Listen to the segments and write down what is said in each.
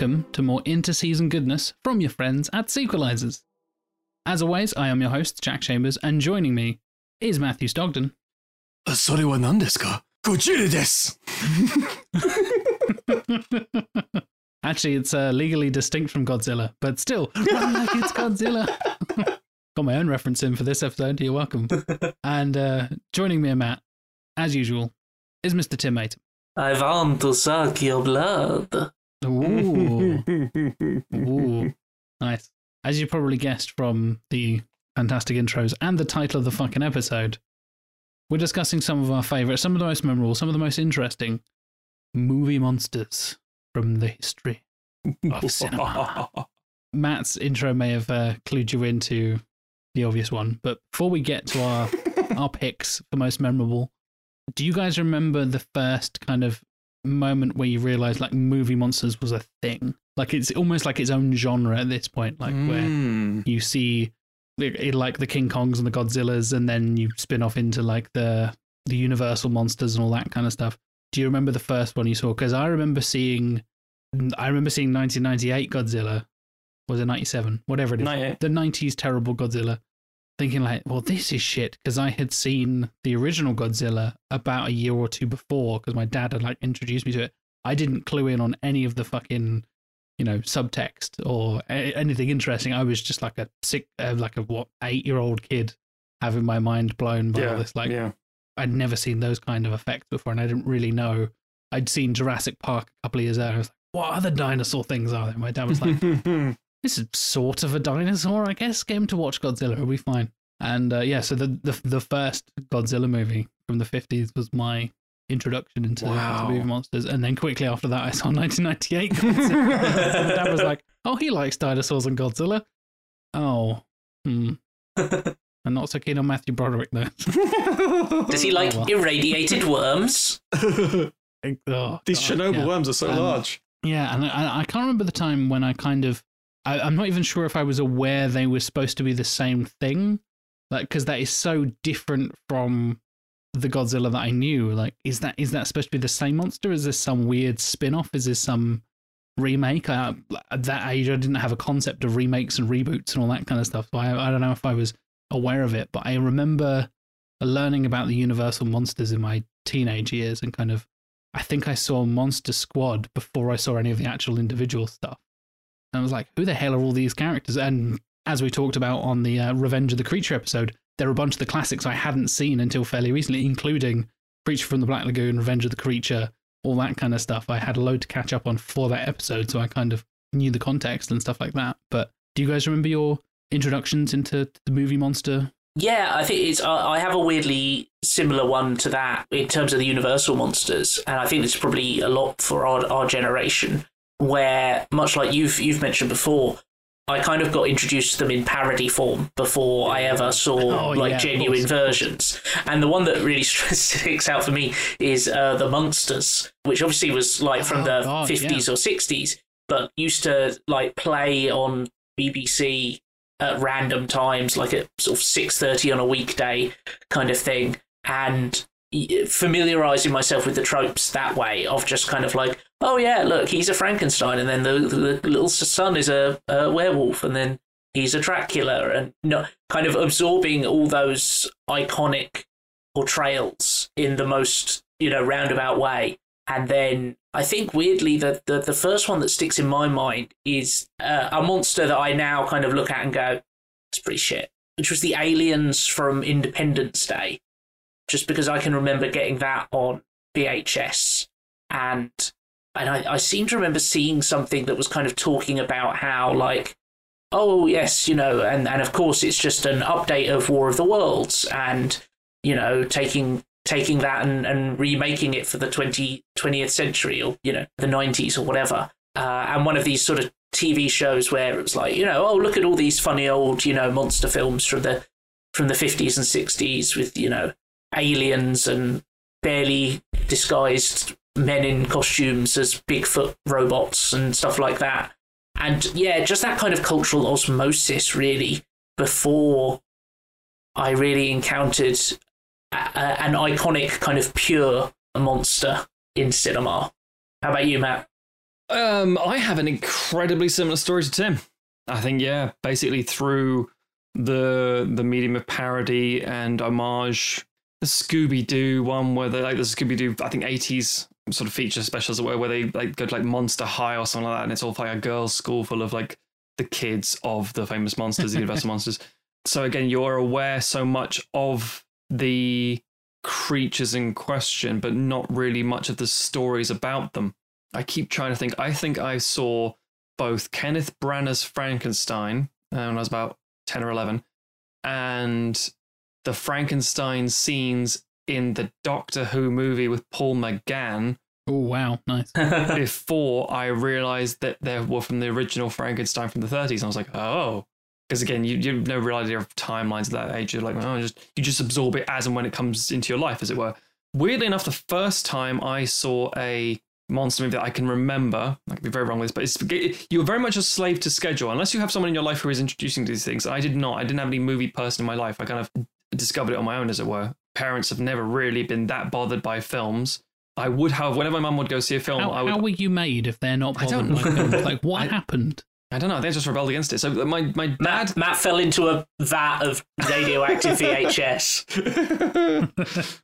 everybody, and welcome to more inter-season goodness from your friends at Sequelizers. As always, I am your host, Jack Chambers, and joining me is Matthew Stogden. それは何ですかゴジラです。 Actually, it's uh, legally distinct from Godzilla, but still, run like it's Godzilla. Got my own reference in for this episode. You're welcome. and uh, joining me and Matt, as usual, is Mr. Tim Mate. I want to suck your blood. Ooh, ooh, nice. As you probably guessed from the fantastic intros and the title of the fucking episode, we're discussing some of our favorites, some of the most memorable, some of the most interesting movie monsters from the history of cinema. Matt's intro may have uh, clued you into the obvious one, but before we get to our our picks for most memorable, do you guys remember the first kind of moment where you realize like movie monsters was a thing? Like it's almost like its own genre at this point, like where Mm. you see like the King Kongs and the Godzillas, and then you spin off into like the the Universal monsters and all that kind of stuff. Do you remember the first one you saw? Because I remember seeing, I remember seeing 1998 Godzilla. Was it 97? Whatever it is, 98. the 90s terrible Godzilla. Thinking like, well, this is shit because I had seen the original Godzilla about a year or two before because my dad had like introduced me to it. I didn't clue in on any of the fucking you know subtext or a- anything interesting i was just like a sick uh, like a what eight year old kid having my mind blown by all this like yeah. i'd never seen those kind of effects before and i didn't really know i'd seen jurassic park a couple of years earlier i was like what other dinosaur things are there my dad was like this is sort of a dinosaur i guess get him to watch godzilla it'll be fine and uh, yeah so the, the the first godzilla movie from the 50s was my introduction into, into Wow. movie monsters and then quickly after that i saw 1998 Godzilla. And my dad was like oh he likes dinosaurs and godzilla oh hmm i'm not so keen on matthew broderick though Does he like Oh, well. irradiated worms? Oh, These God, Chernobyl yeah. worms are so Um, large. Yeah, and I, I can't remember the time when I kind of, I, I'm not even sure if I was aware they were supposed to be the same thing, like because that is so different from the Godzilla that I knew. Like, is that is that supposed to be the same monster? Is this some weird spin-off? Is this some remake? I, at that age, I didn't have a concept of remakes and reboots and all that kind of stuff. So I, I don't know if I was aware of it, but I remember learning about the Universal monsters in my teenage years and kind of I think I saw Monster Squad before I saw any of the actual individual stuff. And I was like, who the hell are all these characters? And as we talked about on the uh, Revenge of the Creature episode, there are a bunch of the classics I hadn't seen until fairly recently, including Creature from the Black Lagoon, Revenge of the Creature, all that kind of stuff. I had a load to catch up on for that episode, so I kind of knew the context and stuff like that. But do you guys remember your introductions into the movie Monster? Yeah, I think it's. I have a weirdly similar one to that in terms of the Universal monsters, and I think it's probably a lot for our, our generation, where much like you've you've mentioned before, I kind of got introduced to them in parody form before I ever saw Oh, like yeah, genuine versions. And the one that really sticks out for me is uh, the Munsters, which obviously was like from Oh, the God, fifties or sixties, but used to like play on BBC at random times, like at sort of six thirty on a weekday kind of thing, and familiarizing myself with the tropes that way of just kind of like, oh yeah, look, he's a Frankenstein, and then the, the little son is a, a werewolf, and then he's a Dracula, and no, kind of absorbing all those iconic portrayals in the most you know roundabout way. And then I think weirdly the, the, the first one that sticks in my mind is uh, a monster that I now kind of look at and go, it's pretty shit. Which was the aliens from Independence Day. Just because I can remember getting that on VHS. And and I, I seem to remember seeing something that was kind of talking about how like oh yes, you know, and, and of course it's just an update of War of the Worlds and, you know, taking taking that and, and remaking it for the 20, 20th century or, you know, the 90s or whatever. Uh, and one of these sort of TV shows where it was like, you know, oh, look at all these funny old, you know, monster films from the from the 50s and 60s with, you know, aliens and barely disguised men in costumes as Bigfoot robots and stuff like that. And yeah, just that kind of cultural osmosis, really, before I really encountered a, a, an iconic kind of pure monster in cinema. How about you, Matt? Um, I have an incredibly similar story to Tim. I think, yeah, basically through the the medium of parody and homage, the Scooby Doo one where they like the Scooby Doo, I think eighties sort of feature specials where where they like go to like Monster High or something like that, and it's all like a girls' school full of like the kids of the famous monsters, the Universal monsters. So again, you're aware so much of the creatures in question, but not really much of the stories about them. I keep trying to think. I think I saw both Kenneth Branagh's Frankenstein uh, when I was about 10 or 11 and the Frankenstein scenes in the Doctor Who movie with Paul McGann Oh wow, nice. before I realized that they were from the original Frankenstein from the 30s. And I was like, oh. Because again, you, you have no real idea of timelines at that age. You're like, oh, just you just absorb it as and when it comes into your life, as it were. Weirdly enough, the first time I saw a monster movie that I can remember, I could be very wrong with this, but it's, you're very much a slave to schedule. Unless you have someone in your life who is introducing these things. I did not. I didn't have any movie person in my life. I kind of discovered it on my own, as it were. Parents have never really been that bothered by films. I would have, whenever my mum would go see a film, How, I would. how were you made if they're not I bothered don't by know. films? Like, what I- happened? I don't know. They just rebelled against it. So my my dad. Matt, Matt fell into a vat of radioactive VHS.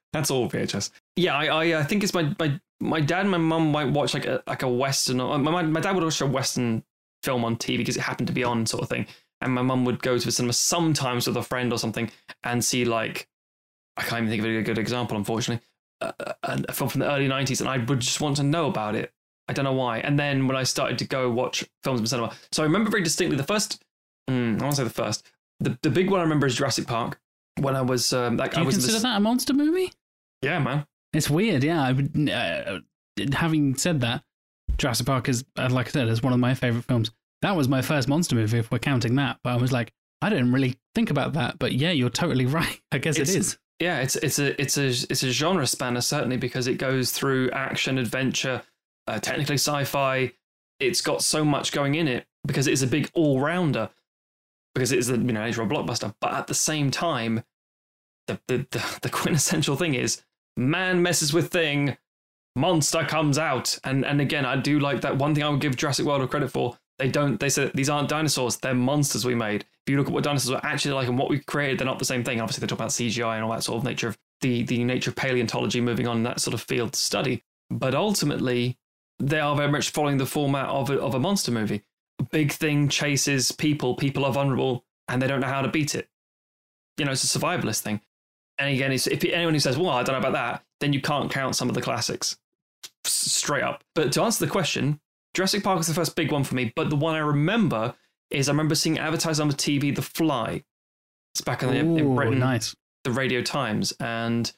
That's all VHS. Yeah, I, I I think it's my my my dad and my mum might watch like a like a western. Or, my my- my dad would watch a western film on TV because it happened to be on sort of thing, and my mum would go to the cinema sometimes with a friend or something and see like I can't even think of a good example, unfortunately, a, a a film from the early '90s, and I would just want to know about it. I don't know why. And then when I started to go watch films in cinema, so I remember very distinctly the first. Mm, I want to say the first. The the big one I remember is Jurassic Park. When I was um, like Do I you was consider this- that a monster movie? yeah, man. It's weird, yeah. I would, uh, having said that, Jurassic Park is, uh, like I said, is one of my favorite films. That was my first monster movie, if we're counting that. But I was like, I didn't really think about that. But yeah, you're totally right. I guess It's- it is. Yeah, it's it's a it's a it's a genre spanner certainly because it goes through action, adventure, uh, technically sci-fi. It's got so much going in it because it is a big all rounder. Because it is a you know age blockbuster, but at the same time, the, the the the quintessential thing is man messes with thing, monster comes out, and and again I do like that one thing I would give Jurassic World a credit for. They don't. They said these aren't dinosaurs; they're monsters we made. If you look at what dinosaurs are actually like and what we created, they're not the same thing. Obviously, they talk about CGI and all that sort of nature of the the nature of paleontology moving on that sort of field to study. But ultimately, they are very much following the format of a, of a monster movie. A big thing chases people. People are vulnerable, and they don't know how to beat it. You know, it's a survivalist thing. And again, if anyone who says, "Well, I don't know about that," then you can't count some of the classics straight up. But to answer the question, Jurassic Park was the first big one for me. But the one I remember is I remember seeing advertised on the TV, The Fly. It's back in, the, in Britain nice. the Radio Times, and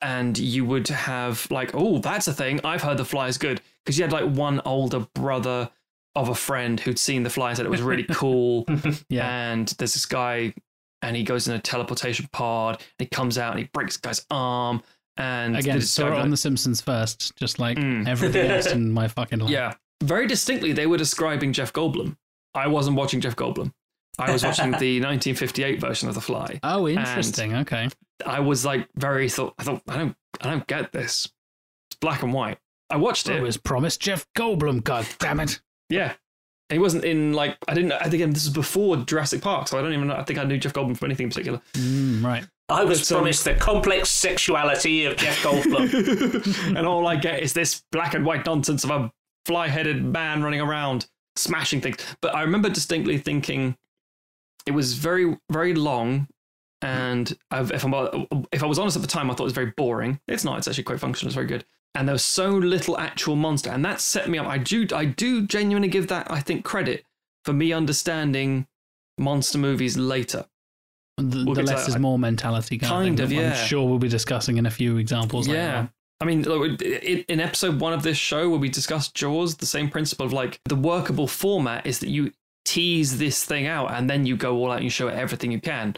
and you would have like, oh, that's a thing. I've heard the fly is good because you had like one older brother of a friend who'd seen the fly and said it was really cool. Yeah. And there's this guy, and he goes in a teleportation pod, and he comes out and he breaks the guy's arm. And Again, saw it on The Simpsons first, just like Mm. everything else in my fucking life. yeah, very distinctly, they were describing Jeff Goldblum. I wasn't watching Jeff Goldblum. I was watching the 1958 version of The Fly. Oh, interesting. okay. I was like very thought. I thought I don't. I don't get this. It's black and white. I watched It it. was promised Jeff Goldblum. God damn it. Yeah. And he wasn't in like I didn't. I think again this was before Jurassic Park, so I don't even know. I think I knew Jeff Goldblum from anything in particular. Mm, right. I was But, um, promised the complex sexuality of Jeff Goldblum. and all I get is this black and white nonsense of a fly-headed man running around smashing things. But I remember distinctly thinking it was very, very long. And I've, if, I'm, if I was honest at the time, I thought it was very boring. It's not. It's actually quite functional. It's very good. And there was so little actual monster, and that set me up. I do, I do genuinely give that, I think, credit for me understanding monster movies later. The, Well, the less like- is more mentality kind, Kind of, yeah. I'm sure we'll be discussing in a few examples later Yeah. I mean, in episode one of this show where we discussed Jaws, the same principle of like the workable format is that you tease this thing out and then you go all out and you show it everything you can.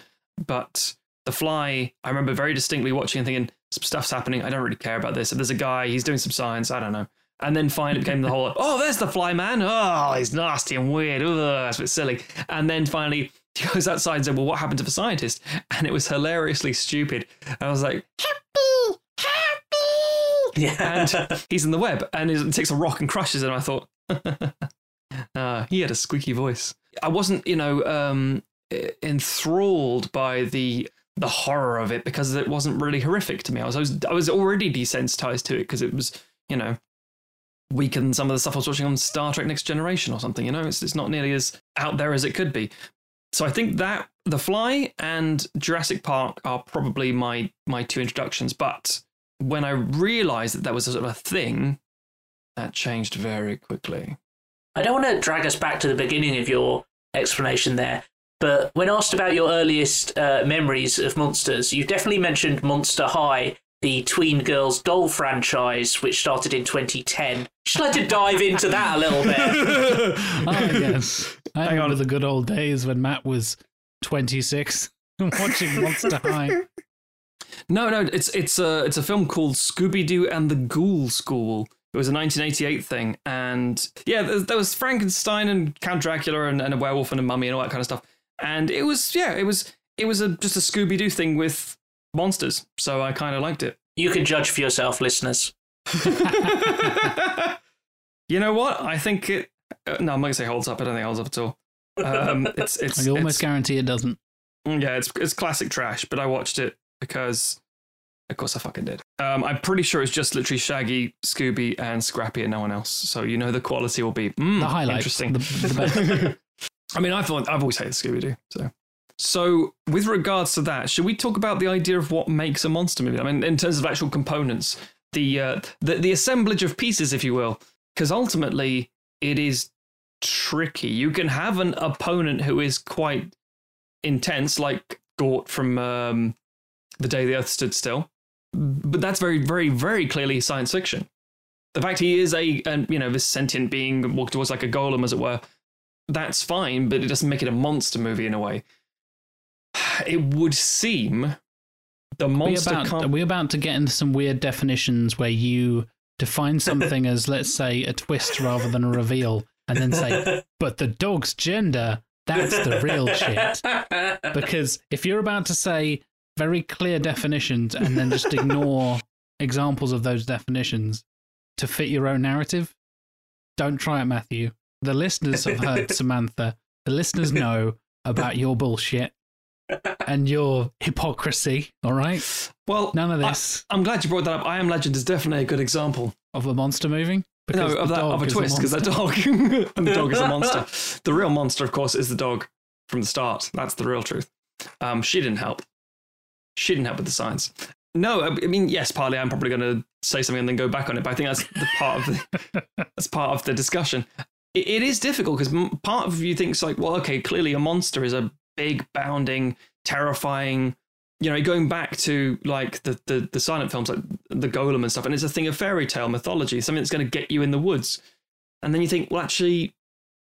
But The Fly, I remember very distinctly watching and thinking, stuff's happening. I don't really care about this. If there's a guy, he's doing some science. I don't know. And then finally became the whole, oh, there's the fly man. Oh, he's nasty and weird. Ugh, that's a bit silly. And then finally he goes outside and said, well, what happened to the scientist? And it was hilariously stupid. And I was like, yeah. and he's in the web and he takes a rock and crushes it. And I thought, uh, he had a squeaky voice. I wasn't, you know, um, enthralled by the the horror of it because it wasn't really horrific to me. I was I was, I was already desensitized to it because it was, you know, weaker than some of the stuff I was watching on Star Trek Next Generation or something. You know, it's it's not nearly as out there as it could be. So I think that The Fly and Jurassic Park are probably my my two introductions. But when I realised that that was a sort of a thing, that changed very quickly. I don't want to drag us back to the beginning of your explanation there, but when asked about your earliest uh, memories of monsters, you definitely mentioned Monster High, the Tween Girls doll franchise, which started in 2010. Should like to dive into that a little bit. Oh, yes. I Hang remember on. the good old days when Matt was 26 watching Monster High. No, no, it's it's a it's a film called Scooby Doo and the Ghoul School. It was a 1988 thing, and yeah, there, there was Frankenstein and Count Dracula and, and a werewolf and a mummy and all that kind of stuff. And it was yeah, it was it was a just a Scooby Doo thing with monsters. So I kind of liked it. You can judge for yourself, listeners. you know what? I think it. Uh, no, I'm not gonna say holds up. I don't think it holds up at all. Um, it's it's I almost it's- guarantee it doesn't. Yeah, it's it's classic trash, but I watched it because, of course, I fucking did. Um, I'm pretty sure it's just literally Shaggy, Scooby, and Scrappy, and no one else. So you know the quality will be mm, The highlights. Interesting. The, the best. I mean, I thought I've always hated Scooby Doo. So, so with regards to that, should we talk about the idea of what makes a monster movie? I mean, in terms of actual components, the uh, the the assemblage of pieces, if you will, because ultimately it is tricky. You can have an opponent who is quite intense, like Gort from um, The Day the Earth Stood Still, but that's very, very, very clearly science fiction. The fact he is a, a you know, this sentient being walked towards like a golem, as it were, that's fine, but it doesn't make it a monster movie in a way. It would seem the Are we about, are we about to get into some weird definitions where you define something as, let's say, a twist rather than a reveal, and then say, but the dog's gender, that's the real shit? Because if you're about to say very clear definitions and then just ignore examples of those definitions to fit your own narrative, don't try it, Matthew. The listeners have heard Samantha. The listeners know about your bullshit and your hypocrisy, all right? well, None of this I'm glad you brought that up. I Am Legend is definitely a good example. of a monster moving. No, of that of a twist because the dog and the dog is a monster. The real monster, of course, is the dog from the start. That's the real truth. Um, she didn't help. She didn't help with the science. No, I mean, yes, partly I'm probably going to say something and then go back on it, but I think that's the part of the that's part of the discussion. It, it is difficult because part of you thinks like, well, okay, clearly a monster is a big, bounding, terrifying. You know, going back to like the, the the silent films, like the Golem and stuff, and it's a thing of fairy tale mythology, something that's going to get you in the woods. And then you think, well, actually,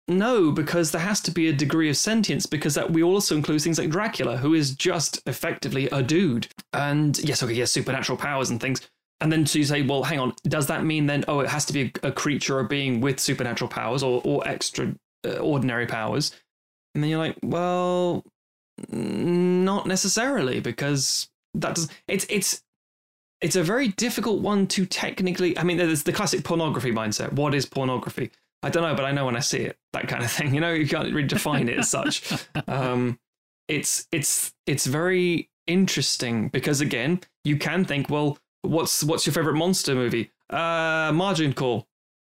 no, because there has to be a degree of sentience, because that we also include things like Dracula, who is just effectively a dude. And yes, okay, yes, supernatural powers and things. And then you say, well, hang on, does that mean then, oh, it has to be a, a creature or being with supernatural powers or, or extra uh, ordinary powers? And then you're like, well, not necessarily, because that does it's it's it's a very difficult one to technically. I mean, there's the classic pornography mindset. What is pornography? I don't know, but I know when I see it. That kind of thing. You know, you can't really define it as such. Um, it's it's it's very interesting because again, you can think, well, what's what's your favorite monster movie? Uh, Margin Call.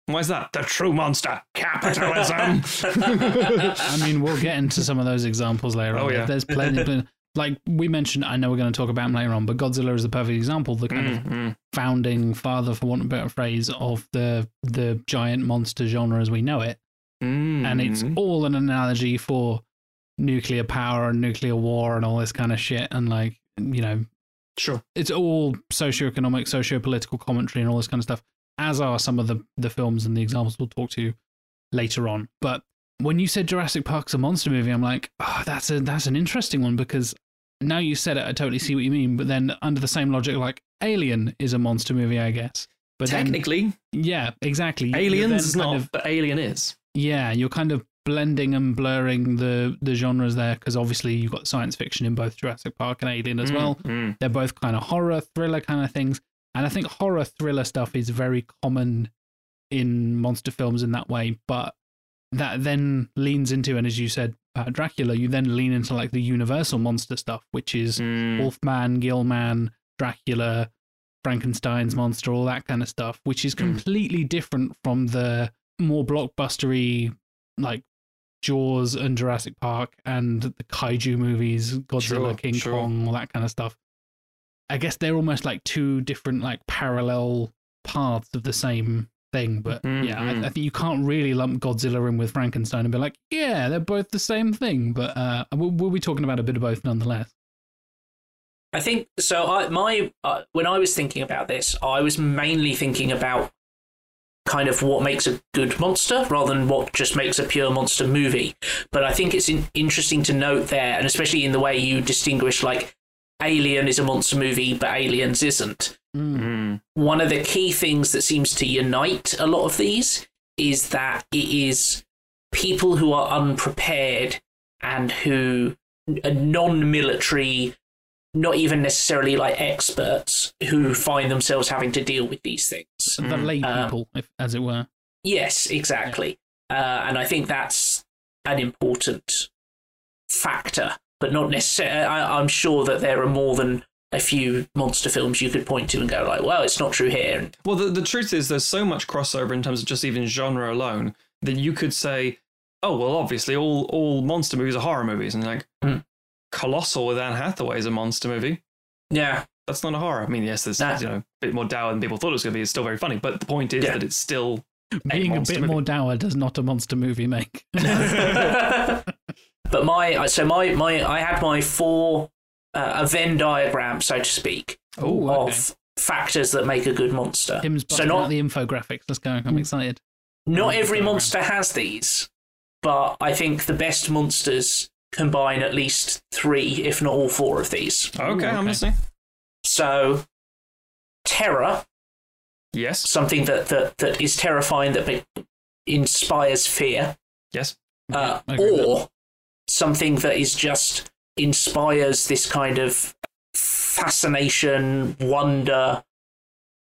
Why is that? The true monster, capitalism. I mean, we'll get into some of those examples later Oh, on. yeah. There's plenty, plenty- like we mentioned, I know we're going to talk about them later on, but Godzilla is the perfect example, the kind of Mhm. founding father, for want of a better phrase, of the the giant monster genre as we know it. And it's Mhm. all an analogy for nuclear power and nuclear war and all this kind of shit. And like, you know, sure. it's all socioeconomic, socio-political commentary and all this kind of stuff, as are some of the the films and the examples we'll talk to later on. But when you said Jurassic Park's a monster movie, I'm like, oh, that's a that's an interesting one because now you said it, I totally see what you mean. But then under the same logic, like Alien is a monster movie, I guess. But then, Technically, yeah, exactly. Aliens is not, of- but Alien is. yeah, you're kind of blending and blurring the the genres there because obviously you've got science fiction in both Jurassic Park and Alien as well. Mm. They're both kind of horror thriller kind of things, and I think horror thriller stuff is very common in monster films in that way, but that then leans into, and as you said, uh, Dracula, you then lean into like the universal monster stuff, which is Mm. Wolfman, Gillman, Dracula, Frankenstein's monster, all that kind of stuff, which is Mm. completely different from the more blockbustery like Jaws and Jurassic Park and the kaiju movies, Godzilla, Sure, King sure. Kong, all that kind of stuff. I guess they're almost like two different like parallel paths of the same thing. But Mm, yeah. I, I think you can't really lump Godzilla in with Frankenstein and be like, yeah, they're both the same thing. But uh, we'll, we'll be talking about a bit of both nonetheless. I think so. I my uh, when I was thinking about this, I was mainly thinking about kind of what makes a good monster rather than what just makes a pure monster movie. But I think it's in, interesting to note there, and especially in the way you distinguish like Alien is a monster movie, but Aliens isn't. Mm. One of the key things that seems to unite a lot of these is that it is people who are unprepared and who are non-military not even necessarily like experts who find themselves having to deal with these things. The Mm. lay Uh, people, if, as it were. Yes, exactly. Uh, and I think that's an important factor, but not necessarily. I, I'm sure that there are more than a few monster films you could point to and go like, "Well, it's not true here." Well, the, the truth is, there's so much crossover in terms of just even genre alone that you could say, oh, well, obviously, all, all monster movies are horror movies. And like, Hmm. Colossal with Anne Hathaway is a monster movie. yeah, That's not a horror. I mean, yes, there's Nah. you know a bit more dour than people thought it was going to be. It's still very funny, but the point is Yeah. that it's still Being a monster bit movie. more dour does not a monster movie make. but my so my my I had my four uh, a Venn diagram, so to speak, Oh, okay. of factors that make a good monster. Tim's so not the infographics. Let's go. I'm excited. Not every monster has these, but I think the best monsters combine at least three, if not all four of these. okay. Ooh, I'm okay. listening. So, terror, Yes, something that, that, that is terrifying, that be- inspires fear, yes. uh, I agree or something that is just inspires this kind of fascination, wonder,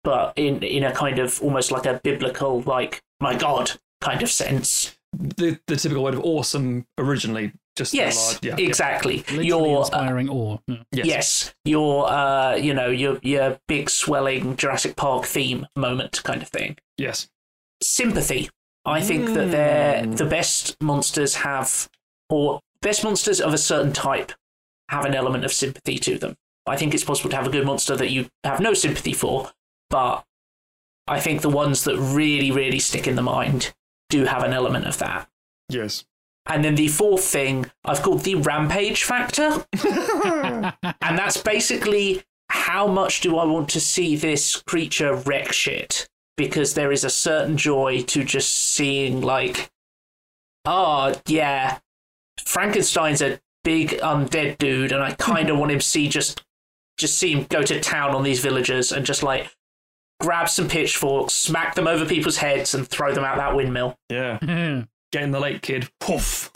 but in, in a kind of almost like a biblical, like, my God kind of sense. The the typical word of awesome originally. Just Yes, large- yeah, yeah. exactly. Literally Your uh, inspiring awe. Yeah. Yes. yes. your uh, you know, your your big swelling Jurassic Park theme moment kind of thing. Yes. Sympathy. I think that they're Mm. the best monsters have, or best monsters of a certain type have an element of sympathy to them. I think it's possible to have a good monster that you have no sympathy for, but I think the ones that really, really stick in the mind do have an element of that. Yes. And then the fourth thing I've called the rampage factor. And that's basically how much do I want to see this creature wreck shit? Because there is a certain joy to just seeing, like, oh, yeah, Frankenstein's a big um, undead dude, and I hmm. kind of want him to see just, just see him go to town on these villagers and just like grab some pitchforks, smack them over people's heads, and throw them out that windmill. Yeah. Hmm. Get in the lake, kid. Poof.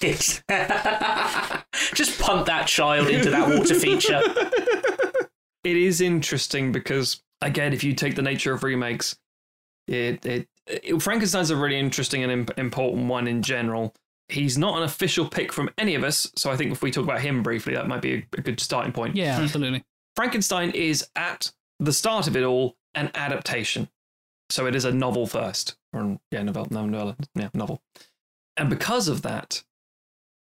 It's- just punt that child into that water feature. it is interesting because again, if you take the nature of remakes, it it, it Frankenstein's a really interesting and imp- important one in general. He's not an official pick from any of us, so I think if we talk about him briefly, that might be a, a good starting point. yeah, absolutely. Frankenstein is at the start of it all an adaptation. So it is a novel first. Or yeah, novel, no, novella, yeah, novel. And because of that,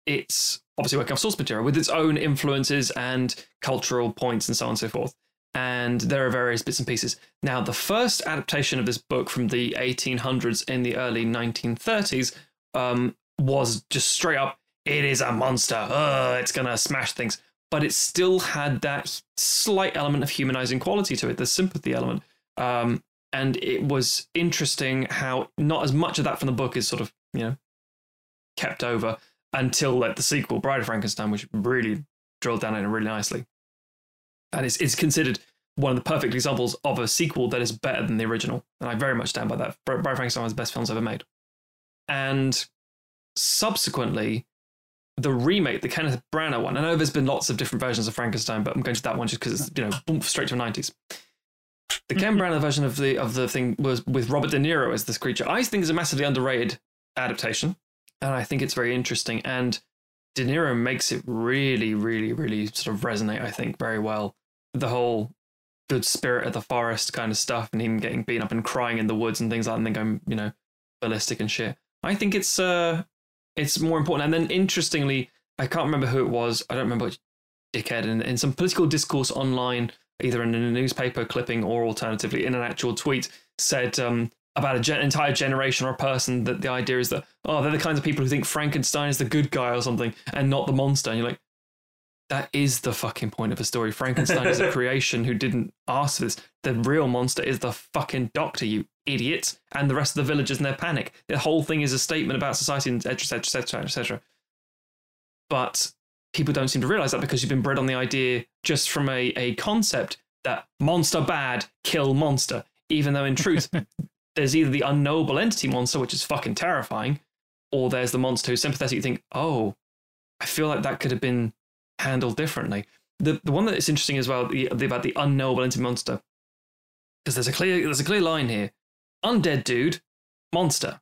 it's obviously working off source material with its own influences and cultural points and so on and so forth. And there are various bits and pieces. Now, the first adaptation of this book from the 1800s in the early 1930s um, was just straight up, it is a monster. Ugh, it's going to smash things but it still had that slight element of humanizing quality to it, the sympathy element. Um, and it was interesting how not as much of that from the book is sort of, you know, kept over until like the sequel, Bride of Frankenstein, which really drilled down in it really nicely. And it's, it's considered one of the perfect examples of a sequel that is better than the original. And I very much stand by that. Bride of Frankenstein was the best films ever made. And subsequently, the remake, the Kenneth Branagh one. I know there's been lots of different versions of Frankenstein, but I'm going to that one just because it's you know boom, straight to the 90s. The Ken Branagh version of the of the thing was with Robert De Niro as this creature. I think is a massively underrated adaptation, and I think it's very interesting. And De Niro makes it really, really, really sort of resonate. I think very well. The whole good spirit of the forest kind of stuff, and him getting beaten up and crying in the woods and things like that, and then going, you know, ballistic and shit. I think it's uh, it's more important. And then interestingly, I can't remember who it was. I don't remember which dickhead in, in some political discourse online, either in a newspaper clipping or alternatively in an actual tweet, said um, about an gen- entire generation or a person that the idea is that oh they're the kinds of people who think Frankenstein is the good guy or something and not the monster. And you're like, that is the fucking point of a story. Frankenstein is a creation who didn't ask for this. The real monster is the fucking doctor, you idiot, and the rest of the villagers in their panic. The whole thing is a statement about society, and etc., etc., etc., etc. But people don't seem to realize that because you've been bred on the idea just from a, a concept that monster bad, kill monster. Even though in truth, there's either the unknowable entity monster, which is fucking terrifying, or there's the monster who's sympathetic. You think, oh, I feel like that could have been handled differently. The the one that is interesting as well the, the, about the unknowable entity monster, because there's a clear there's a clear line here: undead dude, monster,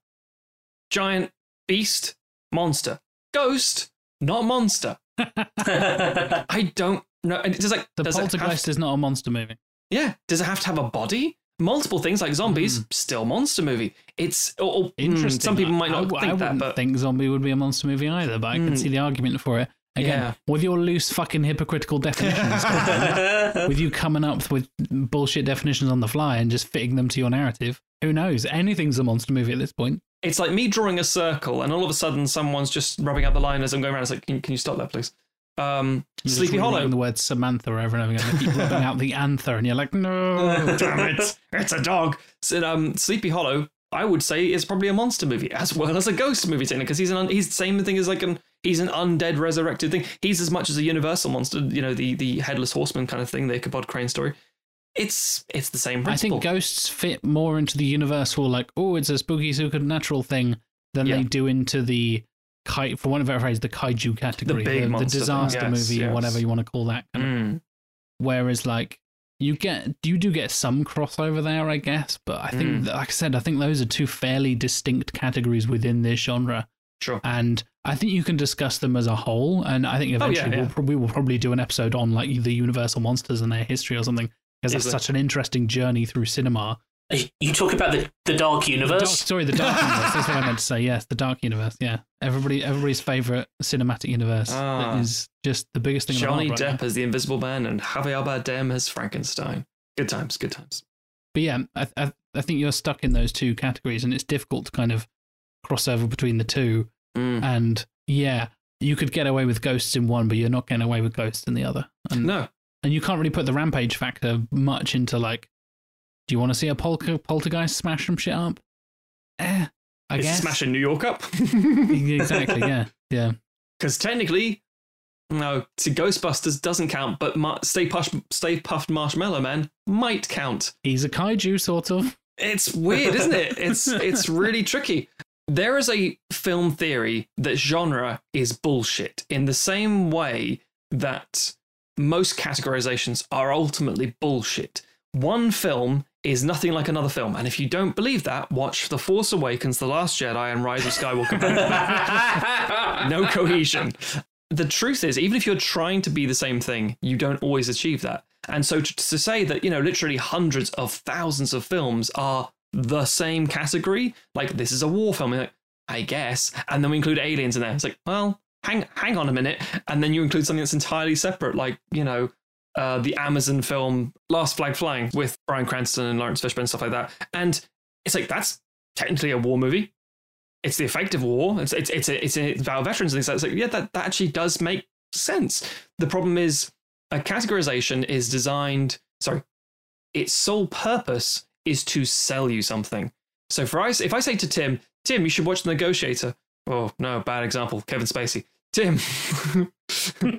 giant beast, monster, ghost, not monster. I don't know. And it's like The does it have- Poltergeist is not a monster movie. yeah, does it have to have a body? Multiple things like zombies, Hmm. still monster movie. It's or, or, hmm, Interesting. Some people might not I, think I that, wouldn't but think Zombie would be a monster movie either. But I can Mm. see the argument for it. Again, Yeah. with your loose fucking hypocritical definitions, with you coming up with bullshit definitions on the fly and just fitting them to your narrative, who knows? Anything's a monster movie at this point. it's like me drawing a circle, and all of a sudden someone's just rubbing out the line as I'm going around. It's like, can, can you stop that, please? Um, You're Sleepy Hollow. The word Samantha over and over again. They keep rubbing out the anther, and you're like, no. Damn it, it's a dog. So, um, Sleepy Hollow, I would say, is probably a monster movie as well as a ghost movie, technically, because he's an un- he's the same thing as like an he's an undead resurrected thing. He's as much as a universal monster, you know, the the headless horseman kind of thing, the Ichabod Crane story. It's it's the same I think ghosts fit more into the universal, like, oh, it's a spooky supernatural thing, than Yeah. they do into the kai, for one of a phrase, the kaiju category, the, monster thing. disaster Yes, movie, or yes. whatever you want to call that. kind of- Mm. Whereas, like, you get, you do get some crossover there, I guess, but I think, Mm. like I said, I think those are two fairly distinct categories within this genre. Sure. and I think you can discuss them as a whole. And I think Oh, yeah, eventually yeah. We'll, we will probably do an episode on like the Universal monsters and their history or something, because that's such an interesting journey through cinema. You talk about the, the Dark The Universe. dark, sorry, the Dark Universe. That's what I meant to say. Yes, the Dark Universe. Yeah, everybody, everybody's favorite cinematic universe Ah. that is just the biggest thing. Johnny the right Depp as the Invisible Man and Javier Bardem as Frankenstein. Good times, good times. But yeah, I, I, I think you're stuck in those two categories, and it's difficult to kind of cross over between the two. Mm. And yeah, you could get away with ghosts in one, but you're not getting away with ghosts in the other. And No, and you can't really put the rampage factor much into like, do you want to see a polka, poltergeist smash some shit up? Eh, I it's guess. smashing New York up. exactly. Yeah. Yeah. Because technically, no, to Ghostbusters doesn't count, but Mar- Stay, Push- Stay Puft Marshmallow Man might count. He's a kaiju, sort of. It's weird, isn't it? It's it's really tricky. There is a film theory that genre is bullshit in the same way that most categorizations are ultimately bullshit. One film is nothing like another film, and if you don't believe that, watch The Force Awakens, The Last Jedi, and Rise of Skywalker. no cohesion. The truth is, even if you're trying to be the same thing, you don't always achieve that. And so to, to say that, you know, literally hundreds of thousands of films are the same category, like this is a war film, like, I guess, and then we include aliens in there. It's like, well, hang hang on a minute, and then you include something that's entirely separate, like you know, uh, the Amazon film Last Flag Flying with Bryan Cranston and Laurence Fishburne and stuff like that, and it's like that's technically a war movie. It's the effect of war. It's it's it's a, it's a, it's about veterans and things like that. It's like yeah, that that actually does make sense. The problem is a categorization is designed. Sorry, its sole purpose is to sell you something. So for I, if I say to Tim, Tim, you should watch The Negotiator. Oh no, bad example. Kevin Spacey. Tim,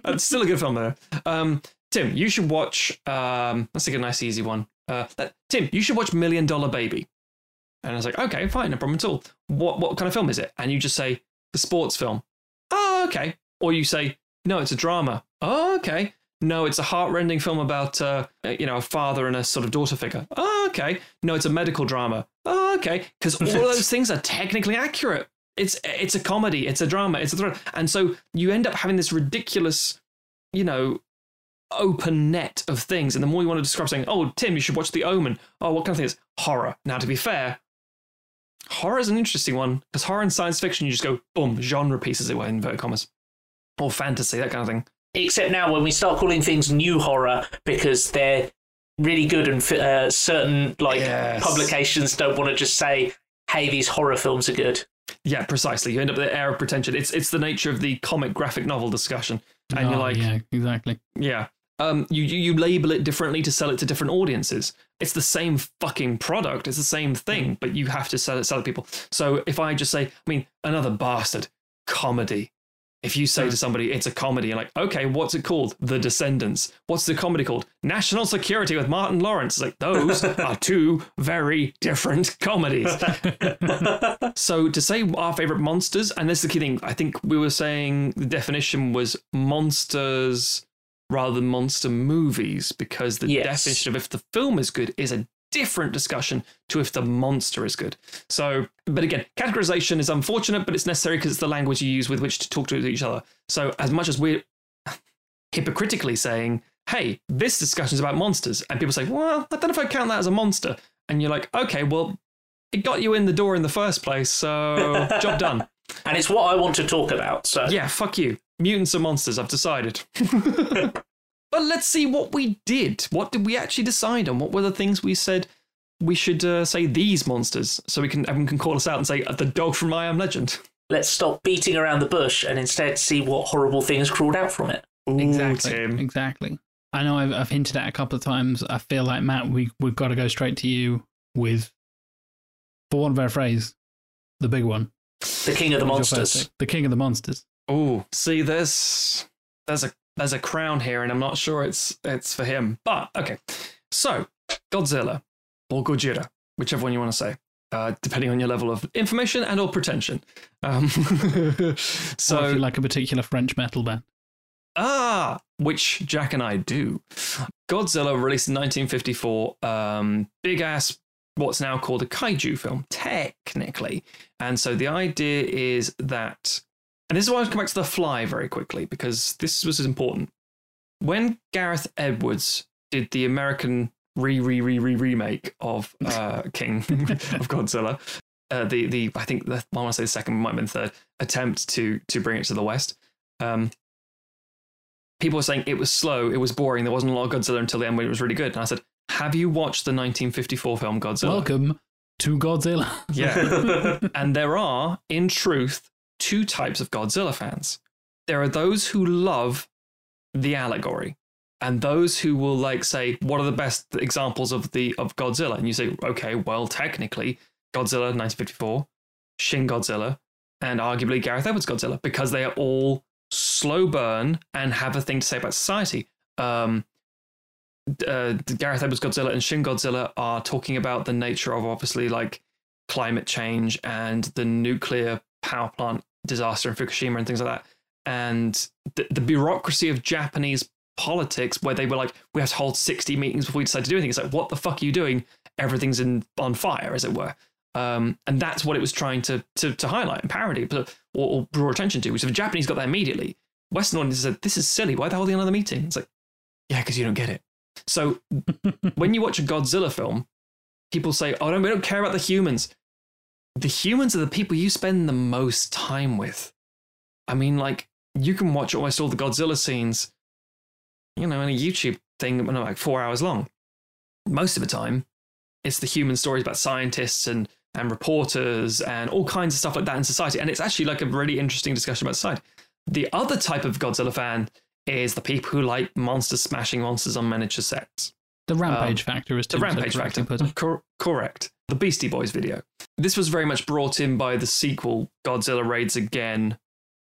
that's still a good film though. Um, Tim, you should watch. Um, let's take a nice easy one. Uh, that- Tim, you should watch Million Dollar Baby. And I was like, okay, fine, no problem at all. What what kind of film is it? And you just say the sports film. Oh, okay. Or you say, no, it's a drama. Oh, okay. No, it's a heartrending film about uh, you know a father and a sort of daughter figure. Oh, okay. No, it's a medical drama. Oh, okay. Because all those things are technically accurate. It's it's a comedy. It's a drama. It's a thriller. And so you end up having this ridiculous, you know, open net of things. And the more you want to describe saying, "Oh, Tim, you should watch The Omen." Oh, what kind of thing is horror? Now, to be fair, horror is an interesting one because horror and science fiction, you just go boom, genre pieces, it were, in inverted commas, or fantasy, that kind of thing. Except now, when we start calling things new horror because they're really good and uh, certain like Yes. publications don't want to just say, "Hey, these horror films are good." Yeah, precisely. You end up with the air of pretension. It's it's the nature of the comic graphic novel discussion, and you're Oh, like, yeah, exactly. Yeah. Um, you, you you label it differently to sell it to different audiences. It's the same fucking product. It's the same thing, but you have to sell it sell it to people. So if I just say, I mean, another bastard comedy. If you say to mm. somebody it's a comedy, you're like, okay, what's it called? The Descendants. What's the comedy called? National Security with Martin Lawrence. Like those are two very different comedies. So to say our favorite monsters, and this is the key thing, I think we were saying the definition was monsters rather than monster movies, because the Yes. definition of if the film is good is a different discussion to if the monster is good. So, but again, categorization is unfortunate, but it's necessary because it's the language you use with which to talk to each other. So, as much as we're hypocritically saying, hey, this discussion is about monsters, and people say, well, I don't know if I count that as a monster. And you're like, okay, well, it got you in the door in the first place, so job done. And it's what I want to talk about. So Yeah, fuck you. Mutants are monsters, I've decided. but let's see what we did. What did we actually decide on? What were the things we said we should uh, say these monsters so we can everyone can call us out and say the dog from I Am Legend? let's stop beating around the bush and instead see what horrible things crawled out from it. Ooh, Exactly. Tim. Exactly. I know I've, I've hinted at it a couple of times. I feel like Matt, we we've got to go straight to you with, for want of a better phrase, the big one. The king of the Who's your first monsters. The king of the monsters. Oh, see, there's there's a there's a crown here, and I'm not sure it's it's for him. But okay, so Godzilla or Gojira, whichever one you want to say, uh, depending on your level of information and or pretension. Um, So, if you like a particular French metal band. ah, which Jack and I do. Godzilla released in 1954. Um, big ass. What's now called a kaiju film, technically. And so the idea is that and this is why I come back to The Fly very quickly because this was important. When Gareth Edwards did the American re re re re remake of uh, King of Godzilla, uh, the the I think the, I want to say the second might have been third attempt to to bring it to the West. Um, people were saying it was slow, it was boring, there wasn't a lot of Godzilla until the end when it was really good. And I said, "Have you watched the 1954 film Godzilla?" Welcome to Godzilla. Yeah. And there are, in truth, two types of Godzilla fans. There are those who love the allegory, and those who will like say, "What are the best examples of the of Godzilla?" And you say, "Okay, well, technically, Godzilla 1954, Shin Godzilla, and arguably Gareth Edwards Godzilla, because they are all slow burn and have a thing to say about society." Um, uh, Gareth Edwards Godzilla and Shin Godzilla are talking about the nature of obviously like climate change and the nuclear power plant disaster in Fukushima and things like that. And the, the bureaucracy of Japanese politics, where they were like, we have to hold 60 meetings before we decide to do anything. It's like, what the fuck are you doing? Everything's in on fire, as it were. Um, and that's what it was trying to to, to highlight and parody, but or, or draw attention to. So the Japanese got that immediately. Western audiences said, "This is silly. Why the hell are they holding another meeting?" It's like, yeah, because you don't get it. So when you watch a Godzilla film, people say, "Oh no, we don't care about the humans." The humans are the people you spend the most time with. I mean, like you can watch almost all the Godzilla scenes, you know, in a YouTube thing, like four hours long. Most of the time, it's the human stories about scientists and and reporters and all kinds of stuff like that in society. And it's actually like a really interesting discussion about society. The other type of Godzilla fan is the people who like monsters smashing monsters on miniature sets. The rampage um, factor is The Rampage Factor. put. Cor- correct. The Beastie Boys video. This was very much brought in by the sequel, Godzilla Raids Again.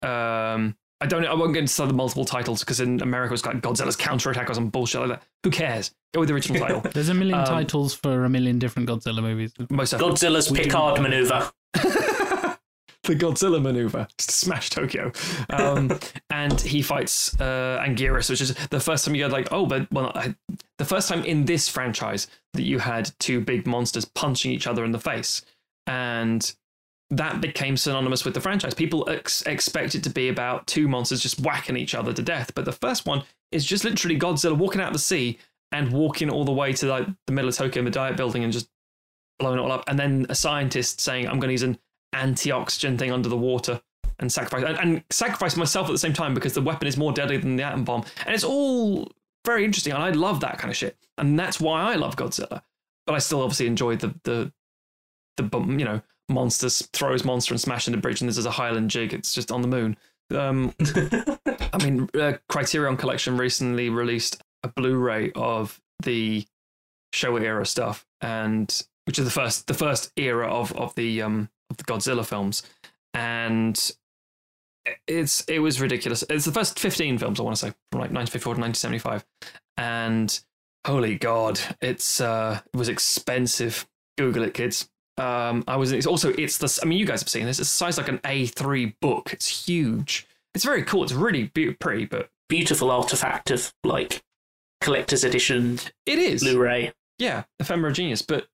Um, I don't know. I won't get into the multiple titles because in America it's like Godzilla's counterattack or some bullshit like that. Who cares? Go with the original title. There's a million Um, titles for a million different Godzilla movies. Most. Godzilla's Picard maneuver. the Godzilla maneuver to smash Tokyo. Um, and he fights uh, Anguirus, which is the first time you had like, oh, but well, I, the first time in this franchise that you had two big monsters punching each other in the face, and that became synonymous with the franchise. People ex- expect it to be about two monsters just whacking each other to death, but the first one is just literally Godzilla walking out of the sea and walking all the way to like the middle of Tokyo, the Diet Building, and just blowing it all up. And then a scientist saying, "I'm going to use an anti-oxygen thing under the water." And sacrifice and, and sacrifice myself at the same time because the weapon is more deadly than the atom bomb, and it's all very interesting. And I love that kind of shit, and that's why I love Godzilla. But I still obviously enjoy the the the you know monsters throws monster and smashing the bridge, and this is a Highland jig. It's just on the moon. Um, I mean, uh, Criterion Collection recently released a Blu-ray of the Showa era stuff, and which is the first the first era of of the um of the Godzilla films, and it's it was ridiculous. It's the first fifteen films I want to say from like 1954 to 1975, and holy god, it's uh it was expensive. Google it, kids. Um, I was. It's also it's the. I mean, you guys have seen this. It's size like an A3 book. It's huge. It's very cool. It's really be- pretty, but Beautiful artifact of like collector's edition it is. Blu-ray. Yeah, ephemera genius. But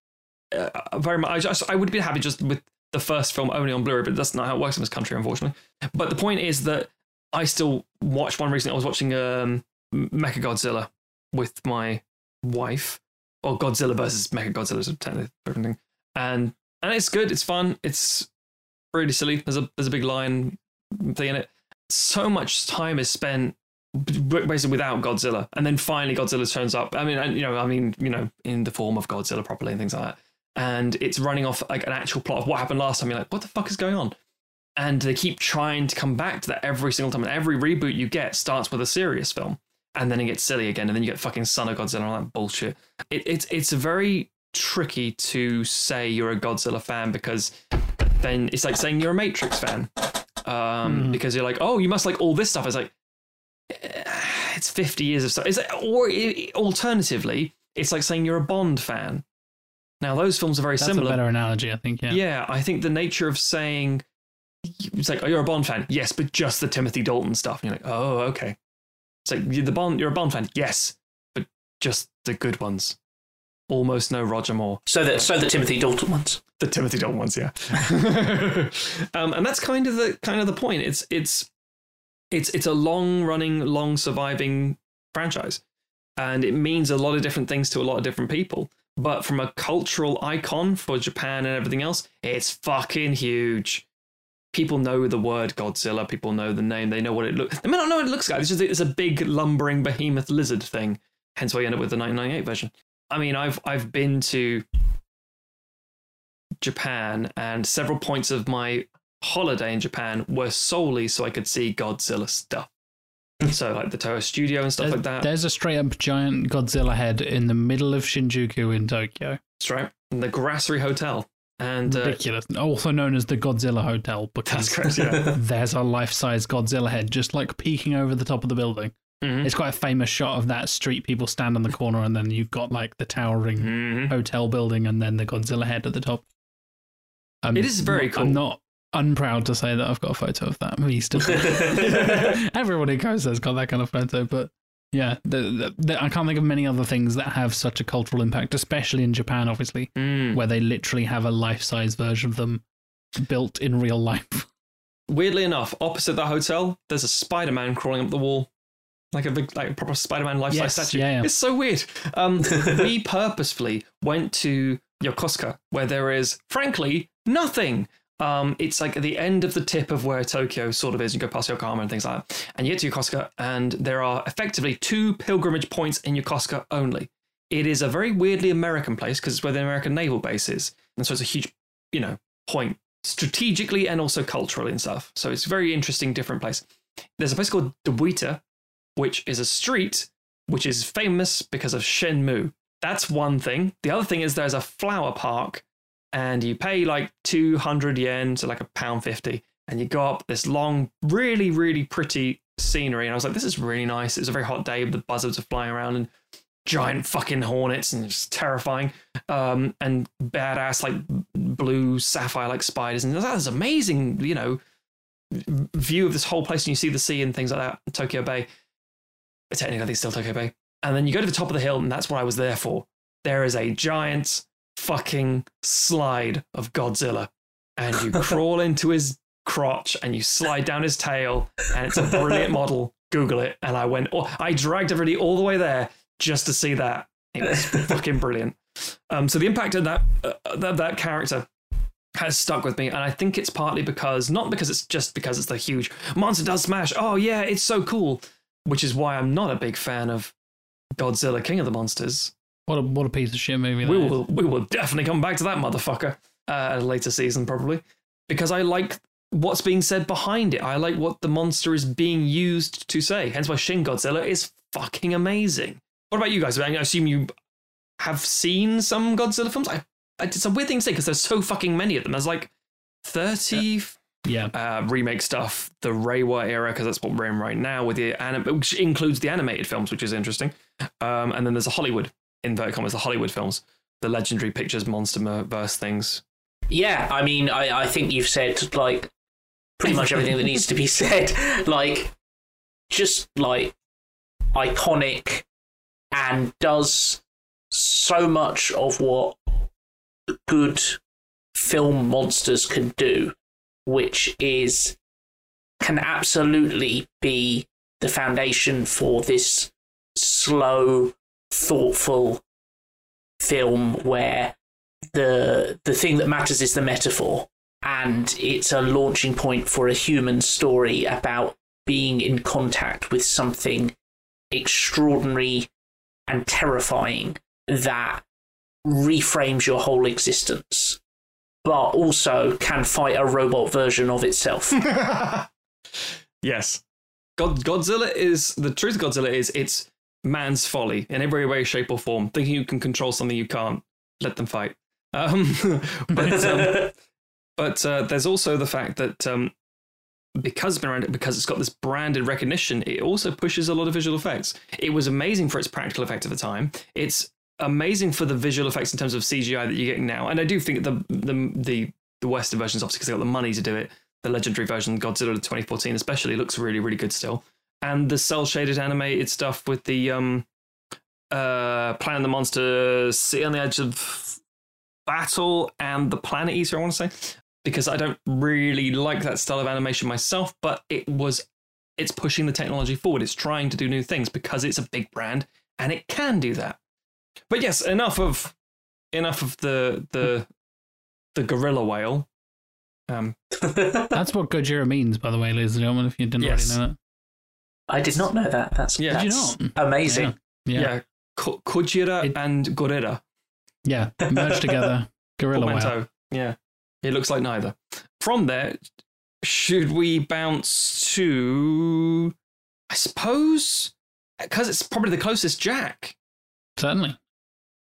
uh, very much. I just I would be happy just with the first film only on Blu-ray, but that's not how it works in this country, unfortunately. But the point is that I still watched one recently. I was watching um, Mecha Godzilla with my wife, or Godzilla versus Mecha Godzilla is a technically different thing, and and it's good. It's fun. It's really silly. There's a there's a big lion thing in it. So much time is spent basically without Godzilla, and then finally Godzilla turns up. I mean, you know, I mean, you know, in the form of Godzilla properly and things like that. And it's running off like an actual plot of what happened last time. You're like, what the fuck is going on? And they keep trying to come back to that every single time. And every reboot you get starts with a serious film, and then it gets silly again, and then you get fucking Son of Godzilla and all that bullshit. It, it's it's very tricky to say you're a Godzilla fan because then it's like saying you're a Matrix fan. Um, Mhm. Because you're like, oh, you must like all this stuff. It's like, it's 50 years of stuff. It's like, or i- alternatively, it's like saying you're a Bond fan. Now, those films are very That's similar. a better analogy, I think. Yeah. Yeah, I think the nature of saying it's like, oh, you're a Bond fan, yes, but just the Timothy Dalton stuff. And you're like, oh, okay. It's like you're the Bond, you're a Bond fan, yes, but just the good ones. Almost no Roger Moore. So that so the Timothy Dalton ones. The Timothy Dalton ones, yeah. um, and that's kind of the kind of the point. It's it's it's it's a long running, long surviving franchise, and it means a lot of different things to a lot of different people. But from a cultural icon for Japan and everything else, it's fucking huge. People know the word Godzilla. People know the name. They know what it looks. They may not know what it looks like. It's just it's a big lumbering behemoth lizard thing. Hence why you end up with the 1998 version. I mean, I've I've been to Japan, and several points of my holiday in Japan were solely so I could see Godzilla stuff. so like the Toho Studio and stuff There's, like that. there's a straight up giant Godzilla head in the middle of Shinjuku in Tokyo. That's right. The Gracery Hotel. And uh, Ridiculous. Also known as the Godzilla Hotel because correct. Yeah. there's a life size Godzilla head just like peeking over the top of the building. Mhm. It's quite a famous shot of that street. People stand on the corner, and then you've got like the towering Mhm. hotel building, and then the Godzilla head at the top. I'm It is very cool. I'm not unproud to say that I've got a photo of that. Me still. Everyone who goes there's got that kind of photo, but yeah, the, the, the, I can't think of many other things that have such a cultural impact, especially in Japan, obviously, Mm. where they literally have a life-size version of them built in real life. Weirdly enough, opposite that hotel, there's a Spider-Man crawling up the wall, like a big, like a proper Spider-Man life-size Yes, statue. yeah, yeah. It's so weird. Um, we purposefully went to Yokosuka, where there is, frankly, nothing. Um, it's like at the end of the tip of where Tokyo sort of is. You go past Yokohama and things like that, and you get to Yokosuka, and there are effectively two pilgrimage points in Yokosuka only. It is a very weirdly American place because it's where the American naval base is, and so it's a huge, you know, point strategically and also culturally and stuff. So it's a very interesting, different place. There's a place called Dobuita, which is a street which is famous because of Shenmue. That's one thing. The other thing is there's a flower park, and you pay like 200 yen, so like a pound 50, and you go up this long, really, really pretty scenery. And I was like, this is really nice. It was a very hot day, the buzzards are flying around and giant fucking hornets, and it's terrifying. Um, and badass, like blue sapphire like spiders, and that's amazing. You know, view of this whole place, and you see the sea and things like that. Tokyo Bay. Technically, I think it's still Tokyo Bay. And then you go to the top of the hill, and that's what I was there for. There is a giant fucking slide of Godzilla, and you crawl into his crotch and you slide down his tail, and it's a brilliant model. Google it, and I went. Oh, I dragged everybody all the way there just to see that. It was fucking brilliant. Um, so the impact of that, uh, that that character has stuck with me, and I think it's partly because not because it's just because it's the huge monster does smash. Oh yeah, it's so cool, which is why I'm not a big fan of Godzilla King of the Monsters. What a what a piece of shit movie. We that is. will we will definitely come back to that motherfucker uh, at a later season probably because I like what's being said behind it. I like what the monster is being used to say. Hence why Shin Godzilla is fucking amazing. What about you guys? I assume you have seen some Godzilla films. I, I it's a weird thing to say because there's so fucking many of them. There's like thirty Yeah. uh, remake stuff, the Reiwa era, because that's what we're in right now, with the anim- which includes the animated films, which is interesting. Um, and then there's a Hollywood inverted commas, the Hollywood films, the legendary pictures, monster verse things. Yeah, I mean, I, I think you've said like pretty much everything that needs to be said. Like, just like iconic and does so much of what good film monsters can do, which is can absolutely be the foundation for this slow, thoughtful film where the the thing that matters is the metaphor and it's a launching point for a human story about being in contact with something extraordinary and terrifying that reframes your whole existence but also can fight a robot version of itself yes. God, Godzilla is the truth of Godzilla is it's man's folly in every way, shape, or form. Thinking you can control something you can't, let them fight. Um, but um, but uh, there's also the fact that um, because it's been around, because it's got this branded recognition, it also pushes a lot of visual effects. It was amazing for its practical effect at the time. It's amazing for the visual effects in terms of CGI that you're getting now. And I do think the the the, the Western versions, obviously, because they got the money to do it. The legendary version, Godzilla 2014, especially, looks really really good still. And the cell shaded animated stuff with the um uh Planet of the Monster, City on the Edge of Battle, and the Planet Eater. I want to say because I don't really like that style of animation myself, but it was it's pushing the technology forward. It's trying to do new things because it's a big brand and it can do that. But yes, enough of enough of the the the gorilla whale. Um, That's what Gojira means, by the way, ladies and gentlemen, if you didn't Yes. already know i did not know that that's, Yeah. Did you not? amazing that. Yeah. yeah, Ko- Kojira It- and Gorilla. Yeah. Merged together. Gorilla Whale. Yeah, it looks like neither. From there, should we bounce to? I suppose because it's probably the closest Jack. Certainly.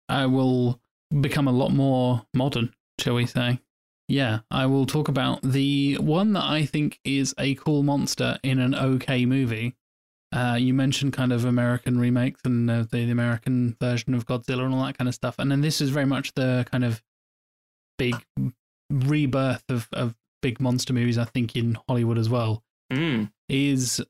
I will become a lot more modern, shall we say. Yeah, I will talk about the one that I think is a cool monster in an okay movie. Uh, you mentioned kind of American remakes and uh, the, the American version of Godzilla and all that kind of stuff. And then this is very much the kind of big rebirth of, of big monster movies, I think, in Hollywood as well, Mm. is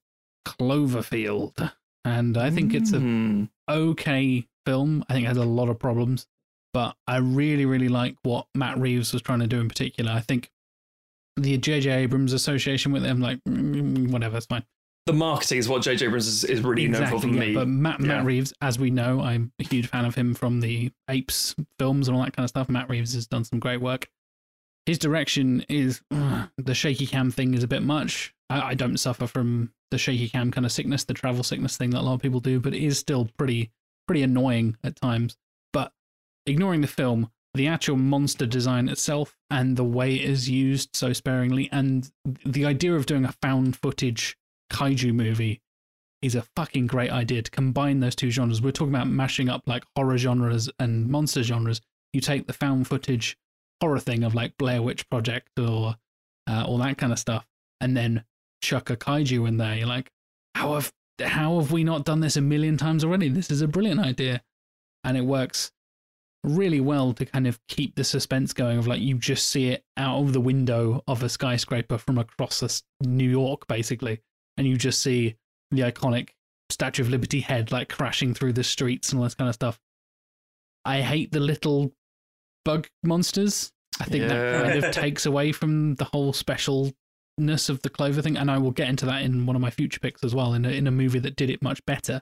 Cloverfield. And I think it's a Mm. okay film. I think it has a lot of problems, but I really, really like what Matt Reeves was trying to do in particular. I think the J.J. Abrams association with them, like, mm, whatever, it's fine. The marketing is what J.J. Abrams is, is really known for for yeah, me. But Matt, Yeah. Matt Reeves, as we know, I'm a huge fan of him from the Apes films and all that kind of stuff. Matt Reeves has done some great work. His direction is uh, the shaky cam thing is a bit much. I, I don't suffer from the shaky cam kind of sickness, the travel sickness thing that a lot of people do, but it is still pretty pretty annoying at times. But ignoring the film, the actual monster design itself and the way it is used so sparingly, and the idea of doing a found footage kaiju movie is a fucking great idea to combine those two genres. We're talking about mashing up like horror genres and monster genres. You take the found footage horror thing of like Blair Witch Project or uh, all that kind of stuff, and then chuck a kaiju in there. You're like, how have how have we not done this a million times already? This is a brilliant idea, and it works really well to kind of keep the suspense going of like you just see it out of the window of a skyscraper from across New York, basically, and you just see the iconic Statue of Liberty head like crashing through the streets and all this kind of stuff. I hate the little bug monsters. I think that kind of takes away from the whole specialness of the Clover thing, and I will get into that in one of my future picks as well in a, in a movie that did it much better.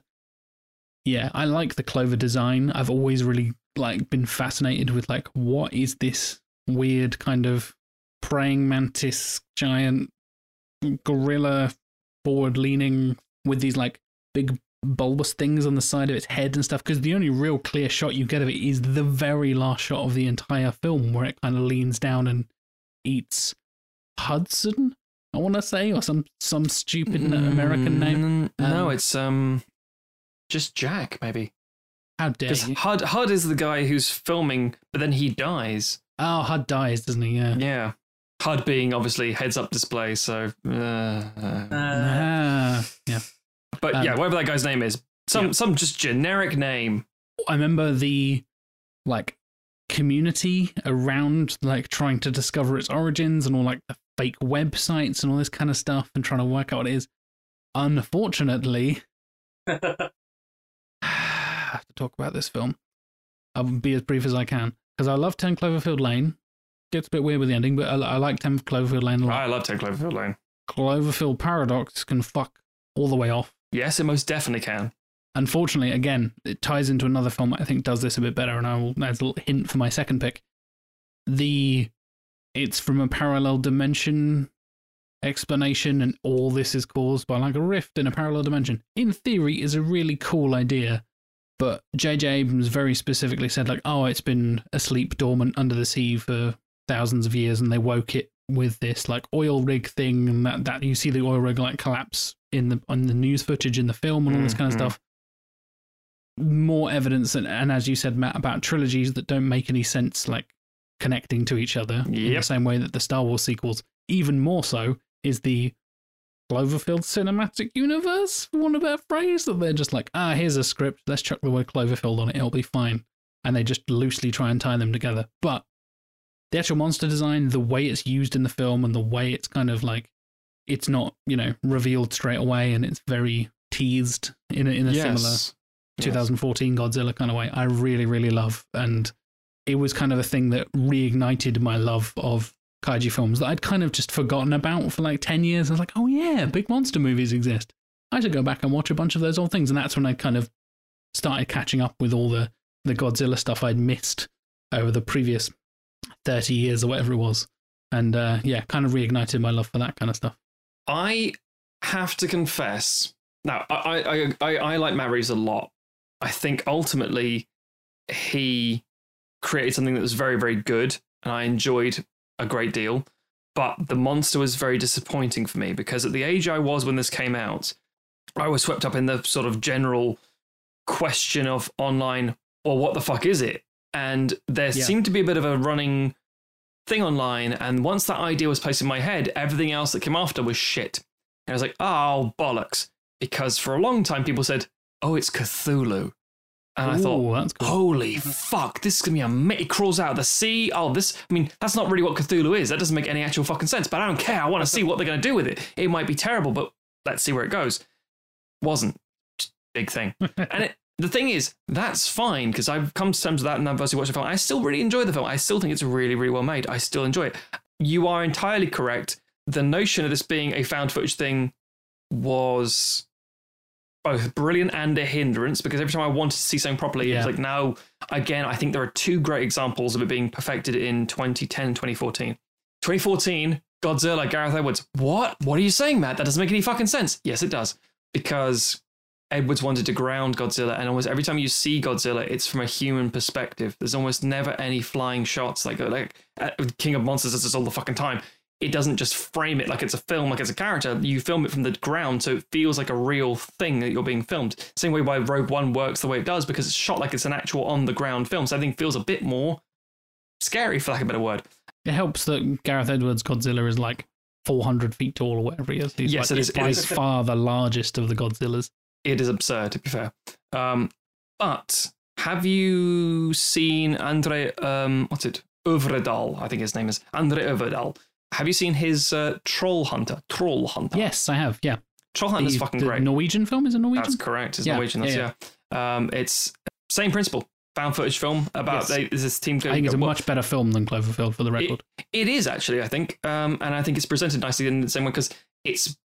Yeah, I like the Clover design. I've always really like been fascinated with like what is this weird kind of praying mantis giant gorilla forward leaning with these like big bulbous things on the side of its head and stuff because the only real clear shot you get of it is the very last shot of the entire film where it kind of leans down and eats Hudson I want to say or some some stupid American name Mm, no, Um, it's um, just Jack maybe. how dare you Hud Hud is the guy who's filming, but then he dies. oh Hud dies doesn't he yeah Yeah. HUD being obviously heads up display, so. Uh, Uh, ah, yeah but um, yeah, whatever that guy's name is, some yeah. some just generic name. I remember the like community around like trying to discover its origins and all like the fake websites and all this kind of stuff and trying to work out what it is. Unfortunately, I have to talk about this film. I'll be as brief as I can because I love 10 Cloverfield Lane. Gets a bit weird with the ending, but I, I like 10 Cloverfield Lane a lot. I love Ten Cloverfield Lane. Cloverfield Paradox can fuck all the way off. Yes, it most definitely can. Unfortunately, again, it ties into another film that I think does this a bit better, and I will as a little hint for my second pick. The it's from a parallel dimension explanation, and all this is caused by like a rift in a parallel dimension. In theory, is a really cool idea, but J.J. Abrams very specifically said like, oh, it's been asleep dormant under the sea for thousands of years, and they woke it with this like oil rig thing, and that that you see the oil rig like collapse in the on the news footage in the film and all this kind of Mhm. stuff. More evidence and, and as you said matt about trilogies that don't make any sense like connecting to each other in the same way that the star wars sequels. Even more so is the cloverfield cinematic universe for want of a better phrase that they're just like ah here's a script. Let's chuck the word cloverfield on it. It'll be fine. And they just loosely try and tie them together. But the actual monster design the way it's used in the film and the way it's kind of like it's not you know revealed straight away and it's very teased in a, in a similar Yes. 2014 Godzilla kind of way. I really, really love, and it was kind of a thing that reignited my love of kaiju films that I'd kind of just forgotten about for like 10 years. I was like, oh yeah, big monster movies exist. I should go back and watch a bunch of those old things, and that's when I kind of started catching up with all the the Godzilla stuff I'd missed over the previous 30 years or whatever it was. And uh, yeah, kind of reignited my love for that kind of stuff. I have to confess. Now, I, I, I, I, like Matt Reeves a lot. I think ultimately he created something that was very, very good, and I enjoyed a great deal. But the monster was very disappointing for me because at the age I was when this came out, I was swept up in the sort of general question of online, well, what the fuck is it? And there Yeah. seemed to be a bit of a running thing online. And once that idea was placed in my head, everything else that came after was shit. And I was like, oh, bollocks. Because for a long time, people said, oh, it's Cthulhu. And I thought, Ooh, that's cool. holy mm-hmm. fuck, this is going to be a ma- It crawls out of the sea. Oh, this, I mean, that's not really what Cthulhu is. That doesn't make any actual fucking sense. But I don't care. I want to see what they're going to do with it. It might be terrible, but let's see where it goes. Wasn't. Big thing. and it, the thing is, that's fine because I've come to terms with that and I've obviously watched the film. I still really enjoy the film. I still think it's really, really well made. I still enjoy it. You are entirely correct. The notion of this being a found footage thing was both brilliant and a hindrance because every time I wanted to see something properly, it was like, now, again, I think there are two great examples of it being perfected in 2010 and 2014. 2014, Godzilla, Gareth Edwards. What? What are you saying, Matt? That doesn't make any fucking sense. Yes, it does. Because Edwards wanted to ground Godzilla, and almost every time you see Godzilla, it's from a human perspective. There's almost never any flying shots like like uh, King of Monsters does this all the fucking time. It doesn't just frame it like it's a film, like it's a character. You film it from the ground, so it feels like a real thing that you're being filmed. Same way why Rogue One works the way it does because it's shot like it's an actual on the ground film. So I think feels a bit more scary, for lack of a better word. It helps that Gareth Edwards' Godzilla is like 400 feet tall or whatever he is. He's Yes, like, it is- it by is. far the largest of the Godzillas. It is absurd to be fair. Um, but Have you seen Andre? Um, what's it? Övredal, I think his name is Andre Övredal. Have you seen his uh, Troll Hunter? Troll Hunter. Yes, I have. Yeah. Troll Hunter's The- fucking great. Norwegian film is it Norwegian? That's correct. It's Yeah, Norwegian. That's, yeah, yeah. Um, it's same principle. Found footage film about Yes. they, this team. I think it's a well, much better film than Cloverfield, for the record. It is actually, I think, um, and I think it's presented nicely in the same way because it's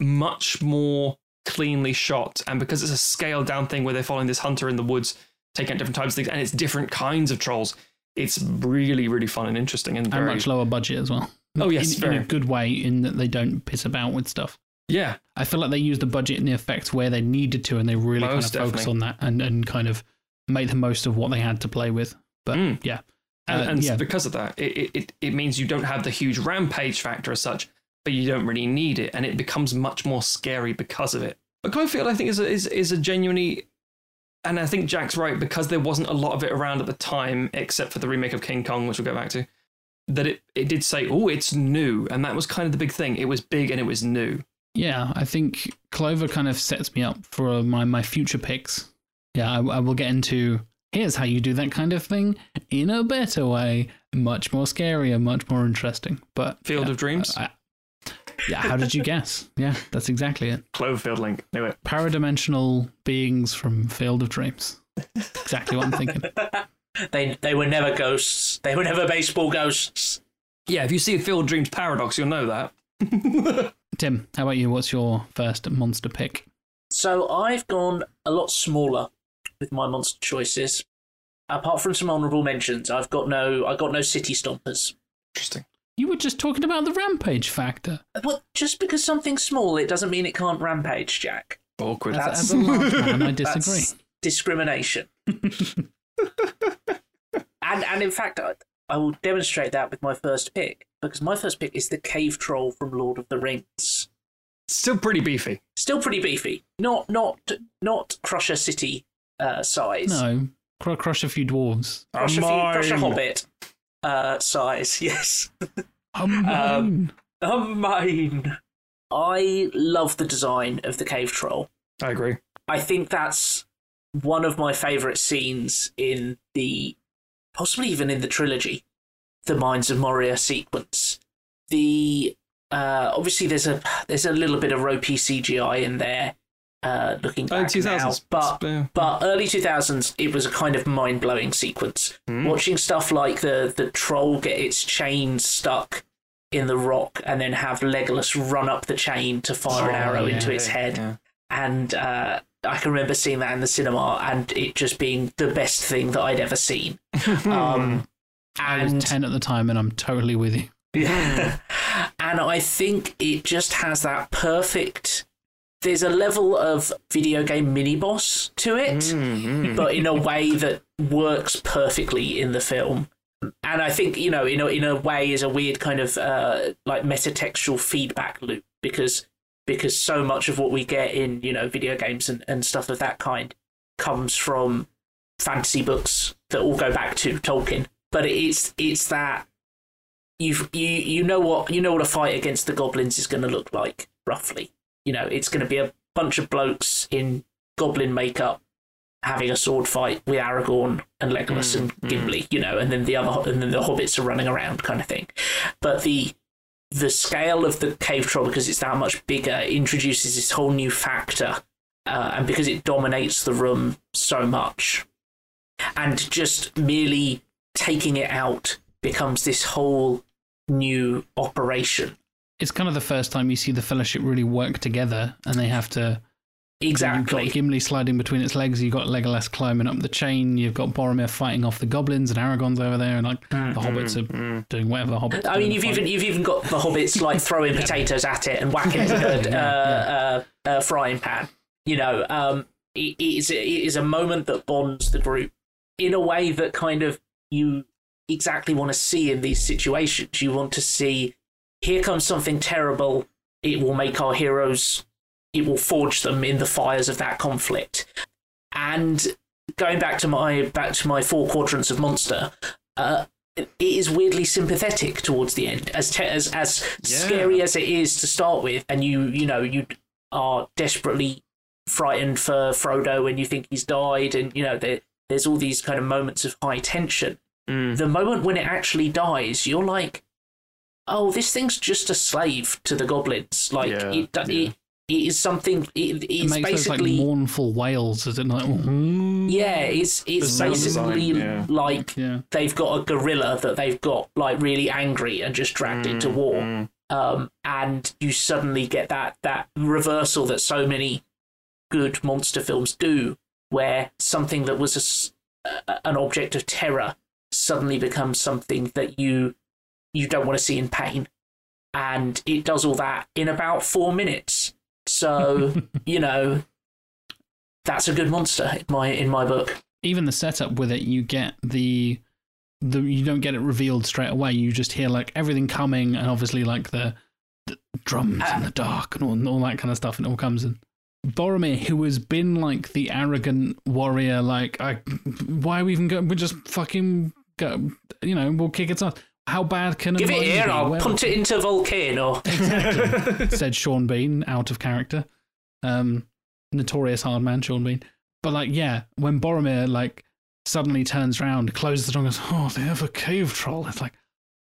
much more cleanly shot, and because it's a scaled down thing where they're following this hunter in the woods, taking out different types of things, and it's different kinds of trolls. It's really, really fun and interesting, and, and much lower budget as well. Oh, yes, in, very. in a good way, in that they don't piss about with stuff. yeah, I feel like they used the budget and the effects where they needed to, and they really Most kind of focus definitely. on that and, and kind of make the most of what they had to play with. But Mm. yeah, and, Uh, and yeah. because of that, it- it it means you don't have the huge rampage factor as such, but you don't really need it, and it becomes much more scary because of it. But Cloverfield, I think, is a, is is a genuinely, and I think Jack's right because there wasn't a lot of it around at the time, except for the remake of King Kong, which we'll get back to. That it it did say, oh, it's new, and that was kind of the big thing. It was big and it was new. yeah, I think Clover kind of sets me up for my my future picks. Yeah, I, I will get into. Here's how you do that kind of thing in a better way, much more scary and much more interesting. But Field yeah, of Dreams, I- yeah, how did you guess? Yeah, that's exactly it. Cloverfield link. Knew it. Paradimensional beings from Field of Dreams. Exactly what I'm thinking. They they were never ghosts. They were never baseball ghosts. Yeah, if you see a Field of Dreams paradox, you'll know that. Tim, how about you? What's your first monster pick? So I've gone a lot smaller with my monster choices. Apart from some honourable mentions, I've got no I got no city stompers. Interesting. You were just talking about the rampage factor. Well, just because something's small, it doesn't mean it can't rampage, Jack. Awkward. That's- as a large man, I disagree. That's discrimination. and and in fact, I, I will demonstrate that with my first pick because my first pick is the cave troll from Lord of the Rings. Still pretty beefy. Still pretty beefy. Not not not Crusher City uh, size. No, cr- crush a few dwarves. Crush a, few, crush a hobbit uh, size. Yes. Um, Um, A mine. I love the design of the cave troll. I agree. I think that's one of my favourite scenes in the, possibly even in the trilogy, the Mines of Moria sequence. The uh, obviously there's a there's a little bit of ropey CGI in there, uh, looking Early back now, 2000s. but Yeah. but early 2000s it was a kind of mind blowing sequence. Hmm. Watching stuff like the the troll get its chain stuck in the rock and then have Legolas run up the chain to fire an Oh, arrow yeah, into its head Yeah. and uh, I can remember seeing that in the cinema and it just being the best thing that I'd ever seen. Um, I was and 10 at the time, and I'm totally with you. yeah, and I think it just has that perfect. There's a level of video game mini boss to it, Mhm. but in a way that works perfectly in the film. And I think you know, in a, in a way, is a weird kind of uh, like metatextual feedback loop because because so much of what we get in you know video games and, and stuff of that kind comes from fantasy books that all go back to Tolkien. But it's it's that you've you you know what you know what a fight against the goblins is going to look like roughly. You know, it's going to be a bunch of blokes in goblin makeup having a sword fight with Aragorn and Legolas and Gimli, you know, and then the other and then the hobbits are running around kind of thing. But the the scale of the cave troll because it's that much bigger introduces this whole new factor uh, and because it dominates the room so much and just merely taking it out becomes this whole new operation It's kind of the first time you see the Fellowship really work together, and they have to. You've exactly got Gimli sliding between its legs. You've got Legolas climbing up the chain. You've got Boromir fighting off the goblins, and Aragorn's over there, and like the hobbits are doing whatever hobbits. Mm, I mean, you've even you've even got the hobbits like throwing potatoes at it and whacking it with a Yeah, uh, uh, uh, frying pan. You know, um, it, it is it is a moment that bonds the group in a way that kind of you exactly want to see in these situations. You want to see here comes something terrible. It will make our heroes. It will forge them in the fires of that conflict. And going back to my back to my four quadrants of monster, uh, it is weirdly sympathetic towards the end, as te- as as Yeah. scary as it is to start with, and you you know you are desperately frightened for Frodo and you think he's died, and you know the there's all these kind of moments of high tension. Mm. The moment when it actually dies, you're like, oh, this thing's just a slave to the goblins. Like Yeah, it, yeah. it, it is something. It, It it's makes those like basically mournful wails, is it like? Yeah. It's it's basically design, yeah. like yeah. they've got a gorilla that they've got like really angry and just dragged into Mm, war. mm. um, and you suddenly get that that reversal that so many good monster films do, where something that was a s a an object of terror suddenly becomes something that you you don't want to see in pain, and it does all that in about four minutes. So you know, that's a good monster in my in my book. even the setup with it, you get the the you don't get it revealed straight away. You just hear like everything coming, and obviously like the, the drums in the dark and all, and all that kind of stuff, and it all comes in. Boromir, who has been like the arrogant warrior, like I, why are we even going? We're just fucking go, you know, we'll kick its ass. How bad can Give it here, be? I'll Well- punt it into volcano. said Sean Bean, out of character. Um, notorious hard man, Sean Bean. But like, yeah, when Boromir like suddenly turns around, closes the door, and goes, "Oh, they have a cave troll." It's like,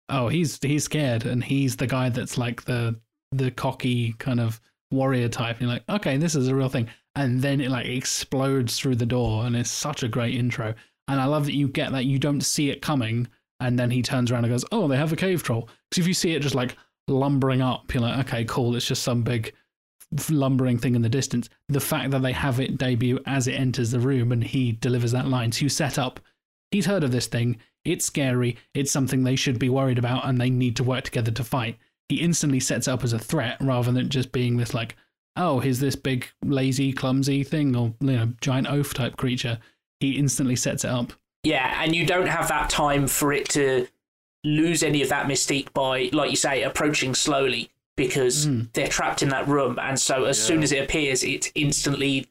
oh, he's he's scared, and he's the guy that's like the the cocky kind of warrior type. And you're like, okay, this is a real thing. And then it like explodes through the door, and it's such a great intro. And I love that you get that you don't see it coming, and then he turns around and goes, "Oh, they have a cave troll." Because if you see it just like lumbering up, you're like, okay, cool. It's just some big lumbering thing in the distance. The fact that they have it debut as it enters the room and he delivers that line, so you set up. He's heard of this thing. It's scary. It's something they should be worried about, and they need to work together to fight. He instantly sets up as a threat rather than just being this like, oh, here's this big lazy, clumsy thing or you know giant oaf type creature. He instantly sets it up. Yeah, and you don't have that time for it to lose any of that mystique by, like you say, approaching slowly because Mm. they're trapped in that room. And so as soon as it appears, it's instantly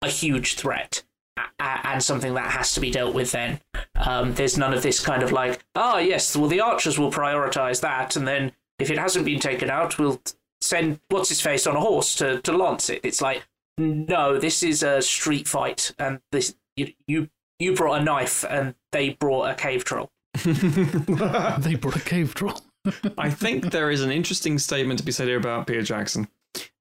a huge threat a- a- and something that has to be dealt with then. Um, there's none of this kind of like, ah, yes, well, the archers will prioritize that. And then if it hasn't been taken out, we'll send what's his face on a horse to, to lance it. It's like, no, this is a street fight. And this you, you you brought a knife and they brought a cave troll. They brought a cave troll. I think there is an interesting statement to be said here about Peter Jackson.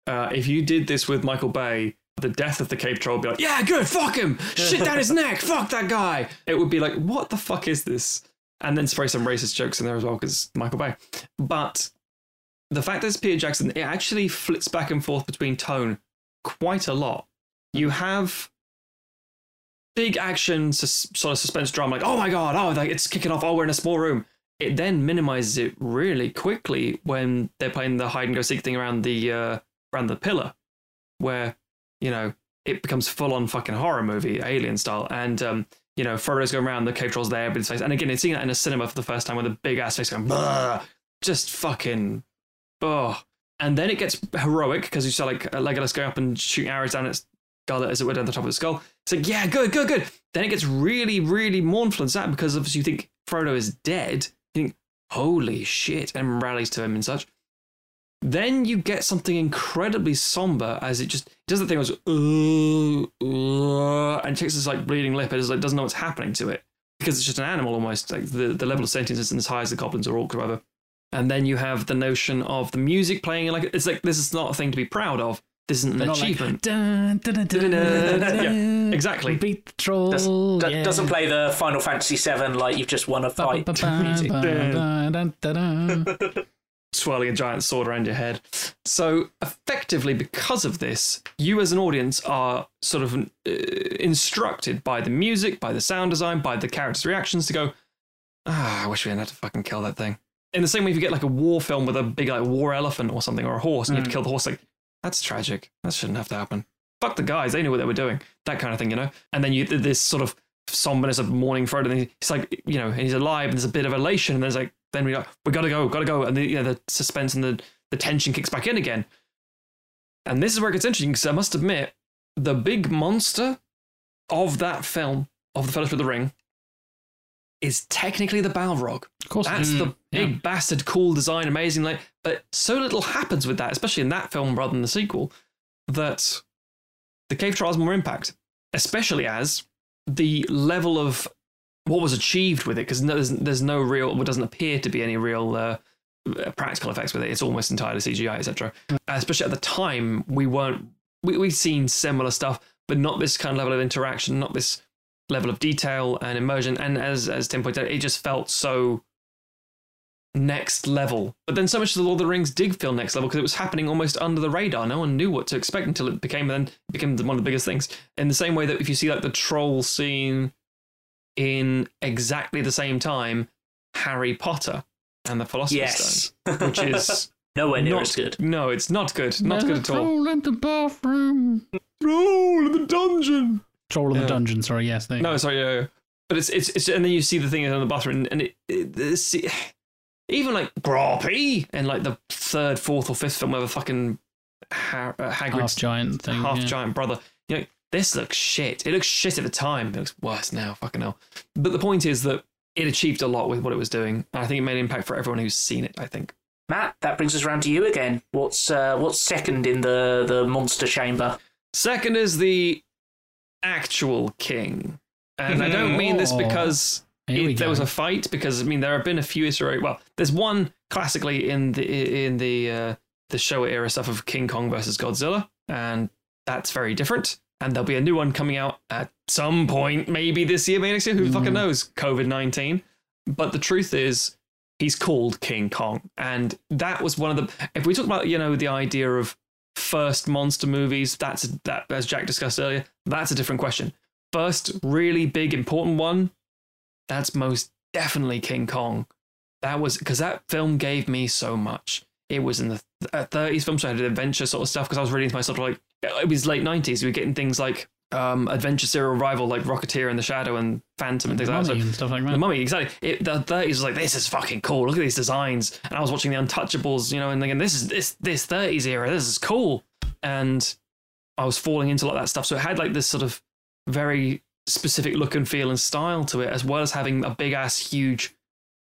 Uh, if you did this with Michael Bay, the death of the cave troll would be like, yeah, good, fuck him, shit down his neck, fuck that guy. It would be like, what the fuck is this? And then spray some racist jokes in there as well because Michael Bay. But the fact that it's Peter Jackson, it actually flits back and forth between tone quite a lot. You have big action, sus- sort of suspense drama, like, oh my god, oh, like, it's kicking off, oh, we're in a small room it then minimizes it really quickly when they're playing the hide and go seek thing around the uh, around the pillar, where you know it becomes full on fucking horror movie, alien style, and um, you know Frodo's going around, the cave troll's there, but and again, it's seeing that in a cinema for the first time with a big ass face going, "Bah!" just fucking, oh, and then it gets heroic because you saw like Legolas going up and shooting arrows down its gullet as it went down the top of the skull. It's like, yeah, good, good, good. Then it gets really, really mournful and sad because obviously you think Frodo is dead. You think, holy shit, and rallies to him and such. Then you get something incredibly somber as it just does the thing was uh, uh, and takes this like bleeding lip. It like doesn't know what's happening to it because it's just an animal almost. Like the, the level of sentience isn't as high as the goblins or orcs or whatever. And then you have the notion of the music playing like it's like this is not a thing to be proud of. This isn't an They're not achievement. exactly. Beat the troll. Does, do- Doesn't play the Final Fantasy VII like you've just won a fight. swirling a giant sword around your head. So, effectively, because of this, you as an audience are sort of uh, instructed by the music, by the sound design, by the characters' reactions to go, ah, I wish we hadn't had to fucking kill that thing. In the same way, if you get like a war film with a big like war elephant or something, or a horse, and you have to kill the horse, like, that's tragic. That shouldn't have to happen. Fuck the guys, they knew what they were doing. That kind of thing, you know? And then you this sort of somberness of mourning Frodo, and he's like, you know, he's alive, and there's a bit of elation, and there's like, then we go, we gotta go, gotta go, and the, you know, the suspense and the, the tension kicks back in again. And this is where it gets interesting, because I must admit, the big monster of that film, of The Fellowship of the Ring, is technically the Balrog. Of course, That's is. the yeah. big bastard, cool design, amazing. Like, but so little happens with that, especially in that film rather than the sequel, that the cave troll's more impact. Especially as the level of what was achieved with it because no, there's, there's no real, well, doesn't appear to be any real uh, practical effects with it. It's almost entirely CGI, etc. Uh, especially at the time, we weren't. We we've seen similar stuff, but not this kind of level of interaction, not this level of detail and immersion. And as as Tim pointed out, it just felt so next level. But then so much of the Lord of the Rings did feel next level because it was happening almost under the radar. No one knew what to expect until it became then became one of the biggest things. In the same way that if you see like the troll scene in exactly the same time, Harry Potter and the Philosopher's Yes. Stone, which is Nowhere near not as good. No, it's not good. Not There's good at all. Troll in the bathroom. Troll in the dungeon. Troll in Yeah. the dungeon. Sorry, yes. There No, go. sorry, yeah, yeah. But it's, it's it's and then you see the thing in the bathroom and, and it, it it's, even like Groppy and like the third, fourth, or fifth film where the fucking ha- uh, half Hagrid's giant thing. half yeah. giant brother. You know, this looks shit. It looks shit at the time. It looks worse now. Fucking hell. But the point is that it achieved a lot with what it was doing. And I think it made an impact for everyone who's seen it. I think. Matt, that brings us round to you again. What's uh, what's second in the the monster chamber? Second is the actual king. And I don't mean this Oh. because it, there was a fight because I mean there have been a few iterations. Well, there's one classically in the in the uh, the Showa era stuff of King Kong versus Godzilla, and that's very different. And there'll be a new one coming out at some point, maybe this year, maybe next year. Who fucking Mhm. knows? COVID nineteen. But the truth is, he's called King Kong, and that was one of the. If we talk about you know the idea of first monster movies, that's that as Jack discussed earlier. That's a different question. First, really big important one that's most definitely King Kong. That was because that film gave me so much. It was in the uh, 30s film, so I did adventure sort of stuff because I was really into my sort of like, it was late 90s. We were getting things like um, adventure serial rival like Rocketeer in the Shadow and Phantom and things like that. So and stuff like that. the mummy, exactly. It, the 30s was like, this is fucking cool. Look at these designs. And I was watching the Untouchables, you know, and thinking, this is this this 30s era. This is cool. And I was falling into a lot of that stuff. So it had like this sort of very specific look and feel and style to it, as well as having a big ass, huge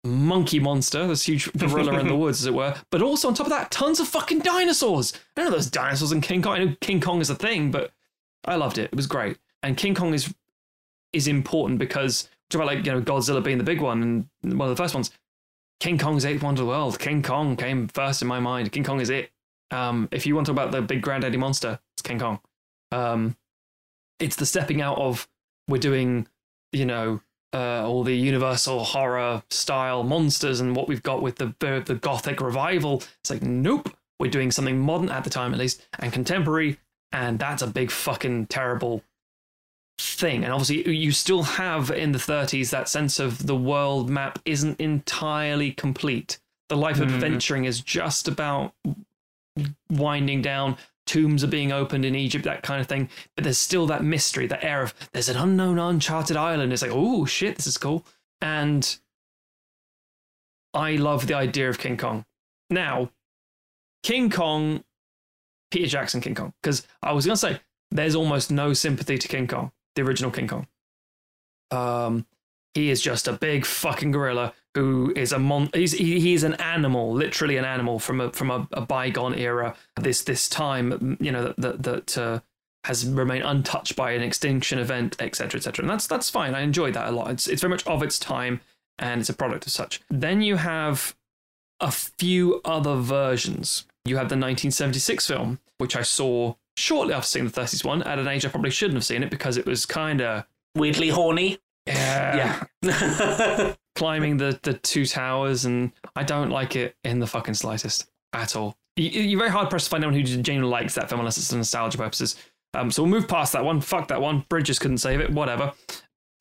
monkey monster, this huge gorilla in the woods, as it were. But also on top of that, tons of fucking dinosaurs. I know those dinosaurs in King Kong. I know King Kong is a thing, but I loved it. It was great. And King Kong is is important because talk about like you know Godzilla being the big one and one of the first ones. King Kong's eighth wonder of the world. King Kong came first in my mind. King Kong is it. Um, if you want to talk about the big granddaddy monster, it's King Kong. Um, it's the stepping out of we're doing, you know, uh, all the universal horror style monsters and what we've got with the the, the gothic revival. It's like nope, we're doing something modern at the time at least and contemporary, and that's a big fucking terrible thing. And obviously, you still have in the 30s that sense of the world map isn't entirely complete. The life of Mhm. adventuring is just about winding down. Tombs are being opened in Egypt, that kind of thing. But there's still that mystery, that air of there's an unknown, uncharted island. It's like, oh shit, this is cool. And I love the idea of King Kong. Now, King Kong, Peter Jackson King Kong, because I was going to say, there's almost no sympathy to King Kong, the original King Kong. Um, he is just a big fucking gorilla who is a mon. He's he, he's an animal, literally an animal from a from a, a bygone era. This this time, you know that that, uh, has remained untouched by an extinction event, etc., etc. And that's that's fine. I enjoyed that a lot. It's it's very much of its time, and it's a product of such. Then you have a few other versions. You have the 1976 film, which I saw shortly after seeing the 30s one at an age I probably shouldn't have seen it because it was kind of Weirdly horny. yeah, Yeah. climbing the the two towers, and I don't like it in the fucking slightest at all. You, you're very hard pressed to find anyone who genuinely likes that film unless it's for nostalgia purposes. Um, so we'll move past that one. Fuck that one. Bridges couldn't save it. Whatever.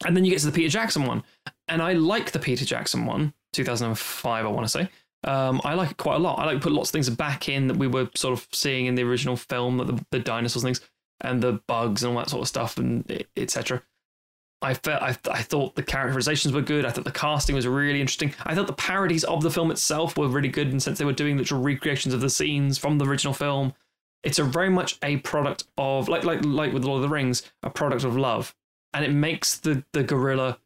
And then you get to the Peter Jackson one, and I like the Peter Jackson one, 2005, I want to say. Um, I like it quite a lot. I like put lots of things back in that we were sort of seeing in the original film, like the, the dinosaurs and things, and the bugs and all that sort of stuff, and etc. I felt I, I thought the characterizations were good. I thought the casting was really interesting. I thought the parodies of the film itself were really good the sense they were doing literal recreations of the scenes from the original film. It's a very much a product of like like like with Lord of the Rings, a product of love, and it makes the the gorilla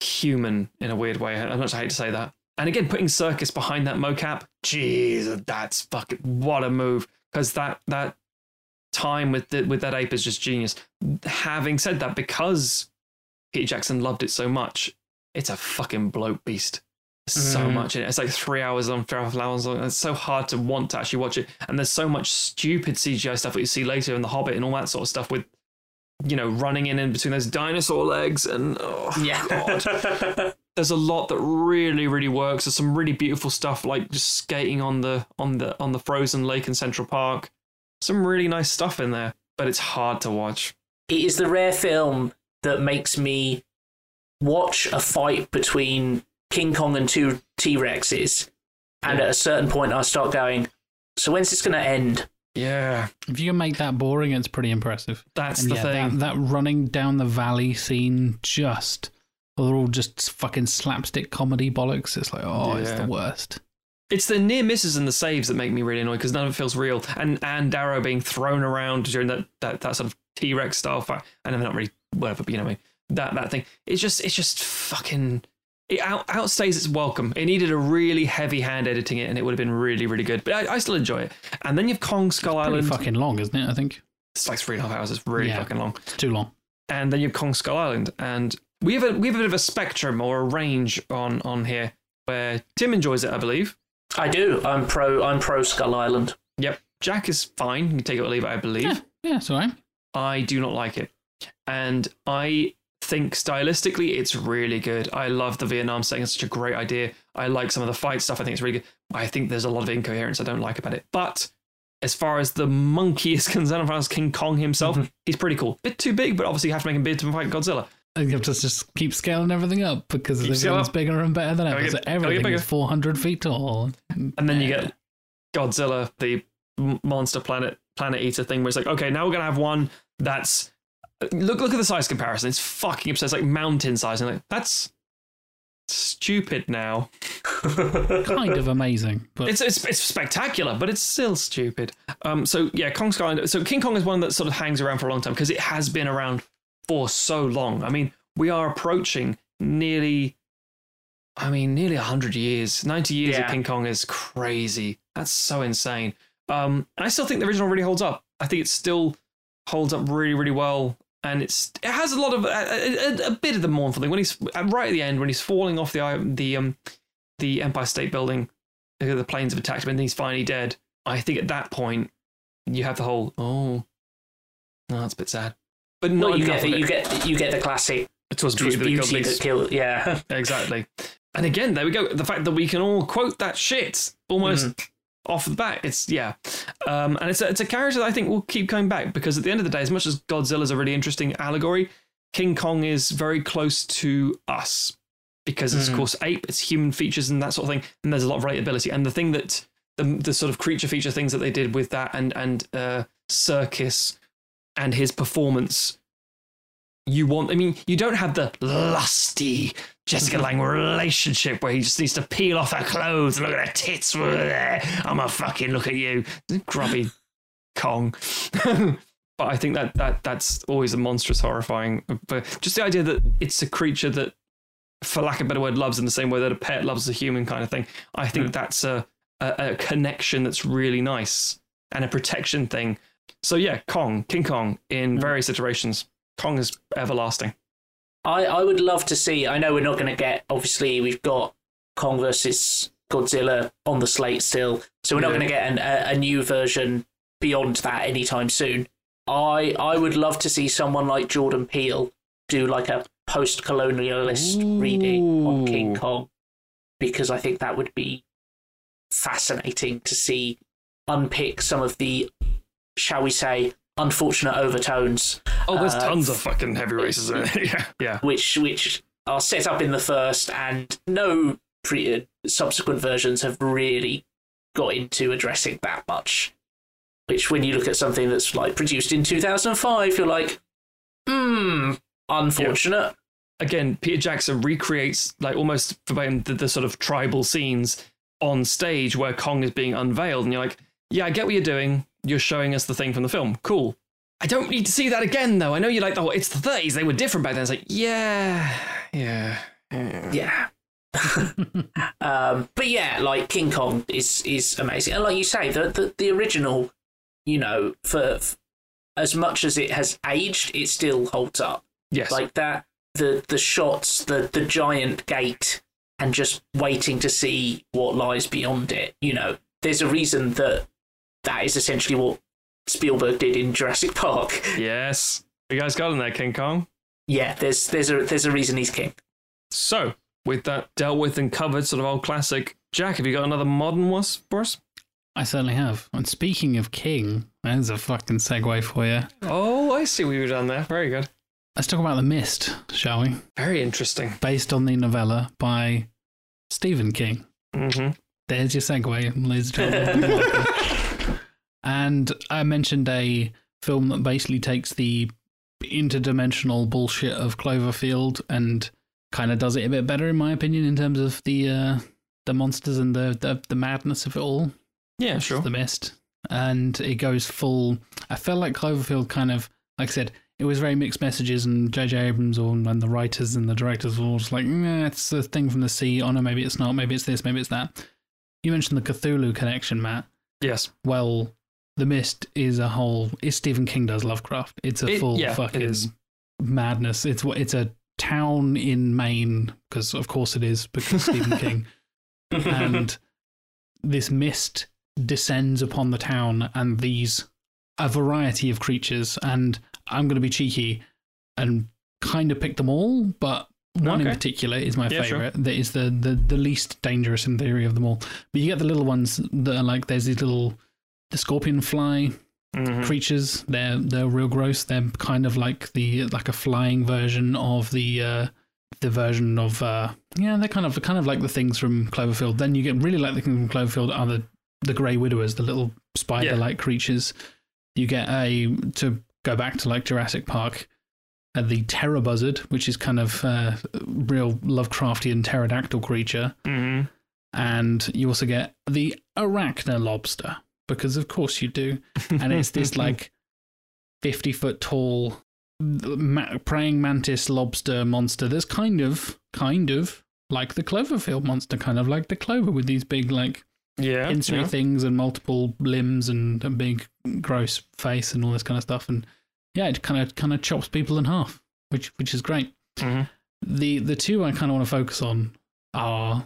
human in a weird way. I much hate to say that. And again, putting Serkis behind that mocap, jeez, that's fucking what a move. Because that that time with the, with that ape is just genius. Having said that, because Peter Jackson loved it so much, it's a fucking bloat beast. So Mm. much in it. It's like three hours long, three hours long. It's so hard to want to actually watch it. And there's so much stupid CGI stuff that you see later in The Hobbit and all that sort of stuff with, you know, running in in between those dinosaur legs and oh Yeah. god. There's a lot that really, really works. There's some really beautiful stuff like just skating on the on the on the frozen lake in Central Park. Some really nice stuff in there, but it's hard to watch. it is the rare film that makes me watch a fight between King Kong and two T Rexes, and Yeah. at a certain point, I start going, "So when's this going to end?" Yeah, If you can make that boring, it's pretty impressive. that's And the yeah, thing. That, that running down the valley scene, just they're all just fucking slapstick comedy bollocks. It's like, oh, it's the worst. It's the near misses and the saves that make me really annoyed because none of it feels real. And and Darrow being thrown around during that that, that sort of T Rex style fight. I know they're not really whatever, but you know what I mean. That that thing. It's just it's just fucking. It out, outstays its welcome. It needed a really heavy hand editing it, and it would have been really, really good. But I, I still enjoy it. And then you've Kong Skull Island. fucking long, isn't it? I think It's like three and a half hours. It's really Yeah. fucking long. it's too long. and then you have Kong Skull Island, and we have a we have a bit of a spectrum or a range on on here where Tim enjoys it, I believe. I do. I'm pro. I'm pro Skull Island. Yep, Jack is fine. You can take it or leave it, I believe. Yeah, yeah, it's all right. I do not like it, and I think stylistically it's really good. I love the Vietnam setting; it's such a great idea. I like some of the fight stuff. I think it's really good. I think there's a lot of incoherence I don't like about it, but. As far as the monkey is concerned, as far as King Kong himself, Mm-hmm. he's pretty cool. Bit too big, but obviously you have to make him big to fight Godzilla. I think you have to just keep scaling everything up because Keep everything's bigger and better than ever. get- So everything is 400 feet tall. And then you get Godzilla, the monster planet planet eater thing, where it's like, okay, now we're gonna have one that's look look at the size comparison. It's fucking obsessed, like mountain size, and like that's stupid now. kind of amazing, but It's it's it's spectacular, but it's still stupid. Um, so yeah, Kong Skull Island. So King Kong is one that sort of hangs around for a long time because it has been around for so long. I mean, we are approaching nearly. I mean, nearly 100 years. 90 years of Yeah. King Kong is crazy. That's so insane. Um, and I still think the original really holds up. I think it still holds up really, really well. And it's it has a lot of a, a, a bit of the mournful thing when he's right at the end when he's falling off the the um the Empire State Building. The planes have attacked him and he's finally dead. I think at that point you have the whole oh, no, that's a bit sad. But not Well, you get it. you get you get the classic. It was beauty, beauty that killed that killed. Yeah. Exactly. And again, there we go. The fact that we can all quote that shit almost Mm-hmm. off the bat. It's yeah, um, and it's a, it's a character that I think will keep coming back because at the end of the day, as much as Godzilla's a really interesting allegory, King Kong is very close to us because it's of Mhm. course ape, it's human features and that sort of thing, and there's a lot of relatability. And the thing that the the sort of creature feature things that they did with that and and uh, Serkis and his performance you want. I mean, you don't have the lusty Jessica mm-hmm. Lange relationship where he just needs to peel off her clothes and look at her tits. I'm a fucking look at you, grubby Kong. but I think that that that's always a monstrous, horrifying. But just the idea that it's a creature that, for lack of a better word, loves in the same way that a pet loves a human, kind of thing. I think mm. that's a, a a connection that's really nice and a protection thing. So yeah, Kong, King Kong, in hmm. various iterations. Kong is everlasting. I, I would love to see. I know we're not going to get. Obviously, we've got Kong versus Godzilla on the slate still, so we're not Yeah. going to get an, a, a new version beyond that anytime soon. I I would love to see someone like Jordan Peele do like a post-colonialist reading on King Kong, because I think that would be fascinating to see unpick some of the, shall we say, unfortunate overtones Oh, there's Uh, tons of fucking heavy races in it. yeah, yeah. which which are set up in the first, and no pre- uh, subsequent versions have really got into addressing that much. Which, when you look at something that's like produced in 2005, you're like, hmm, unfortunate. Again, Peter Jackson recreates like almost verbatim the, the sort of tribal scenes on stage where Kong is being unveiled, and you're like, yeah, I get what you're doing. You're showing us the thing from the film. Cool. I don't need to see that again, though. I know you like the whole, it's the 30s. They were different back then. It's like, yeah, yeah, yeah. Yeah. um, but yeah, like King Kong is is amazing, and like you say, the the, the original, you know, for as much as it has aged, it still holds up. Yes. Like that, the the shots, the the giant gate, and just waiting to see what lies beyond it. You know, there's a reason that that is essentially what Spielberg did in Jurassic Park. yes. You guys got in there, King Kong? Yeah, there's there's a there's a reason he's king. So, with that dealt with and covered, sort of old classic, Jack, have you got another modern one for us? I certainly have. And speaking of King, there's a fucking segue for you. Oh, I see what you've done there. Very good. Let's talk about The Mist, shall we? Very interesting. Based on the novella by Stephen King. Mm-hmm. There's your segue, ladies and gentlemen. And I mentioned a film that basically takes the interdimensional bullshit of Cloverfield and kind of does it a bit better, in my opinion, in terms of the uh, the monsters and the, the the madness of it all. Yeah, It's sure. The Mist, and it goes full. I felt like Cloverfield kind of, like I said, it was very mixed messages, and J.J. Abrams or and the writers and the directors were all just like, nah, it's a thing from the sea. Oh no, maybe it's not. Maybe it's this. Maybe it's that. You mentioned the Cthulhu connection, Matt. Yes. Well, The Mist is a whole. Is Stephen King does Lovecraft. It's a It- full yeah, fucking is. madness. It's what it's a town in Maine because of course it is because Stephen King and this mist descends upon the town and these a variety of creatures and i'm going to be cheeky and kind of pick them all but one in particular is my Yeah, sure. favorite that is the, the the least dangerous in theory of them all but you get the little ones that are like there's these little the scorpion fly Mhm. creatures they're they're real gross. They're kind of like the like a flying version of the uh the version of uh yeah they're kind of kind of like the things from cloverfield. Then you get really like the things from cloverfield are the the grey widowers the little spider like creatures. You get a to go back to like jurassic park uh, the terror buzzard which is kind of uh, real lovecraftian pterodactyl creature. Mhm. and you also get the arachna lobster because of course you do and it's this like 50 foot tall ma- praying mantis lobster monster that's kind of kind of like the cloverfield monster kind of like the clover with these big like yeah. pincery yeah. things and multiple limbs and a big gross face and all this kind of stuff and yeah it kind of kind of chops people in half which which is great Mhm. the the two i kind of want to focus on are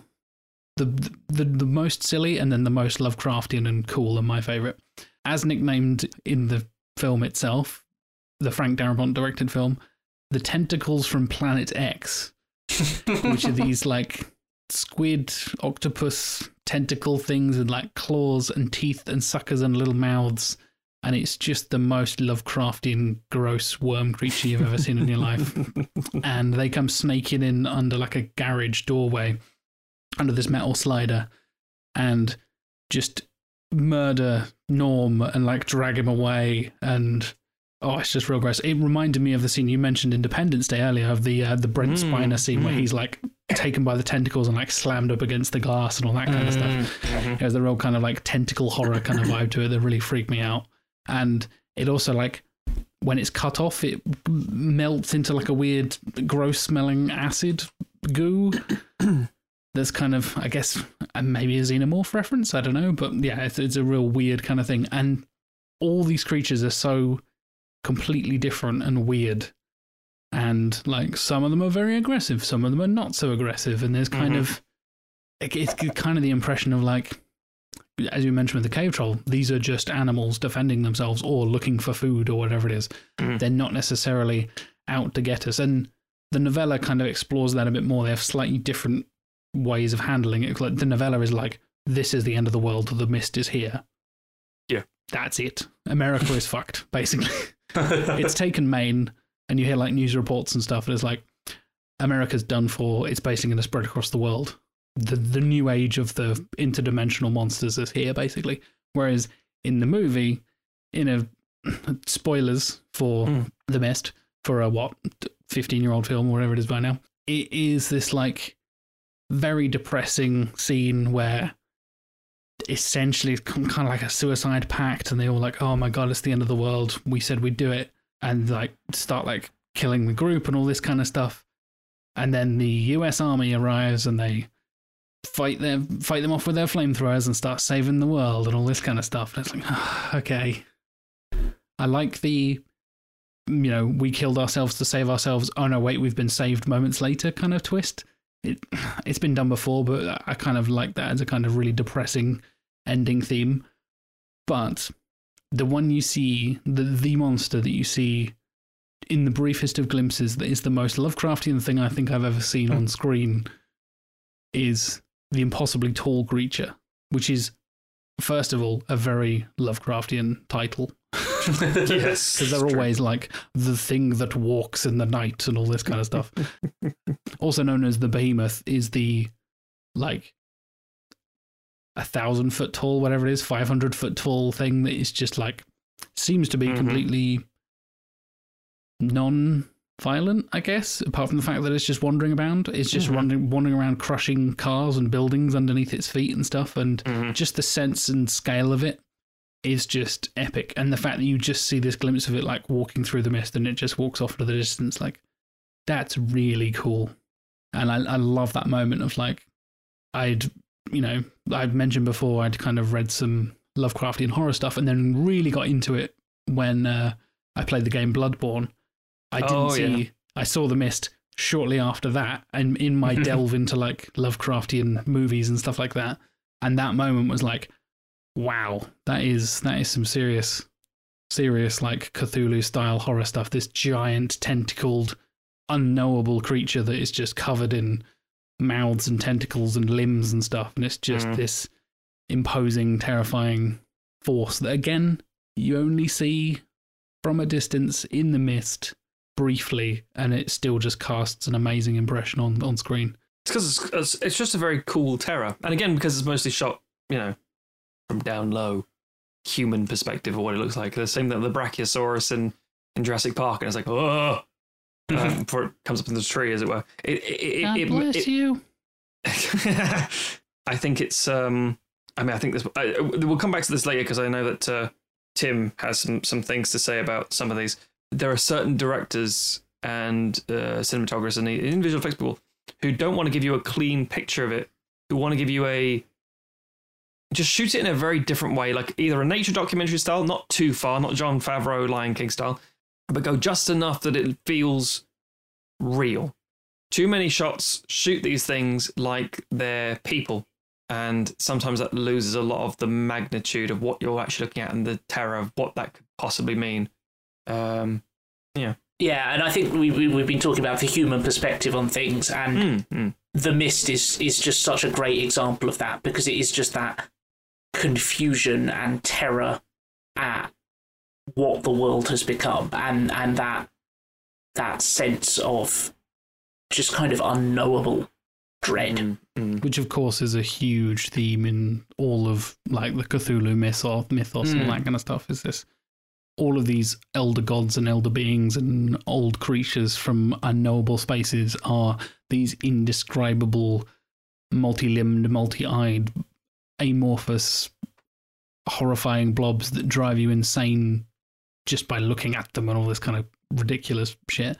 the, the the most silly and then the most lovecraftian and cool and my favorite as nicknamed in the film itself the frank darabont directed film the tentacles from planet x which are these like squid, octopus, tentacle things with like claws and teeth and suckers and little mouths. And it's just the most Lovecraftian, gross worm creature you've ever seen in your life. And they come snaking in under like a garage doorway, under this metal slider, and just murder Norm and like drag him away. And oh, it's just real gross. It reminded me of the scene you mentioned Independence Day earlier of the uh, the Brent Mm, Spiner scene where mm. he's like taken by the tentacles and like slammed up against the glass and all that kind of stuff. Mhm. There's a real kind of like tentacle horror kind of vibe to it that really freaked me out. And it also like when it's cut off, it melts into like a weird, gross smelling acid goo. There's kind of, I guess, uh, maybe a xenomorph reference. I don't know, but yeah, it's, it's a real weird kind of thing. And all these creatures are so completely different and weird. And like some of them are very aggressive, some of them are not so aggressive. And there's kind Mhm. of, it's kind of the impression of like, as you mentioned with the cave troll, these are just animals defending themselves or looking for food or whatever it is. Mhm. They're not necessarily out to get us. And the novella kind of explores that a bit more. They have slightly different ways of handling it. Like the novella is like, this is the end of the world. The mist is here. Yeah. That's it. America is fucked, basically. it's taken Maine, and you hear like news reports and stuff, and it's like, America's done for. It's basically going to spread across the world. The the new age of the interdimensional monsters is here, basically. Whereas in the movie, in a spoilers for Mm. The Mist for a what fifteen year old film, whatever it is by now, it is this like very depressing scene where essentially it's kind of like a suicide pact, and they all like, oh my god, it's the end of the world. We said we'd do it, and like start like killing the group and all this kind of stuff. And then the U.S. Army arrives and they fight them, fight them off with their flamethrowers and start saving the world and all this kind of stuff. And it's like, oh, okay. I like the you know, we killed ourselves to save ourselves. Oh no, wait, we've been saved moments later kind of twist. It it's been done before, but I kind of like that as a kind of really depressing ending theme. But the one you see, the the monster that you see in the briefest of glimpses, that is the most Lovecraftian thing I think I've ever seen on screen, is the impossibly tall creature, which is first of all a very Lovecraftian title yes, because they're always like the thing that walks in the night and all this kind of stuff. also known as the behemoth is the like a thousand foot tall, whatever it is, five hundred foot tall thing that is just like seems to be Mhm. completely non-violent, I guess. Apart from the fact that it's just wandering around, it's just Mhm. wandering wandering around, crushing cars and buildings underneath its feet and stuff, and Mhm. just the sense and scale of it is just epic. And the fact that you just see this glimpse of it like walking through the mist and it just walks off into the distance, like that's really cool. And I, I love that moment of like, I'd, you know, I've mentioned before, I'd kind of read some Lovecraftian horror stuff and then really got into it when uh, I played the game Bloodborne. I didn't Oh, see, yeah. I saw the mist shortly after that. And in my delve into like Lovecraftian movies and stuff like that. And that moment was like, wow, that is that is some serious, serious like Cthulhu style horror stuff. This giant tentacled, unknowable creature that is just covered in mouths and tentacles and limbs and stuff, and it's just Mm. this imposing, terrifying force that again you only see from a distance in the mist briefly, and it still just casts an amazing impression on on screen. It's because it's, it's, it's just a very cool terror, and again because it's mostly shot, you know, from down low, human perspective of what it looks like. The same that the Brachiosaurus in, in Jurassic Park, and it's like oh, uh, before it comes up in the tree, as it were. It, it, God it, bless it, you. I think it's. Um, I mean, I think this. I, we'll come back to this later because I know that uh, Tim has some some things to say about some of these. There are certain directors and uh, cinematographers and visual effects people who don't want to give you a clean picture of it, who want to give you a just shoot it in a very different way, like either a nature documentary style, not too far, not Jon Favreau Lion King style, but go just enough that it feels real. Too many shots shoot these things like they're people, and sometimes that loses a lot of the magnitude of what you're actually looking at and the terror of what that could possibly mean. Um, Yeah, and I think we, we we've been talking about the human perspective on things, and mm, mm, the mist is is just such a great example of that because it is just that confusion and terror at what the world has become, and and that that sense of just kind of unknowable dread. mm, mm. which of course is a huge theme in all of like the Cthulhu mythos, mythos and Mm. that kind of stuff. Is this all of these elder gods and elder beings and old creatures from unknowable spaces are these indescribable, multi-limbed, multi-eyed, amorphous, horrifying blobs that drive you insane just by looking at them and all this kind of ridiculous shit.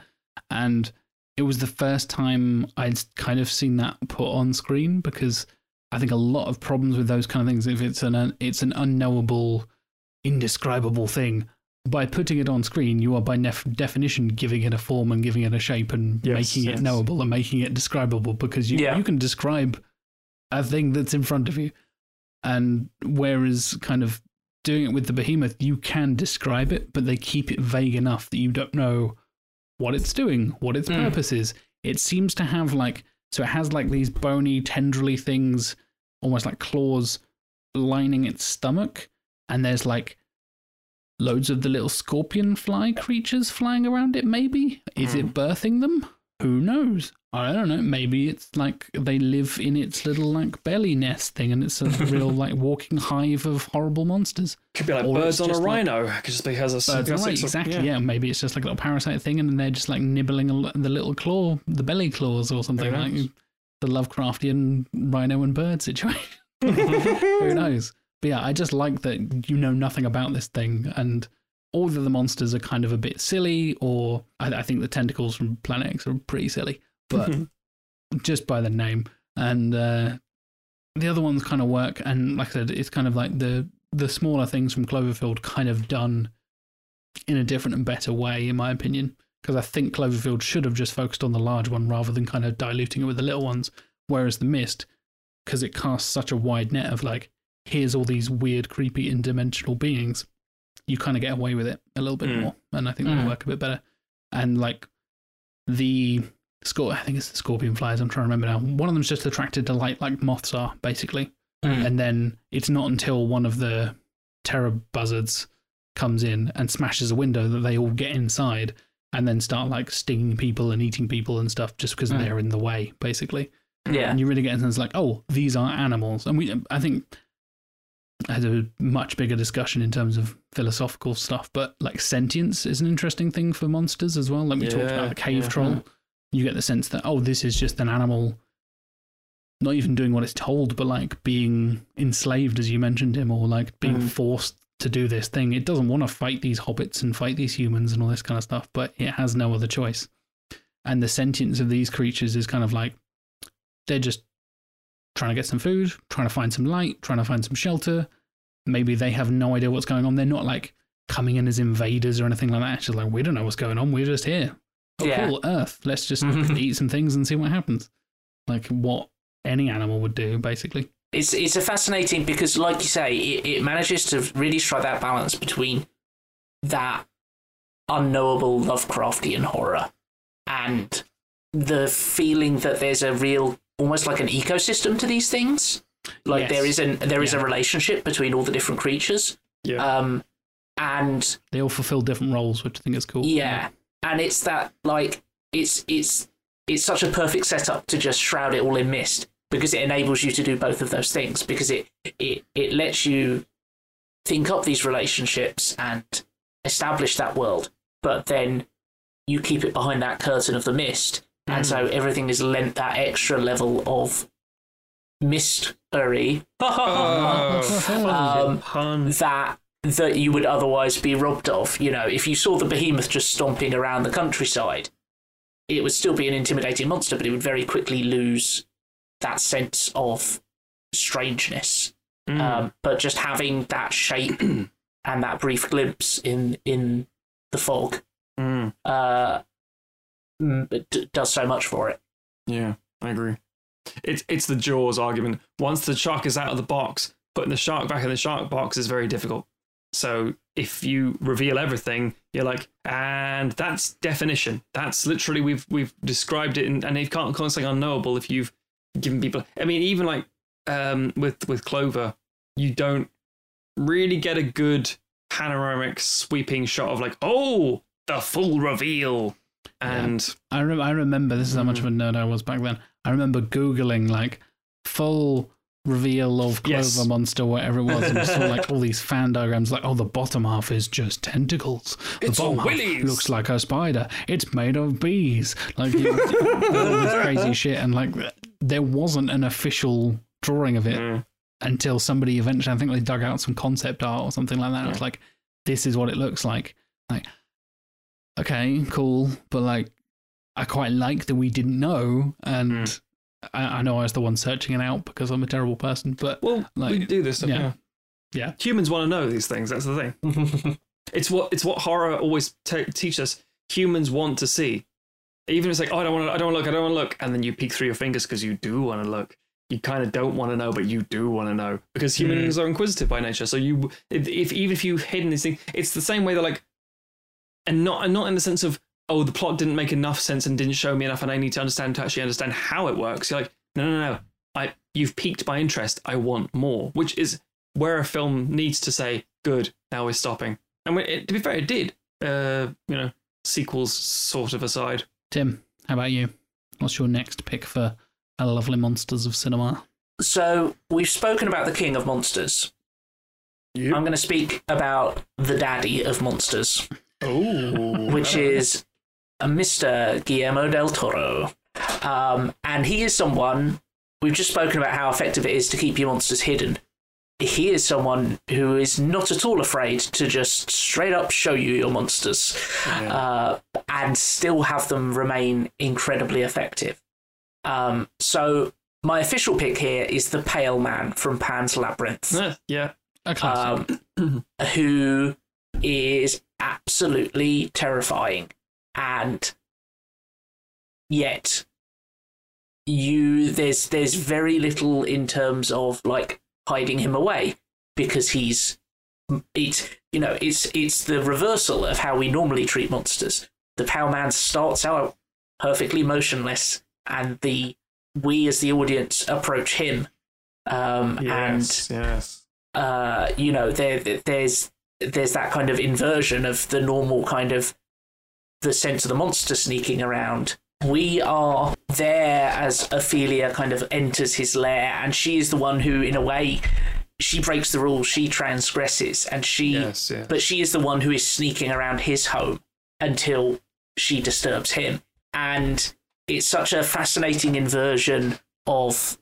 And it was the first time I'd kind of seen that put on screen because I think a lot of problems with those kind of things, if it's an it's an unknowable, indescribable thing, by putting it on screen, you are by nef- definition giving it a form and giving it a shape and Yes, making yes. it knowable and making it describable because you Yeah. you can describe a thing that's in front of you, and whereas kind of doing it with the behemoth, you can describe it, but they keep it vague enough that you don't know what it's doing, what its Mm. purpose is. It seems to have like so it has like these bony, tendrily things, almost like claws, lining its stomach, and there's like loads of the little scorpion fly creatures flying around it. Maybe is it birthing them? Who knows? I don't know. Maybe it's like they live in its little like belly nest thing, and it's a real like walking hive of horrible monsters. Could be like Or birds on a just like- rhino, just because of Birds it's a- exactly. Yeah. maybe it's just like a little parasite thing, and they're just like nibbling the little claw, the belly claws, or something like the Lovecraftian rhino and bird situation. Who knows? But yeah, I just like that you know nothing about this thing, and all of the monsters are kind of a bit silly, or I, I think the tentacles from Planet X are pretty silly, but just by the name. And uh, the other ones kind of work, and like I said, it's kind of like the the smaller things from Cloverfield kind of done in a different and better way, in my opinion. Because I think Cloverfield should have just focused on the large one rather than kind of diluting it with the little ones. Whereas The Mist, because it casts such a wide net of like, here's all these weird, creepy, interdimensional beings, you kind of get away with it a little bit Mm. more. And I think that'll Mm. work a bit better. And like the score, I think it's the scorpion flies. I'm trying to remember now. One of them's just attracted to light, like moths are, basically. Mm. And then it's not until one of the terror buzzards comes in and smashes a window that they all get inside and then start like stinging people and eating people and stuff just because Mm. they're in the way, basically. Yeah. And you really get a sense like, oh, these are animals. And we, I think, I had a much bigger discussion in terms of philosophical stuff, but like sentience is an interesting thing for monsters as well. Like we talked about the cave yeah. troll. You get the sense that, oh, this is just an animal not even doing what it's told, but like being enslaved, as you mentioned him, or like being Mm. forced to do this thing. It doesn't want to fight these hobbits and fight these humans and all this kind of stuff, but it has no other choice. And the sentience of these creatures is kind of like they're just trying to get some food, trying to find some light, trying to find some shelter. Maybe they have no idea what's going on. They're not like coming in as invaders or anything like that. It's just like, we don't know what's going on. We're just here. Oh, Yeah. cool. Earth. Let's just eat some things and see what happens. Like what any animal would do, basically. It's it's a fascinating because, like you say, it, it manages to really strike that balance between that unknowable Lovecraftian horror and the feeling that there's a real, almost like an ecosystem to these things. Like Yes. there is an there is a relationship between all the different creatures. Yeah. Um, and They all fulfill different roles, which I think is cool. yeah, and it's that like it's it's it's such a perfect setup to just shroud it all in mist because it enables you to do both of those things because it it it lets you think up these relationships and establish that world, but then you keep it behind that curtain of the mist, and so everything is lent that extra level of mystery. Oh. um, that that you would otherwise be robbed of. You know, if you saw the behemoth just stomping around the countryside, it would still be an intimidating monster, but it would very quickly lose that sense of strangeness. Mm. Um, but just having that shape and that brief glimpse in in the fog Mm. uh, it d- does so much for it. Yeah, I agree. It's it's the Jaws argument. Once the shark is out of the box, putting the shark back in the shark box is very difficult. So if you reveal everything, you're like, and that's definition. That's literally we've we've described it, in, and it can't call something unknowable if you've given people. I mean, even like um, with with Clover, you don't really get a good panoramic sweeping shot of like, oh, the full reveal, and I, rem- I remember, this is how much of a nerd I was back then. I remember Googling like full reveal of Clover Yes. Monster, whatever it was, and I saw like all these fan diagrams like, oh, the bottom half is just tentacles. The It's bottom half looks like a spider. It's made of bees. Like you, all this crazy shit. And like there wasn't an official drawing of it Mm. until somebody eventually, I think they dug out some concept art or something like that. It was like, this is what it looks like. Like, okay, cool, but like, I quite like that we didn't know, and Mm. I, I know I was the one searching it out because I'm a terrible person. But Well, we Like, do this yeah. Yeah. Yeah. Humans want to know these things. That's the thing. It's what it's what horror always te- teach us. Humans want to see. Even if it's like, oh, I don't want to. I don't want to look. I don't want to look. And then you peek through your fingers because you do want to look. You kind of don't want to know, but you do want to know because hmm. humans are inquisitive by nature. So you, if, if even if you've hidden these things, it's the same way that like, and not and not in the sense of oh, the plot didn't make enough sense and didn't show me enough, and I need to understand to actually understand how it works. You're like, no, no, no. I you've piqued my interest. I want more, which is where a film needs to say, "Good, now we're stopping." And when it, to be fair, it did. Uh, you know, sequels sort of aside. Tim, how about you? What's your next pick for a lovely monsters of cinema? So we've spoken about the king of monsters. I'm going to speak about the daddy of monsters, Oh, which is a Mr. Guillermo del Toro. Um, and he is someone, we've just spoken about how effective it is to keep your monsters hidden. He is someone who is not at all afraid to just straight up show you your monsters uh, and still have them remain incredibly effective. Um, so, my official pick here is the Pale Man from Pan's Labyrinth yeah, yeah. A classic. um, who is absolutely terrifying. And yet you there's there's very little in terms of like hiding him away because he's it's you know it's it's the reversal of how we normally treat monsters. The Pale Man starts out perfectly motionless, and the we as the audience approach him, um, Yes, yes. and uh, you know there there's there's that kind of inversion of the normal kind of the sense of the monster sneaking around. We are there as Ophelia kind of enters his lair, and she is the one who, in a way, she breaks the rules, she transgresses, and she, Yes, yes. but she is the one who is sneaking around his home until she disturbs him. And it's such a fascinating inversion of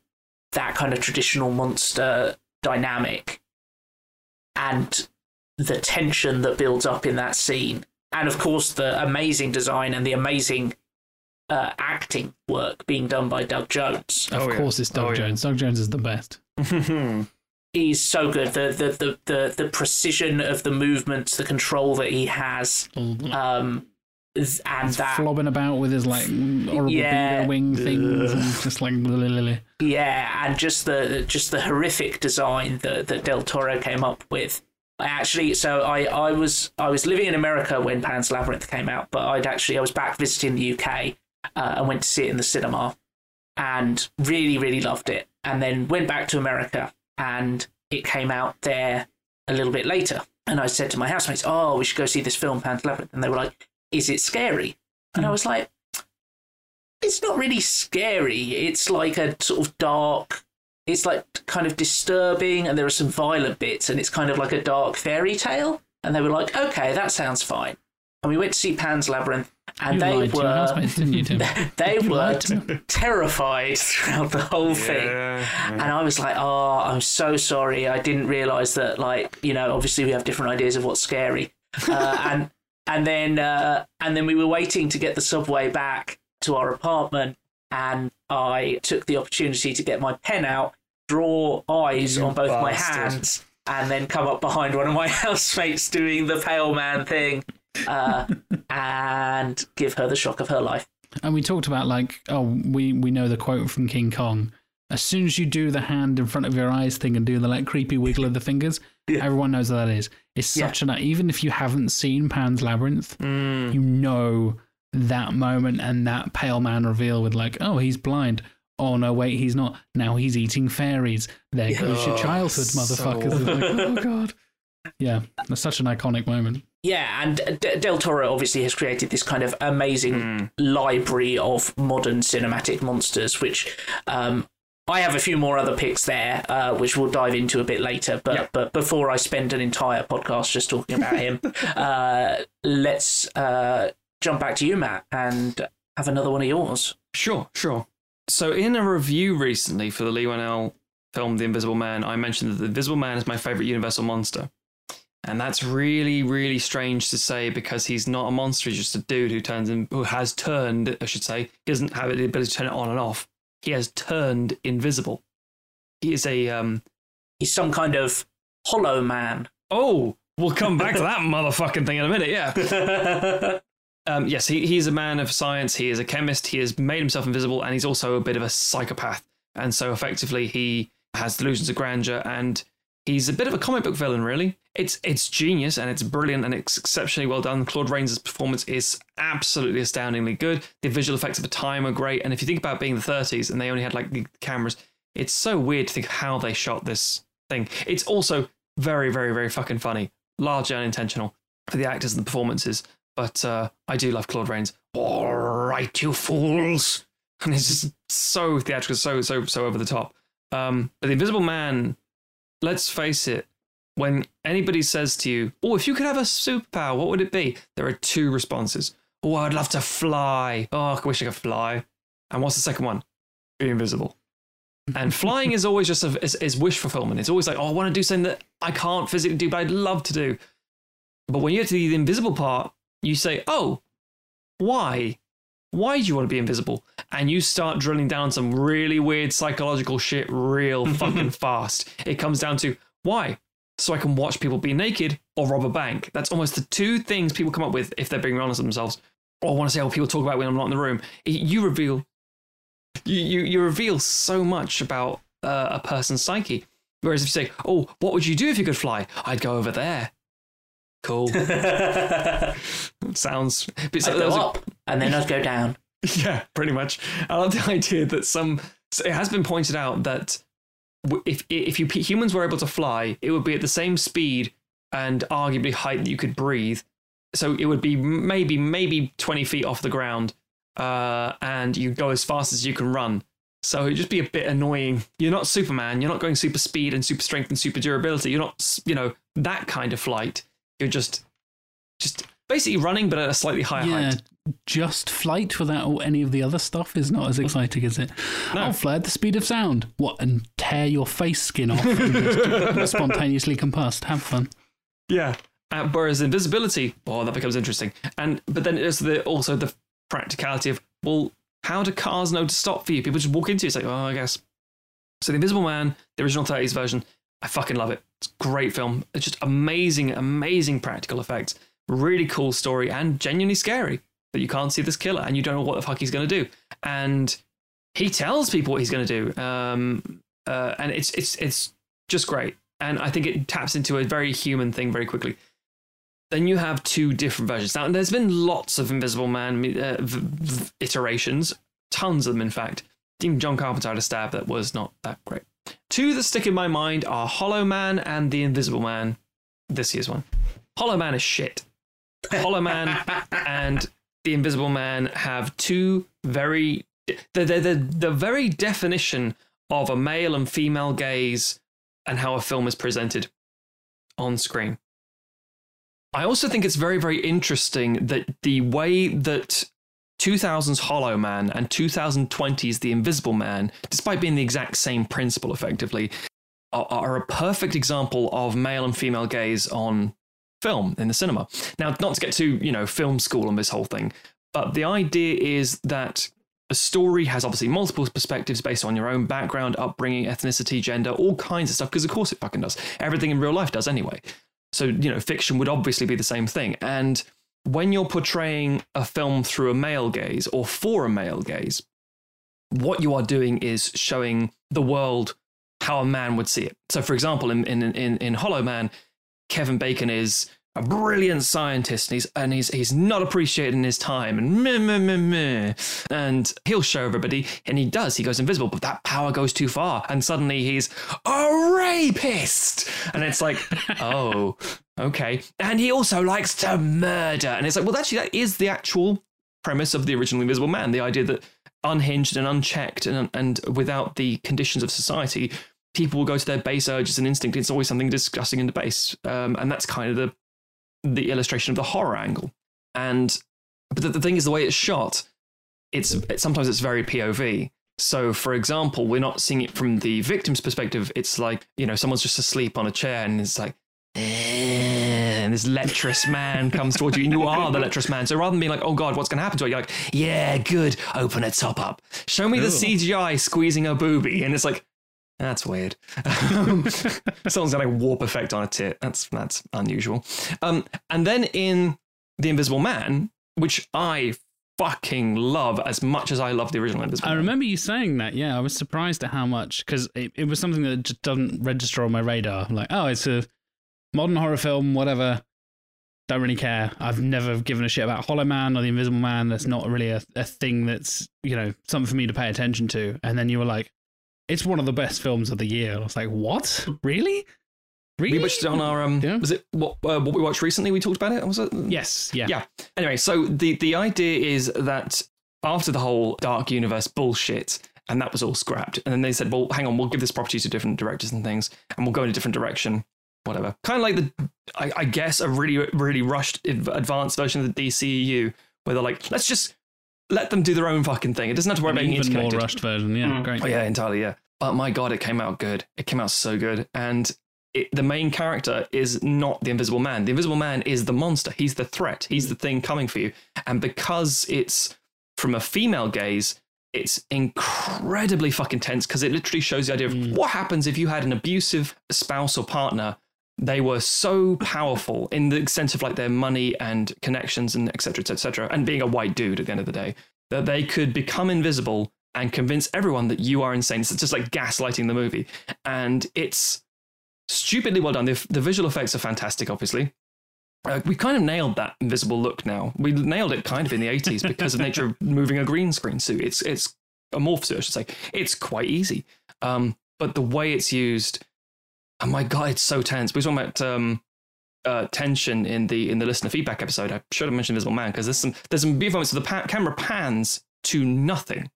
that kind of traditional monster dynamic and the tension that builds up in that scene. And of course, the amazing design and the amazing uh, acting work being done by Doug Jones. Of Oh, yeah. course, it's Doug Oh, yeah. Jones. Doug Jones is the best. He's so good. The, the the the the precision of the movements, the control that he has, um, th- and that flobbing about with his like horrible Yeah. wing things, and just like blah, blah, blah, blah. Yeah, and just the just the horrific design that, that Del Toro came up with. I actually, so I, I was I was living in America when Pan's Labyrinth came out, but I'd actually I was back visiting the UK uh, and went to see it in the cinema, and really really loved it. And then went back to America, and it came out there a little bit later. And I said to my housemates, "Oh, we should go see this film, Pan's Labyrinth," and they were like, "Is it scary?" And I was like, it's not really scary. It's like a sort of dark. It's like kind of disturbing, and there are some violent bits, and it's kind of like a dark fairy tale. And they were like, "Okay, that sounds fine." And we went to see Pan's Labyrinth, and You they lied to your were housemates, didn't you, Tim? they You were lied to terrified throughout the whole thing. Yeah, And I was like, "Oh, I'm so sorry. I didn't realize that. Like, you know, obviously we have different ideas of what's scary." Uh, and and then uh, and then we were waiting to get the subway back to our apartment, and I took the opportunity to get my pen out, draw eyes You on both my hands, and then come up behind one of my housemates doing the pale man thing, uh, and give her the shock of her life. And we talked about like, oh, we we know the quote from King Kong. As soon as you do the hand in front of your eyes thing and do the like creepy wiggle of the fingers, Yeah. everyone knows what that is. It's Yeah. such an even if you haven't seen Pan's Labyrinth, Mm. you know that moment and that pale man reveal with like, oh, he's blind. Oh no, wait, he's not. Now he's eating fairies. There goes your childhood, so- motherfuckers. It's like, oh god. Yeah, that's such an iconic moment. Yeah, and D- Del Toro obviously has created this kind of amazing Mm. library of modern cinematic monsters, which um, I have a few more other picks there, uh, which we'll dive into a bit later. But Yep. but before I spend an entire podcast just talking about him, uh, let's uh, jump back to you, Matt, and have another one of yours. Sure, sure. So, in a review recently for the Leigh Whannell film The Invisible Man, I mentioned that the Invisible Man is my favorite Universal monster. And that's really, really strange to say because he's not a monster. He's just a dude who turns in, who has turned, I should say. He doesn't have the ability to turn it on and off. He has turned invisible. He is a um. He's some kind of hollow man. Oh, we'll come back to that motherfucking thing in a minute. Yeah. Um, yes, he, he's a man of science. He is a chemist. He has made himself invisible, and he's also a bit of a psychopath. And so, effectively, he has delusions of grandeur, and he's a bit of a comic book villain. Really, it's it's genius and it's brilliant and it's exceptionally well done. Claude Rains' performance is absolutely astoundingly good. The visual effects of the time are great, and if you think about being the 30s and they only had like cameras, it's so weird to think how they shot this thing. It's also very, very, very fucking funny, largely unintentional for the actors and the performances. But uh, I do love Claude Rains. All right, you fools. And it's just so theatrical, so, so, so over the top. Um, but The Invisible Man, let's face it, when anybody says to you, Oh, if you could have a superpower, what would it be? There are two responses. Oh, I'd love to fly. Oh, I wish I could fly. And what's the second one? Be invisible. And flying is always just a, is, is wish fulfillment. It's always like, oh, I want to do something that I can't physically do, but I'd love to do. But when you get to the invisible part, you say, oh, why? Why do you want to be invisible? And you start drilling down some really weird psychological shit real fucking fast. It comes down to why? so I can watch people be naked or rob a bank. That's almost the two things people come up with if they're being honest with themselves. Or I want to say, oh, people talk about when I'm not in the room. You reveal, you you, you reveal so much about uh, a person's psyche. Whereas if you say, oh, what would you do if you could fly? I'd go over there. Cool. Sounds. But so go was a- up and then I'd go down. yeah, pretty much. I love the idea that some. So it has been pointed out that if if you humans were able to fly, it would be at the same speed and arguably height that you could breathe. So it would be maybe maybe twenty feet off the ground, uh, and you go as fast as you can run. So it'd just be a bit annoying. You're not Superman. You're not going super speed and super strength and super durability. You're not, you know, that kind of flight. You're just, just basically running, but at a slightly higher Yeah, height. just flight without any of the other stuff is not as exciting, is it? No. I'll fly at the speed of sound. What, and tear your face skin off and just spontaneously combust? Have fun. Yeah. Uh, whereas invisibility, oh, that becomes interesting. And but then there's the also the practicality of well, how do cars know to stop for you? People just walk into it. It's like, oh, I guess. So the Invisible Man, the original 30s version, I fucking love it. It's a great film. It's just amazing, amazing practical effects. Really cool story and genuinely scary that you can't see this killer and you don't know what the fuck he's going to do. And he tells people what he's going to do. Um, uh, and it's it's it's just great. And I think it taps into a very human thing very quickly. Then you have two different versions. Now, there's been lots of Invisible Man uh, v- v- iterations, tons of them, in fact. Even John Carpenter had a stab that was not that great. Two that stick in my mind are Hollow Man and The Invisible Man. This year's one. Hollow Man is shit. Hollow Man and The Invisible Man have two very. The, the, the, the very definition of a male and female gaze and how a film is presented on screen. I also think it's very, very interesting that the way that 2000's Hollow Man and 2020's The Invisible Man, despite being the exact same principle effectively, are, are a perfect example of male and female gaze on film in the cinema. Now, not to get too, you know, film school on this whole thing, but the idea is that a story has obviously multiple perspectives based on your own background, upbringing, ethnicity, gender, all kinds of stuff, because of course it fucking does. Everything in real life does anyway. So, you know, fiction would obviously be the same thing. And when you're portraying a film through a male gaze or for a male gaze, what you are doing is showing the world how a man would see it. So, for example, in in in, in Hollow Man, Kevin Bacon is a brilliant scientist, and he's and he's he's not appreciated in his time, and meh, meh, meh, meh. and he'll show everybody, and he does. He goes invisible, but that power goes too far, and suddenly he's a rapist, and it's like, oh, okay. And he also likes to murder, and it's like, well, actually, that is the actual premise of the original Invisible Man, the idea that unhinged and unchecked and and without the conditions of society, people will go to their base urges and instinct. It's always something disgusting and debased, um, and that's kind of the the illustration of the horror angle. And but the, the thing is, the way it's shot, it's it, sometimes it's very POV. So, for example, we're not seeing it from the victim's perspective. It's like you know someone's just asleep on a chair, and it's like. And this lecherous man comes towards you, and you are the lecherous man. So rather than being like, "Oh God, what's going to happen to her?" You're like, "Yeah, good. Open a top up. Show me the CGI squeezing a booby." And it's like, that's weird. Um, Someone's got a warp effect on a tit. That's that's unusual. Um, and then in The Invisible Man, which I fucking love as much as I love the original Invisible Man. I Man. remember you saying that. Yeah, I was surprised at how much because it, it was something that just doesn't register on my radar. I'm Like, oh, it's a modern horror film, whatever. Don't really care. I've never given a shit about Hollow Man or the Invisible Man. That's not really a, a thing that's you know something for me to pay attention to. And then you were like, it's one of the best films of the year. I was like, what? Really? Really? We watched it on our um. Yeah. Was it what uh, what we watched recently? We talked about it. Was it? Yes. Yeah. Yeah. Anyway, so the the idea is that after the whole Dark Universe bullshit, and that was all scrapped, and then they said, well, hang on, we'll give this property to different directors and things, and we'll go in a different direction, whatever. Kind of like the, I, I guess, a really really rushed advanced version of the DCEU, where they're like, let's just let them do their own fucking thing. It doesn't have to worry An about being even more rushed version. Yeah. Mm. Great. Oh yeah, entirely. Yeah, but my god, it came out good. It came out so good, and it, the main character is not the Invisible Man. The Invisible Man is the monster. He's the threat. He's the thing coming for you. And because it's from a female gaze, it's incredibly fucking tense because it literally shows the idea of Mm. what happens if you had an abusive spouse or partner they were so powerful in the sense of like their money and connections and etc etc etc and being a white dude at the end of the day that they could become invisible and convince everyone that you are insane. It's just like gaslighting the movie. And it's stupidly well done. The, the visual effects are fantastic obviously. Uh, we kind of nailed that invisible look now. We nailed it kind of in the 80s because of nature of moving a green screen suit. It's it's a morph suit i should say. It's quite easy. Um, but the way it's used oh my god, it's so tense. We were talking about um, uh, tension in the in the listener feedback episode. I should have mentioned Invisible Man because there's some there's some beautiful moments. So the pa- camera pans to nothing,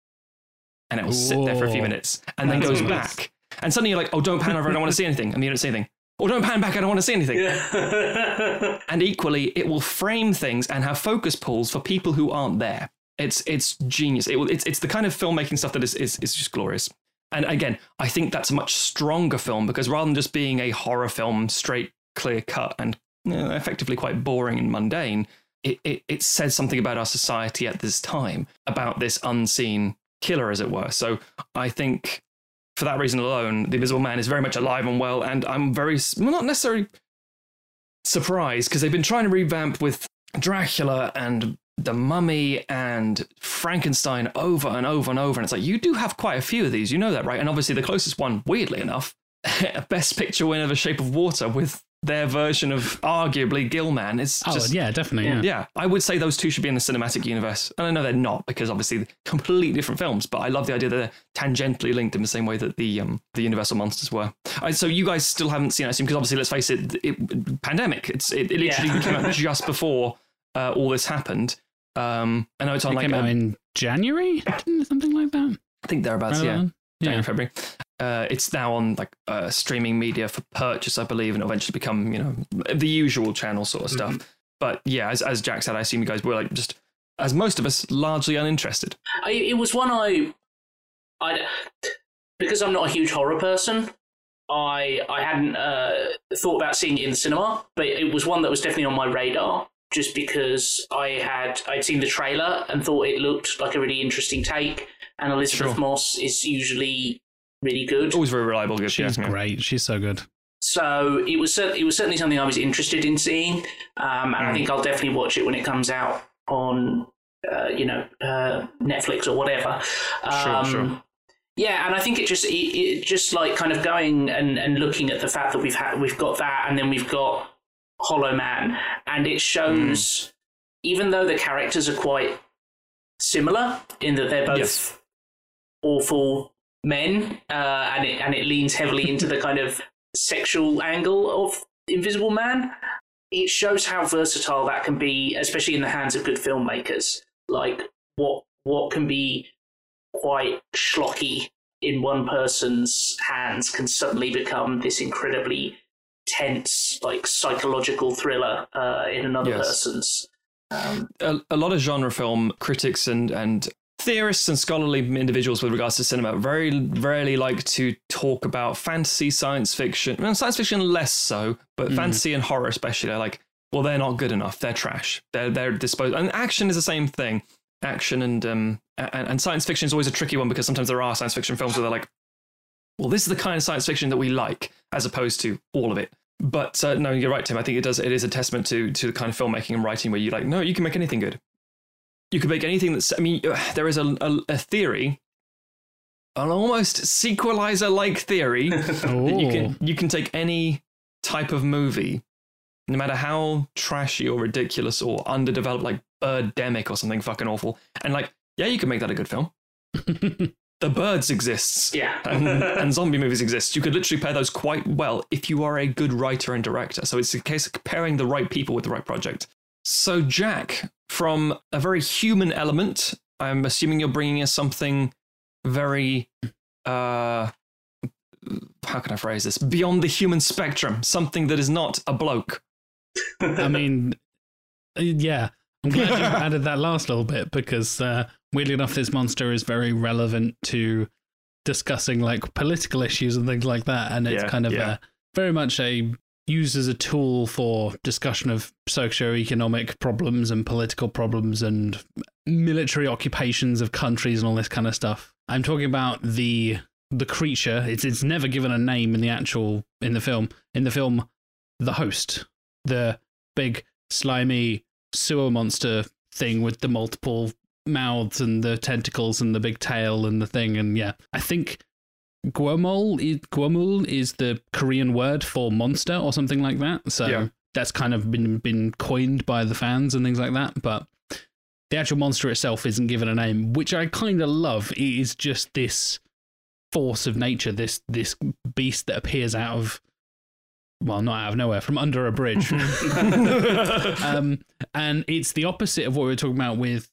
and it will sit there for a few minutes, and then goes nice. back. And suddenly you're like, oh, don't pan over. I don't want to see anything. And you don't see anything. Or don't pan back. I don't want to see anything. Yeah. And equally, it will frame things and have focus pulls for people who aren't there. It's it's genius. It will, it's it's the kind of filmmaking stuff that is is, is just glorious. And again, I think that's a much stronger film because rather than just being a horror film, straight, clear cut, and you know, effectively quite boring and mundane, it, it it says something about our society at this time, about this unseen killer, as it were. So I think for that reason alone, The Invisible Man is very much alive and well, and I'm very well, not necessarily surprised because they've been trying to revamp with Dracula and the Mummy and Frankenstein over and over and over, and it's like you do have quite a few of these, you know that, right? And obviously the closest one, weirdly enough, a Best Picture winner, of The Shape of Water, with their version of arguably Gill-man. It's Oh, just yeah, definitely. Yeah. yeah, I would say those two should be in the cinematic universe. And I know they're not because obviously they're completely different films, but I love the idea that they're tangentially linked in the same way that the um, the Universal monsters were. Uh, so you guys still haven't seen it, I assume, because obviously, let's face it, it pandemic. It's it, it literally Yeah. came out just before uh, all this happened. Um, I know it's on It like came a- out in January, something like that. I think thereabouts, Around yeah. then? January, Yeah. February. Uh, it's now on like uh, streaming media for purchase, I believe, and it'll eventually become you know the usual channel sort of stuff. But yeah, as as Jack said, I assume you guys were like just as most of us largely uninterested. I, it was one I, I, because I'm not a huge horror person. I I hadn't uh, thought about seeing it in the cinema, but it was one that was definitely on my radar. Just because I had I'd seen the trailer and thought it looked like a really interesting take, and Elisabeth Sure. Moss is usually really good. Always very reliable. Good. She's yeah, yeah. great. She's so good. So it was cer- it was certainly something I was interested in seeing, um, and I Mm. think I'll definitely watch it when it comes out on, uh, you know, uh, Netflix or whatever. Sure, Um, sure. Yeah, and I think it just it, it just like kind of going and, and looking at the fact that we've had we've got that, and then we've got Hollow Man, and it shows even though the characters are quite similar in that they're both Yes. awful men, uh, and it and it leans heavily into the kind of sexual angle of Invisible Man. It shows how versatile that can be, especially in the hands of good filmmakers. Like what what can be quite schlocky in one person's hands can suddenly become this incredibly tense, like psychological thriller uh, in another Yes. person's. Um, a, a lot of genre film critics and and theorists and scholarly individuals with regards to cinema very rarely like to talk about fantasy, science fiction. Well, science fiction less so, but Mm. fantasy and horror especially. They're like, well, they're not good enough. They're trash. They're they're disposed. And action is the same thing. Action and um and, and science fiction is always a tricky one because sometimes there are science fiction films where they're like, well, this is the kind of science fiction that we like, as opposed to all of it. But uh, no, you're right, Tim. I think it does. It is a testament to to the kind of filmmaking and writing where you're like, no, you can make anything good. You can make anything that's. I mean, there is a a, a theory, an almost sequelizer like theory that you can you can take any type of movie, no matter how trashy or ridiculous or underdeveloped, like Birdemic or something fucking awful, and like, yeah, you can make that a good film. The Birds exists yeah. and, and zombie movies exist. You could literally pair those quite well if you are a good writer and director. So it's a case of pairing the right people with the right project. So, Jack, from a very human element, I'm assuming you're bringing us something very, uh, how can I phrase this? Beyond the human spectrum, something that is not a bloke. I mean, yeah. I'm glad you added that last little bit because, uh, weirdly enough, this monster is very relevant to discussing like political issues and things like that. And it's Yeah, kind of yeah. a, very much a used as a tool for discussion of socioeconomic problems and political problems and military occupations of countries and all this kind of stuff. I'm talking about the the creature. It's it's never given a name in the actual in the film. In the film, the host, the big slimy sewer monster thing with the multiple mouths and the tentacles and the big tail and the thing. And yeah, I think Gwoemul is, Gwoemul is the Korean word for monster or something like that. So Yeah. that's kind of been been coined by the fans and things like that. But the actual monster itself isn't given a name, which I kind of love. It is just this force of nature, this this beast that appears out of well, not out of nowhere, from under a bridge. um, and it's the opposite of what we were talking about with,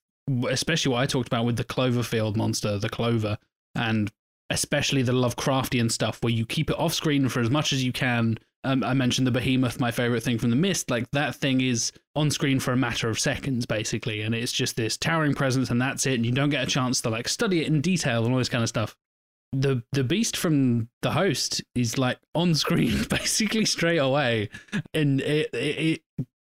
especially what I talked about with the Cloverfield monster, the Clover, and especially the Lovecraftian stuff, where you keep it off screen for as much as you can. Um, I mentioned the Behemoth, my favorite thing from the Mist. Like that thing is on screen for a matter of seconds, basically, and it's just this towering presence, and that's it. And you don't get a chance to like study it in detail and all this kind of stuff the the beast from the host is like on screen basically straight away and it, it it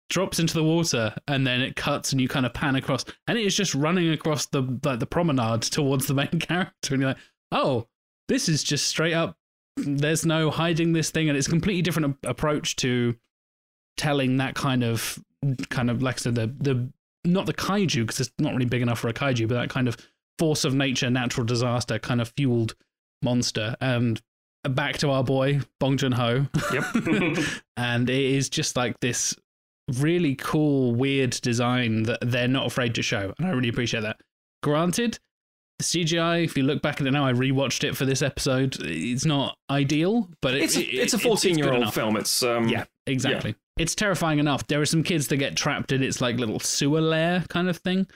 drops into the water and then it cuts and you kind of pan across and it is just running across the like the promenade towards the main character and you're like oh this is just straight up there's no hiding this thing and it's a completely different a- approach to telling that kind of kind of like I said the the not the kaiju because it's not really big enough for a kaiju but that kind of force of nature natural disaster kind of fueled monster and back to our boy Bong Joon Ho Yep. and it is just like this really cool weird design that they're not afraid to show and I really appreciate that granted the CGI if you look back at it now I rewatched it for this episode it's not ideal but it, it's, a, it's a 14 year old film. It's um Yeah, exactly. It's terrifying enough. There are some kids that get trapped in its like little sewer lair kind of thing,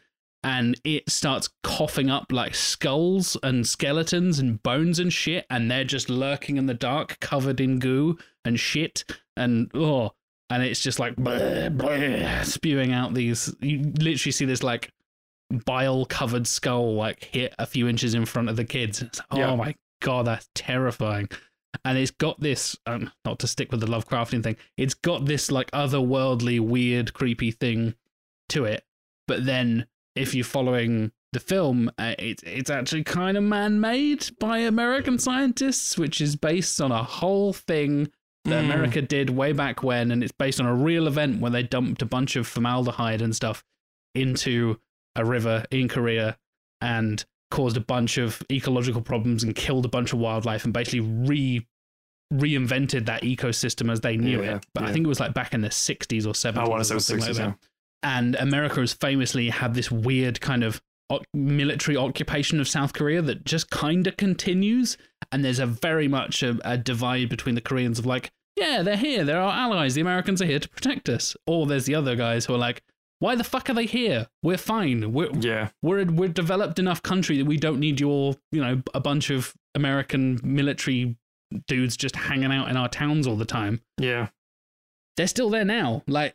and it starts coughing up like skulls and skeletons and bones and shit, and they're just lurking in the dark, covered in goo and shit, and oh, and it's just like bleh, bleh, spewing out these. You literally see this like bile covered skull like hit a few inches in front of the kids. Like, oh Yeah. my god, that's terrifying and it's got this um, not to stick with the lovecraftian thing it's got this like otherworldly weird creepy thing to it but then if you're following the film uh, it's it's actually kind of man-made by american scientists which is based on a whole thing that Mm. america did way back when and it's based on a real event where they dumped a bunch of formaldehyde and stuff into a river in korea and caused a bunch of ecological problems and killed a bunch of wildlife and basically re reinvented that ecosystem as they knew Yeah, it. But I think it was like back in the 60s or 70s. I want or to say it was something like that. yeah. And America has famously had this weird kind of military occupation of South Korea that just kind of continues. And there's a very much a, a divide between the Koreans of like, yeah, they're here. They're our allies. The Americans are here to protect us. Or there's the other guys who are like, why the fuck are they here? We're fine. We're, Yeah. we're we're developed enough country that we don't need your you know a bunch of American military dudes just hanging out in our towns all the time. Yeah. They're still there now. Like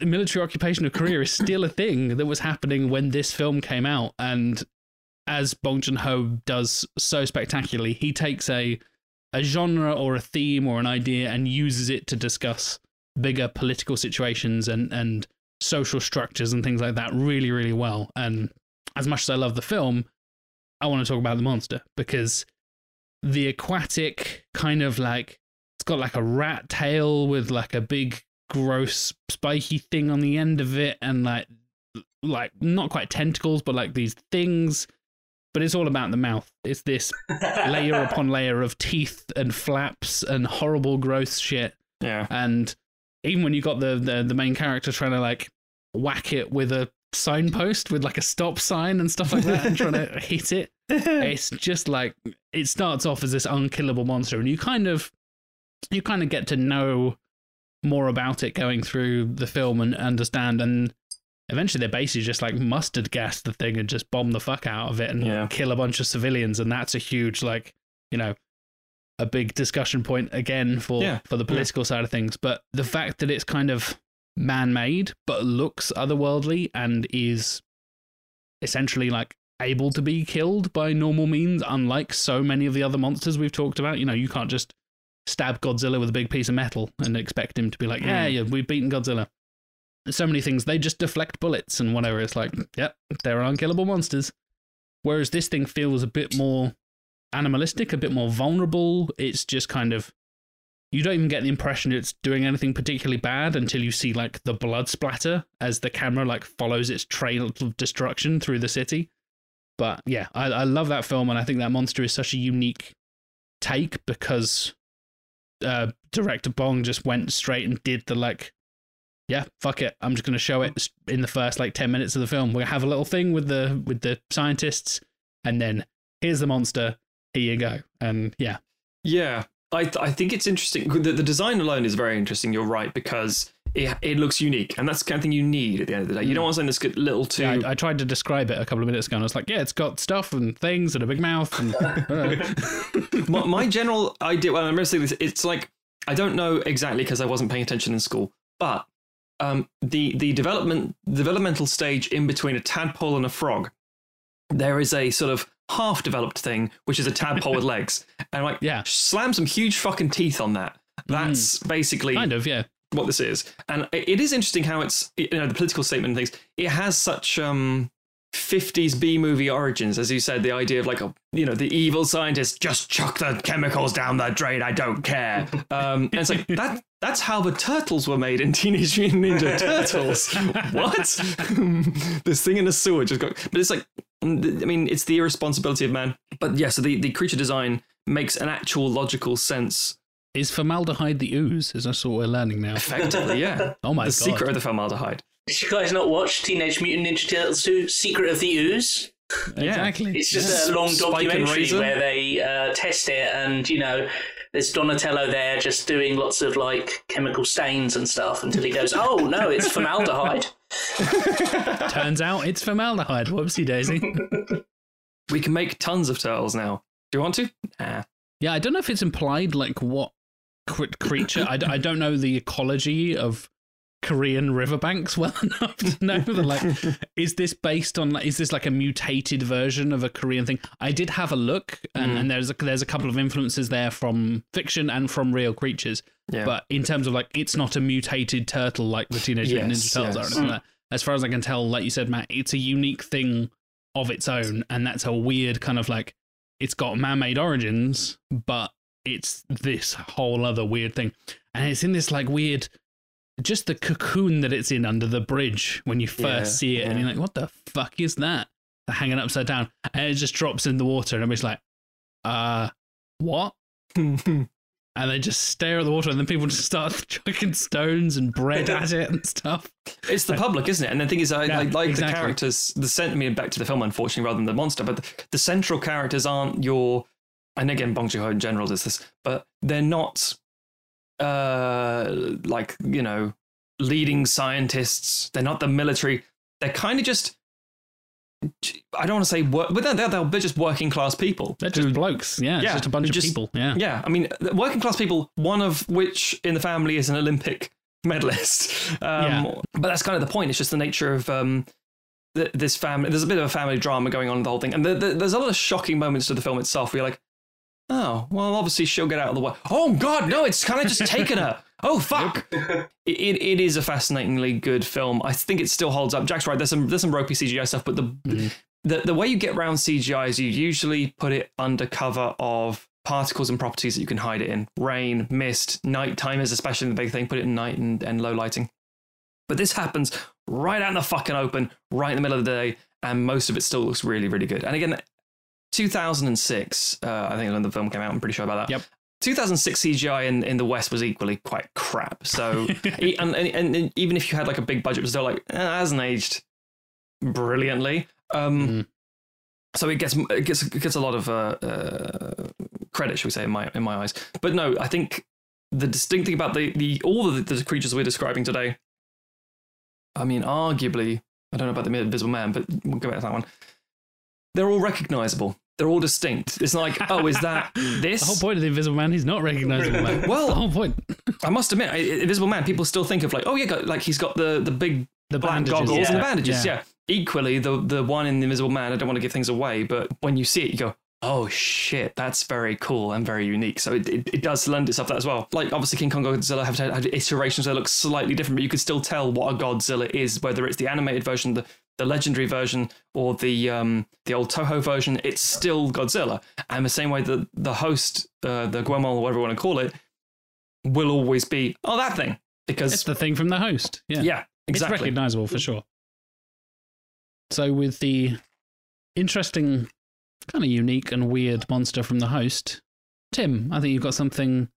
military occupation of Korea is still a thing that was happening when this film came out, and as Bong Joon Ho does so spectacularly, he takes a a genre or a theme or an idea and uses it to discuss bigger political situations and and social structures and things like that really really well. And as much as i love the film i want to talk about the monster because the aquatic kind of like it's got like a rat tail with like a big gross spiky thing on the end of it and like like not quite tentacles but like these things. But it's all about the mouth. It's this layer upon layer of teeth and flaps and horrible gross shit. Yeah. and even when you got the, the the main character trying to like whack it with a signpost with like a stop sign and stuff like that and trying to hit it it's just like it starts off as this unkillable monster. And you kind of you kind of get to know more about it going through the film and understand and eventually they basically just like mustard gas the thing and just bomb the fuck out of it and Yeah. kill a bunch of civilians and that's a huge like you know a big discussion point again for Yeah, for the political side of things. But the fact that it's kind of man-made but looks otherworldly and is essentially like able to be killed by normal means unlike so many of the other monsters we've talked about you know you can't just stab godzilla with a big piece of metal and expect him to be like yeah Mm. yeah we've beaten godzilla so many things they just deflect bullets and whatever it's like yep they're unkillable monsters whereas this thing feels a bit more animalistic a bit more vulnerable it's just kind of you don't even get the impression it's doing anything particularly bad until you see like the blood splatter as the camera like follows its trail of destruction through the city. But yeah, I, I love that film, and I think that monster is such a unique take because uh, director Bong just went straight and did the like, yeah, fuck it, I'm just gonna show it in the first like ten minutes of the film. We're gonna have a little thing with the with the scientists, and then here's the monster. Here you go, and yeah, Yeah, I th- I think it's interesting. The, the design alone is very interesting. You're right because it it looks unique, and that's the kind of thing you need at the end of the day. You don't mm. want something that's got little too. Yeah, I, I tried to describe it a couple of minutes ago, and I was like, "Yeah, it's got stuff and things and a big mouth." And uh. my, my general idea. Well, I'm say this. It's like I don't know exactly because I wasn't paying attention in school, but um, the the development developmental stage in between a tadpole and a frog, there is a sort of half developed thing which is a tadpole with legs, and like Yeah. slam some huge fucking teeth on that. Mm. That's basically kind of, yeah. What this is. And it is interesting how it's you know the political statement and things. It has such um 50s B movie origins, as you said, the idea of like a you know the evil scientist just chuck the chemicals down the drain. I don't care. Um, and it's like that. That's how the turtles were made in Teenage Mutant Ninja Turtles. what? this thing in the sewer just got. But it's like, I mean, it's the irresponsibility of man. But yeah, so the, the creature design makes an actual logical sense. Is formaldehyde the ooze? Is that what we're learning now? Effectively, yeah. Oh my the god! The secret of the formaldehyde. Did you guys not watch Teenage Mutant Ninja Turtles 2 Secret of the Ooze? exactly. It's just Yes. a long documentary where they uh, test it, and you know, there's Donatello there just doing lots of like chemical stains and stuff until he goes, "Oh no, it's formaldehyde." Turns out it's formaldehyde. Whoopsie daisy. We can make tons of turtles now. Do you want to? Nah. yeah, I don't know if it's implied like what cr- creature. I don't know the ecology of Korean riverbanks well enough to know that like is this based on like is this like a mutated version of a Korean thing? I did have a look, and, Mm. and there's a, there's a couple of influences there from fiction and from real creatures. Yeah. But in terms of like, it's not a mutated turtle like the Teenage Mutant Yes, Ninja Turtles are. yes. anything like. As far as I can tell, like you said, Matt, it's a unique thing of its own, and that's a weird kind of like it's got man-made origins, but it's this whole other weird thing, and it's in this like weird. Just the cocoon that it's in under the bridge when you first Yeah, see it, and you're like, "What the fuck is that?" They're Hanging upside down, and it just drops in the water, and just like, "Uh, what?" and they just stare at the water, and then people just start chucking stones and bread at it and stuff. it's the public, isn't it? And the thing is, I, Yeah, I like exactly. the characters. The sent I mean, back to the film, unfortunately, rather than the monster. But the, the central characters aren't your. And again, Bong Joon Ho in general does this, but they're not, uh, like you know, leading scientists. They're not the military. They're kind of just. I don't want to say work, but they're, they're, they're just working class people. They're just who- blokes. Yeah, Yeah, just a bunch of just- people. Yeah. Yeah, I mean, working class people, one of which in the family is an Olympic medalist. Um, Yeah. But that's kind of the point. It's just the nature of um, th- this family. There's a bit of a family drama going on in the whole thing. And the, the, there's a lot of shocking moments to the film itself where you're like, oh, well, obviously she'll get out of the way. Oh, God, no, it's kind of just taken her. Oh, fuck. it, it, it is a fascinatingly good film. I think it still holds up. Jack's right. There's some, there's some ropey CGI stuff, but the, Mhm. the, the way you get around CGI is you usually put it under cover of particles and properties that you can hide it in. Rain, mist, nighttime is especially the big thing. Put it in night and, and low lighting. But this happens right out in the fucking open, right in the middle of the day, and most of it still looks really, really good. And again, 2006, uh, I think when the film came out, I'm pretty sure about that. Yep. 2006 CGI in, in the West was equally quite crap. So, and, and, and even if you had like a big budget, it was still like, eh, it hasn't aged brilliantly. Um, Mhm. So it gets it gets it gets a lot of uh, uh, credit, should we say, in my in my eyes. But no, I think the distinct thing about the, the all of the, the creatures we're describing today, I mean, arguably, I don't know about the Invisible Man, but we'll go back to that one. They're all recognizable. They're all distinct. It's not like, oh, is that this? The whole point of the Invisible Man, he's not recognizable. Man. Well- the whole point. I must admit, I- Invisible Man, people still think of like, oh yeah, got- like he's got the the big The black bandages. goggles and the Yeah. bandages. Yeah. Yeah. Equally, the the one in the Invisible Man, I don't want to give things away, but when you see it, you go, oh shit, that's very cool and very unique. So it, it, it does lend itself to that as well. Like obviously King Kong Godzilla have had iterations that look slightly different, but you could still tell what a Godzilla is, whether it's the animated version, the the legendary version, or the um the old Toho version. It's still Godzilla, and the same way that the host, uh, the Gwoemul, or whatever you want to call it, will always be oh that thing because It's the thing from the host. Yeah. yeah, exactly. It's exactly. recognizable for sure. So, with the interesting, kind of unique and weird monster from the host, Tim, I think you've got something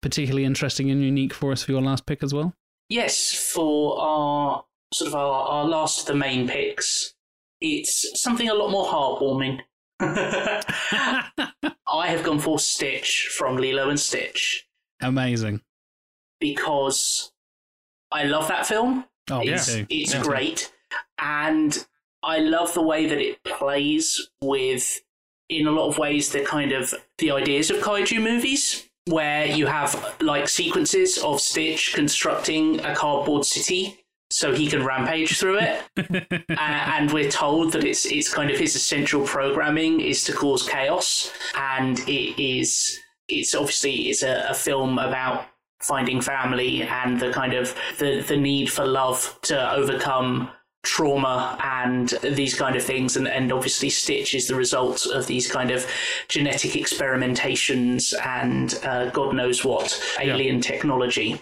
particularly interesting and unique for us for your last pick as well. Yes, for our sort of our, our last of the main picks, it's something a lot more heartwarming. I have gone for Stitch from Lilo and Stitch Amazing. because I love that film. Oh, it's too. it's too. great, and I love the way that it plays with, in a lot of ways, the kind of the ideas of kaiju movies, where you have like sequences of Stitch constructing a cardboard city so he can rampage through it, A- and we're told that it's it's kind of his essential programming is to cause chaos, and it is it's obviously it's a, a film about finding family and the kind of the, the need for love to overcome trauma and these kind of things. And, and obviously stitch is the result of these kind of genetic experimentations and uh, god knows what alien technology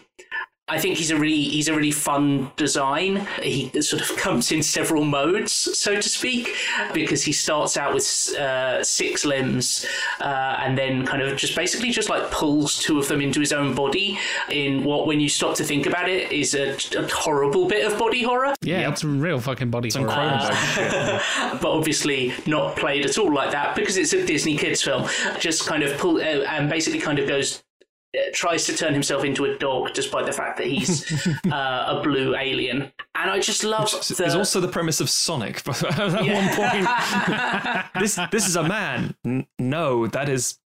I think he's a really he's a really fun design. He sort of comes in several modes, so to speak, because he starts out with uh, six limbs, uh, and then kind of just basically just like pulls two of them into his own body. In what, when you stop to think about it, is a, a horrible bit of body horror. Yeah, Yep. it's real fucking body Some horror. Cronenberg shit. but obviously not played at all like that because it's a Disney kids film. Just kind of pull uh, and basically kind of goes. Uh, tries to turn himself into a dog despite the fact that he's uh, a blue alien and i just love the There's also the premise of Sonic. But at one point, this this is a man. N- no, that is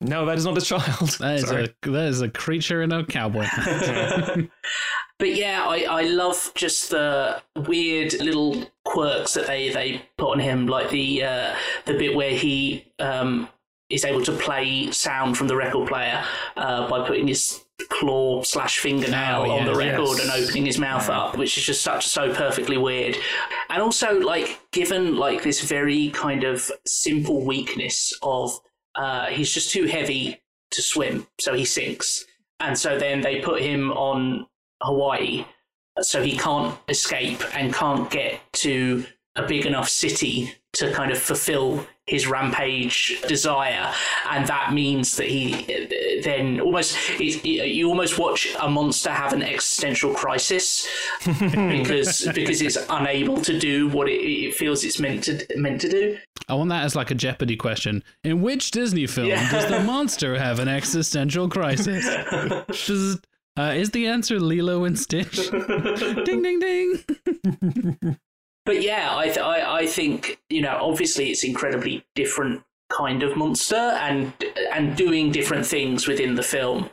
no, that is not a child. That is, Sorry. a, that is a creature in a cowboy. But yeah, I, I love just the weird little quirks that they, they put on him, like the uh, the bit where he um, is able to play sound from the record player uh, by putting his claw slash fingernail Oh, on the record yes. and opening his mouth up, which is just such so perfectly weird. And also, like, given like this very kind of simple weakness of uh, he's just too heavy to swim, so he sinks. And so then they put him on Hawaii, so he can't escape and can't get to a big enough city to kind of fulfill his rampage desire, and that means that he then almost it, you almost watch a monster have an existential crisis because because it's unable to do what it, it feels it's meant to meant to do. I want that as like a Jeopardy question. In which Disney film Yeah. does the monster have an existential crisis? Does, uh, is the answer Lilo and Stitch? ding, ding, ding. But yeah, I, th- I I think you know obviously it's incredibly different kind of monster and and doing different things within the film.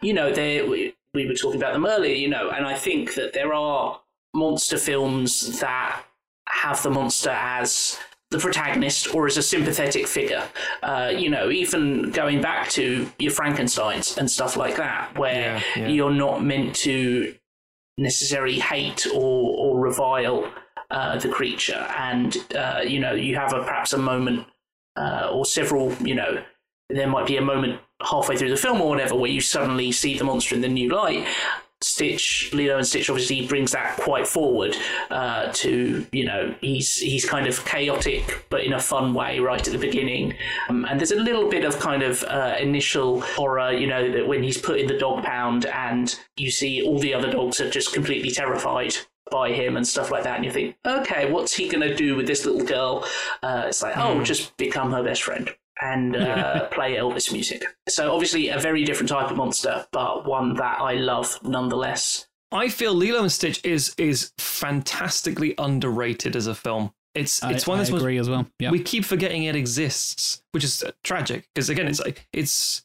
You know, there we, we were talking about them earlier. You know, and I think that there are monster films that have the monster as the protagonist or as a sympathetic figure. Uh, you know, even going back to your Frankenstein's and stuff like that, where Yeah, yeah. you're not meant to necessarily hate or, or revile uh, the creature, and uh, you know you have a perhaps a moment uh, or several. You know, there might be a moment halfway through the film or whatever where you suddenly see the monster in the new light. Stitch, Lilo and Stitch obviously brings that quite forward uh, to, you know, he's he's kind of chaotic but in a fun way right at the beginning. Um, and there's a little bit of kind of uh, initial horror, you know, that when he's put in the dog pound and you see all the other dogs are just completely terrified by him and stuff like that. And you think, okay, what's he going to do with this little girl? Uh, it's like, oh, just become her best friend and uh, play Elvis music. So obviously a very different type of monster, but one that I love nonetheless. I feel Lilo and Stitch is is fantastically underrated as a film. It's I, it's one I that's agree as well. Yeah. we keep forgetting it exists, which is uh, tragic because again, it's like it's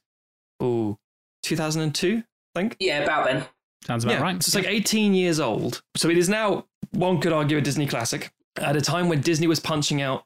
oh 2002, I think. Yeah, about then. Sounds about yeah, right. so it's like 18 years old. So it is now one could argue a Disney classic at a time when Disney was punching out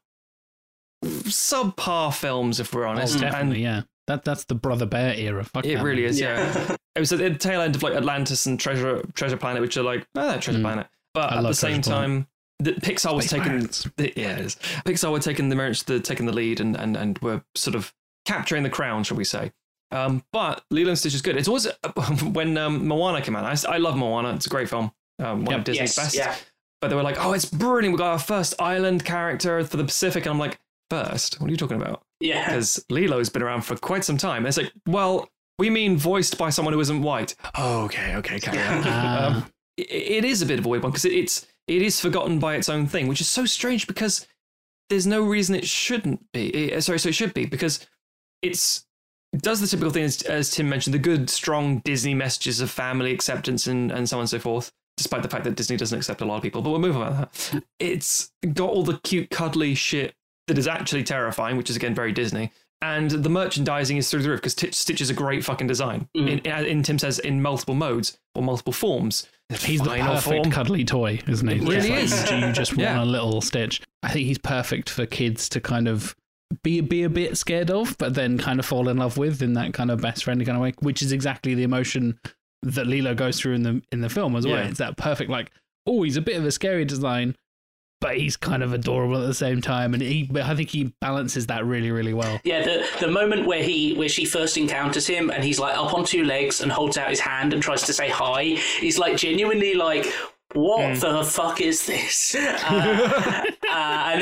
subpar films, if we're Oh, honest. definitely, and yeah. That that's the Brother Bear era. Fuck it that, really man. is, yeah. it was at the tail end of like Atlantis and Treasure Treasure Planet, which are like oh, that Treasure Mm. Planet. But I at the same time, the, Pixar was taking pirates. the, yeah, it is. Pixar were taking the merch, the taking the lead, and and and were sort of capturing the crown, shall we say? Um, but Lilo and Stitch is good. It's always when um, Moana came out. I love Moana. It's a great film. Um, one Yep. of Disney's yes, best. yeah. But they were like, "Oh, it's brilliant. We got our first island character for the Pacific." And I'm like, first? What are you talking about?" Yeah. Because Lilo's been around for quite some time. And it's like, well, we mean voiced by someone who isn't white. Oh, okay, okay, carry on. Ah. um, it, it is a bit of a weird one because it, it's it is forgotten by its own thing, which is so strange because there's no reason it shouldn't be. Eh, sorry, so it should be because it's it does the typical thing as, as Tim mentioned, the good, strong Disney messages of family acceptance and, and so on and so forth. Despite the fact that Disney doesn't accept a lot of people, but we'll move on about that. It's got all the cute, cuddly shit that is actually terrifying, which is again very Disney. And the merchandising is through the roof because Stitch is a great fucking design. Mm. In, in, in Tim says in multiple modes or multiple forms. He's the perfect form. cuddly toy, isn't he? It really Just is. like, Do you just want Yeah. a little Stitch? I think he's perfect for kids to kind of be be a bit scared of, but then kind of fall in love with in that kind of best friendly kind of way, which is exactly the emotion that Lilo goes through in the in the film as well. Yeah. It's that perfect like, oh, he's a bit of a scary design, but he's kind of adorable at the same time, and he I think he balances that really really well. Yeah, the the moment where he where she first encounters him and he's like up on two legs and holds out his hand and tries to say hi, he's like genuinely like, "What the fuck is this?" Uh, uh, and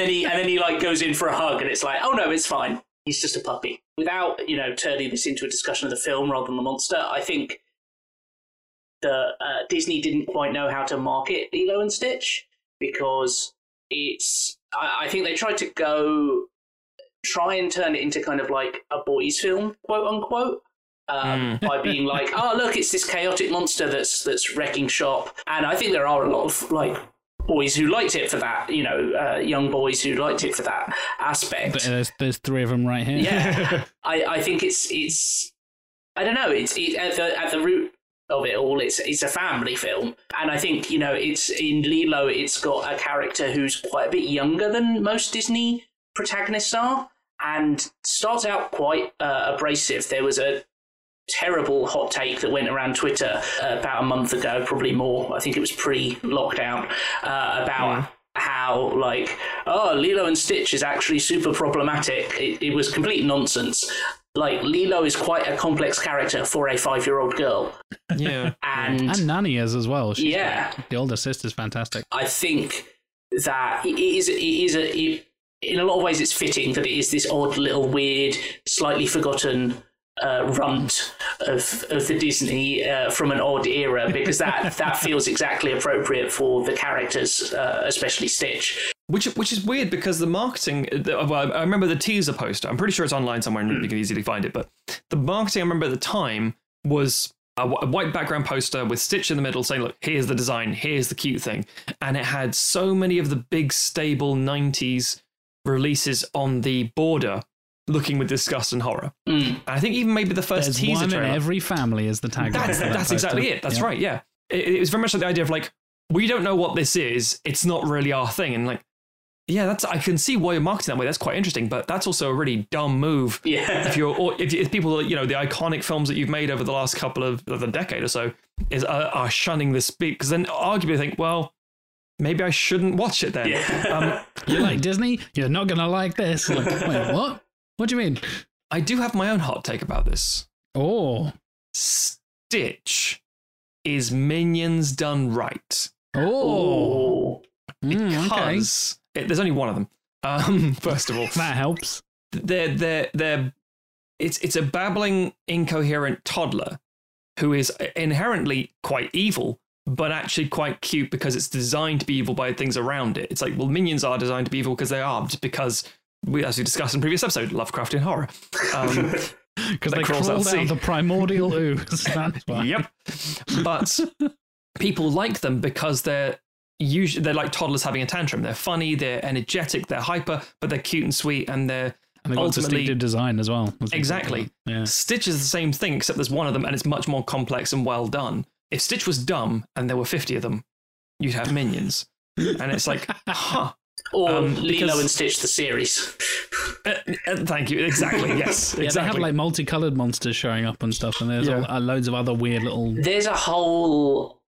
like goes in for a hug and it's like, "Oh no, it's fine. He's just a puppy." Without you know turning this into a discussion of the film rather than the monster, I think the uh, Disney didn't quite know how to market Lilo and Stitch because it's. I, I think they tried to go try and turn it into kind of like a boys' film, quote unquote. Um, by being like, oh look, it's this chaotic monster that's that's wrecking shop, and I think there are a lot of like boys who liked it for that, you know, uh, young boys who liked it for that aspect. But there's there's three of them right here. Yeah, I, I think it's it's I don't know. It's it, at the at the root of it all. It's it's a family film, and I think you know it's in Lilo. It's got a character who's quite a bit younger than most Disney protagonists are, and starts out quite uh, abrasive. There was a terrible hot take that went around Twitter uh, about a month ago, probably more. I think it was pre-lockdown uh, about how like oh Lilo and Stitch is actually super problematic. It, it was complete nonsense. Like Lilo is quite a complex character for a five-year-old girl, Yeah. and And Nani is as well. She's Yeah. great. the older sister's fantastic. I think that it is it is a it, in a lot of ways it's fitting that it is this odd little weird, slightly forgotten uh, runt of of the Disney uh, from an odd era because that that feels exactly appropriate for the characters, uh, especially Stitch. Which which is weird because the marketing. Well, I remember the teaser poster. I'm pretty sure it's online somewhere and you can easily find it. But the marketing I remember at the time was a white background poster with Stitch in the middle saying, "Look, here's the design. Here's the cute thing," and it had so many of the big stable '90s releases on the border, looking with disgust and horror. Mm. And I think even maybe the first There's teaser one in every family is the tagline. That's that that's exactly it. That's Yeah. right. Yeah, it, it was very much like the idea of like we don't know what this is. It's not really our thing, and like yeah, that's I can see why you're marketing that way. That's quite interesting, but that's also a really dumb move. Yeah. If you're or if, if people you know the iconic films that you've made over the last couple of, of a decade or so is are, are shunning this speak because then arguably think well maybe I shouldn't watch it then. Yeah. Um, You're like Disney. You're not gonna like this. Like, wait, what? What do you mean? I do have my own hot take about this. Oh, Stitch is Minions done right. oh. Mm, okay. because it, there's only one of them. Um, first of all, That helps. they're they're they're it's it's a babbling, incoherent toddler who is inherently quite evil, but actually quite cute because it's designed to be evil by things around it. It's like well, minions are designed to be evil because they are, because we, as we discussed in previous episode, Lovecraftian horror. Um, Because they crawls crawled out out sea. the primordial ooze. That's why. Yep. But people like them because they're usually they're like toddlers having a tantrum. They're funny, they're energetic, they're hyper, but they're cute and sweet, and they're And they got Ultimately- distinctive design as well. Exactly. Yeah. Stitch is the same thing, except there's one of them, and it's much more complex and well done. If Stitch was dumb and there were 50 of them, you'd have minions. and it's like, huh. Or Um, Lilo and Stitch the series. Uh, uh, thank you. Exactly. Yes. Yeah, exactly. they have like multicolored monsters showing up and stuff, and there's Yeah. all, uh, loads of other weird little. There's a whole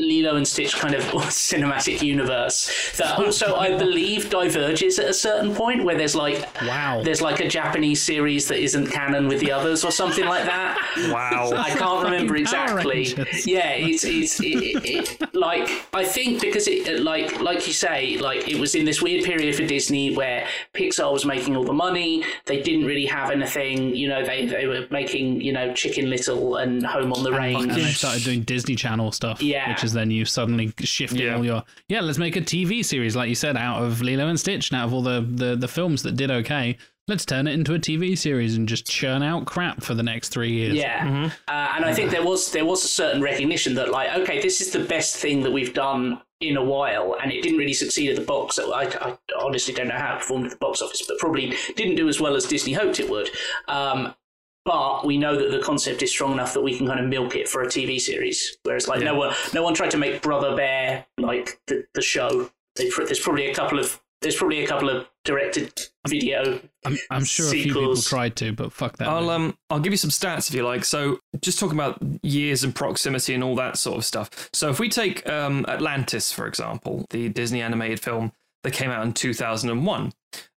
Lilo and Stitch kind of cinematic universe that also I believe diverges at a certain point where there's like Wow. there's like a Japanese series that isn't canon with the others or something like that. Wow. I can't remember exactly. Yeah, it's it's it, it, it, like I think because it uh, like like you say like it was in this weird period for Disney where Pixar was making all the money. They didn't really have anything. You know, they they were making you know Chicken Little and Home on the Range. and they started doing Disney Channel stuff. Yeah. Which is then you suddenly shifting Yeah. all your yeah, let's make a TV series, like you said, out of Lilo and Stitch and out of all the, the, the films that did okay. Let's turn it into a TV series and just churn out crap for the next three years. Yeah, uh, and I think there was there was a certain recognition that like okay, this is the best thing that we've done in a while, and it didn't really succeed at the box. I, I honestly don't know how it performed at the box office, but probably didn't do as well as Disney hoped it would. Um, but we know that the concept is strong enough that we can kind of milk it for a TV series. Whereas like no one no one tried to make Brother Bear like the, the show. They, there's probably a couple of there's probably a couple of directed video I'm, I'm sure a few people tried to, but fuck that. I'll movie. um I'll give you some stats if you like. So just talking about years and proximity and all that sort of stuff. So if we take um Atlantis for example, the Disney animated film that came out in 2001,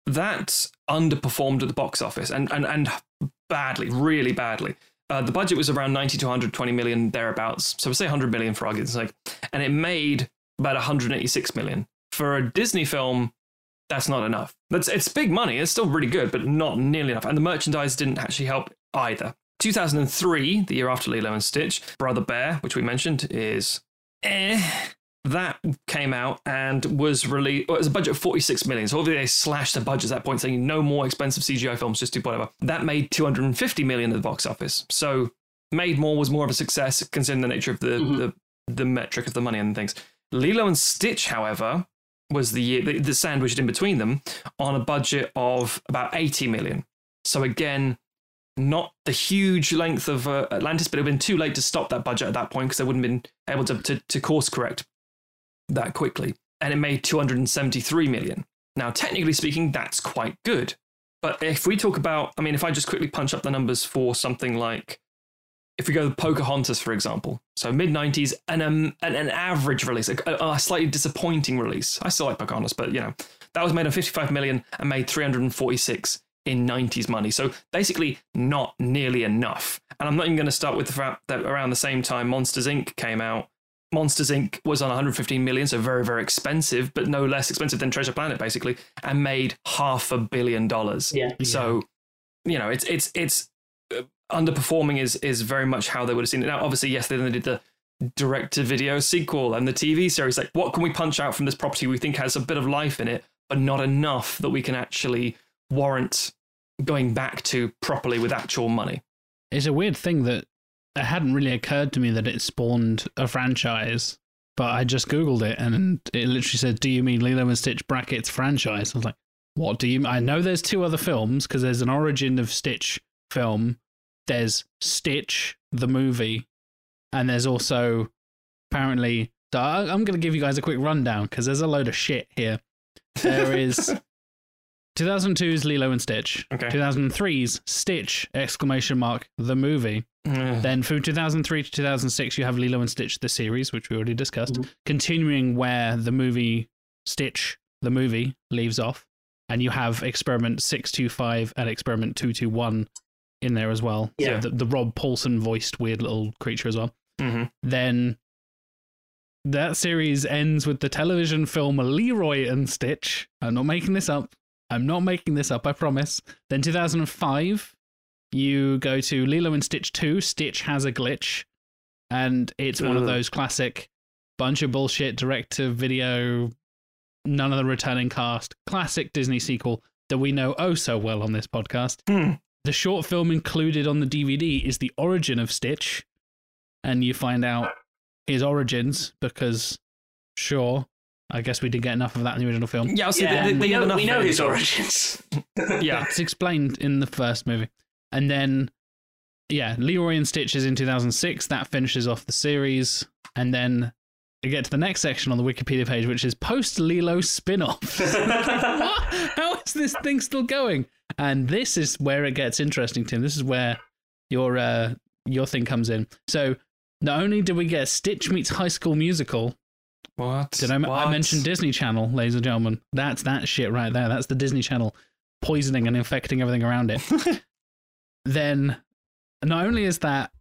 that underperformed at the box office and and and badly, really badly. Uh, the budget was around 90 to 120 million thereabouts. So we'll say 100 million for argument's sake, and it made about 186 million for a Disney film that's not enough. That's it's big money. It's still really good, but not nearly enough. And the merchandise didn't actually help either. 2003, the year after Lilo and Stitch, Brother Bear, which we mentioned, is eh. That came out and was released. Well, it was a budget of 46 million. So obviously they slashed the budget at that point, saying no more expensive CGI films, just do whatever. That made 250 million at the box office. So made more was more of a success considering the nature of the the, the metric of the money and things. Lilo and Stitch, however, was the year the, the sandwiched in between them on a budget of about 80 million. So again, not the huge length of uh, Atlantis, but it would have been too late to stop that budget at that point because they wouldn't have been able to, to, to course correct that quickly. And it made 273 million. Now, technically speaking, that's quite good. But if we talk about, I mean, if I just quickly punch up the numbers for something like, if we go with Pocahontas, for example, so mid 90s, and um, an, an average release, a, a slightly disappointing release. I still like Pocahontas, but you know, that was made on 55 million and made 346 in 90s money. So basically, not nearly enough. And I'm not even going to start with the fact that around the same time Monsters Inc. came out. Monsters Inc. was on 115 million, so very, very expensive, but no less expensive than Treasure Planet, basically, and made half a billion dollars. Yeah. So, you know, it's it's it's uh, underperforming is is very much how they would have seen it. Now, obviously, yes, then they did the direct to video sequel and the TV series. Like, what can we punch out from this property we think has a bit of life in it, but not enough that we can actually warrant going back to properly with actual money? It's a weird thing that it hadn't really occurred to me that it spawned a franchise, but I just Googled it and it literally said, Do you mean Lilo and Stitch brackets franchise? I was like, What do you mean? I know there's two other films because there's an Origin of Stitch film, there's Stitch, the movie, and there's also apparently. So I- I'm going to give you guys a quick rundown because there's a load of shit here. There is 2002's Lilo and Stitch. Okay. 2003's Stitch exclamation mark the movie. Ugh. Then from 2003 to 2006 you have Lilo and Stitch the series which we already discussed. Mhm. Continuing where the movie Stitch the movie leaves off and you have experiment 625 and experiment 221 in there as well. Yeah. So the, the Rob Paulsen voiced weird little creature as well Mhm. then that series ends with the television film Leroy and Stitch. I'm not making this up. I'm not making this up, I promise. Then 2005, you go to Lilo and Stitch 2, Stitch has a glitch. And it's one of those classic bunch of bullshit direct to video, none of the returning cast, classic Disney sequel that we know oh so well on this podcast. Hmm. The short film included on the DVD is the origin of Stitch, and you find out his origins because, sure, I guess we did get enough of that in the original film. Yeah, I'll say Yeah, they, they we know, we know his origins. Yeah, It's explained in the first movie. And then, yeah, Leroy and Stitch is in 2006. That finishes off the series. And then you get to the next section on the Wikipedia page, which is post Lilo spin off. what? How is this thing still going? And this is where it gets interesting, Tim. This is where your uh, your thing comes in. So Not only did we get Stitch meets High School Musical, What? did I, I What? mentioned Disney Channel, ladies and gentlemen? That's that shit right there. That's the Disney Channel poisoning and infecting everything around it. then not only is that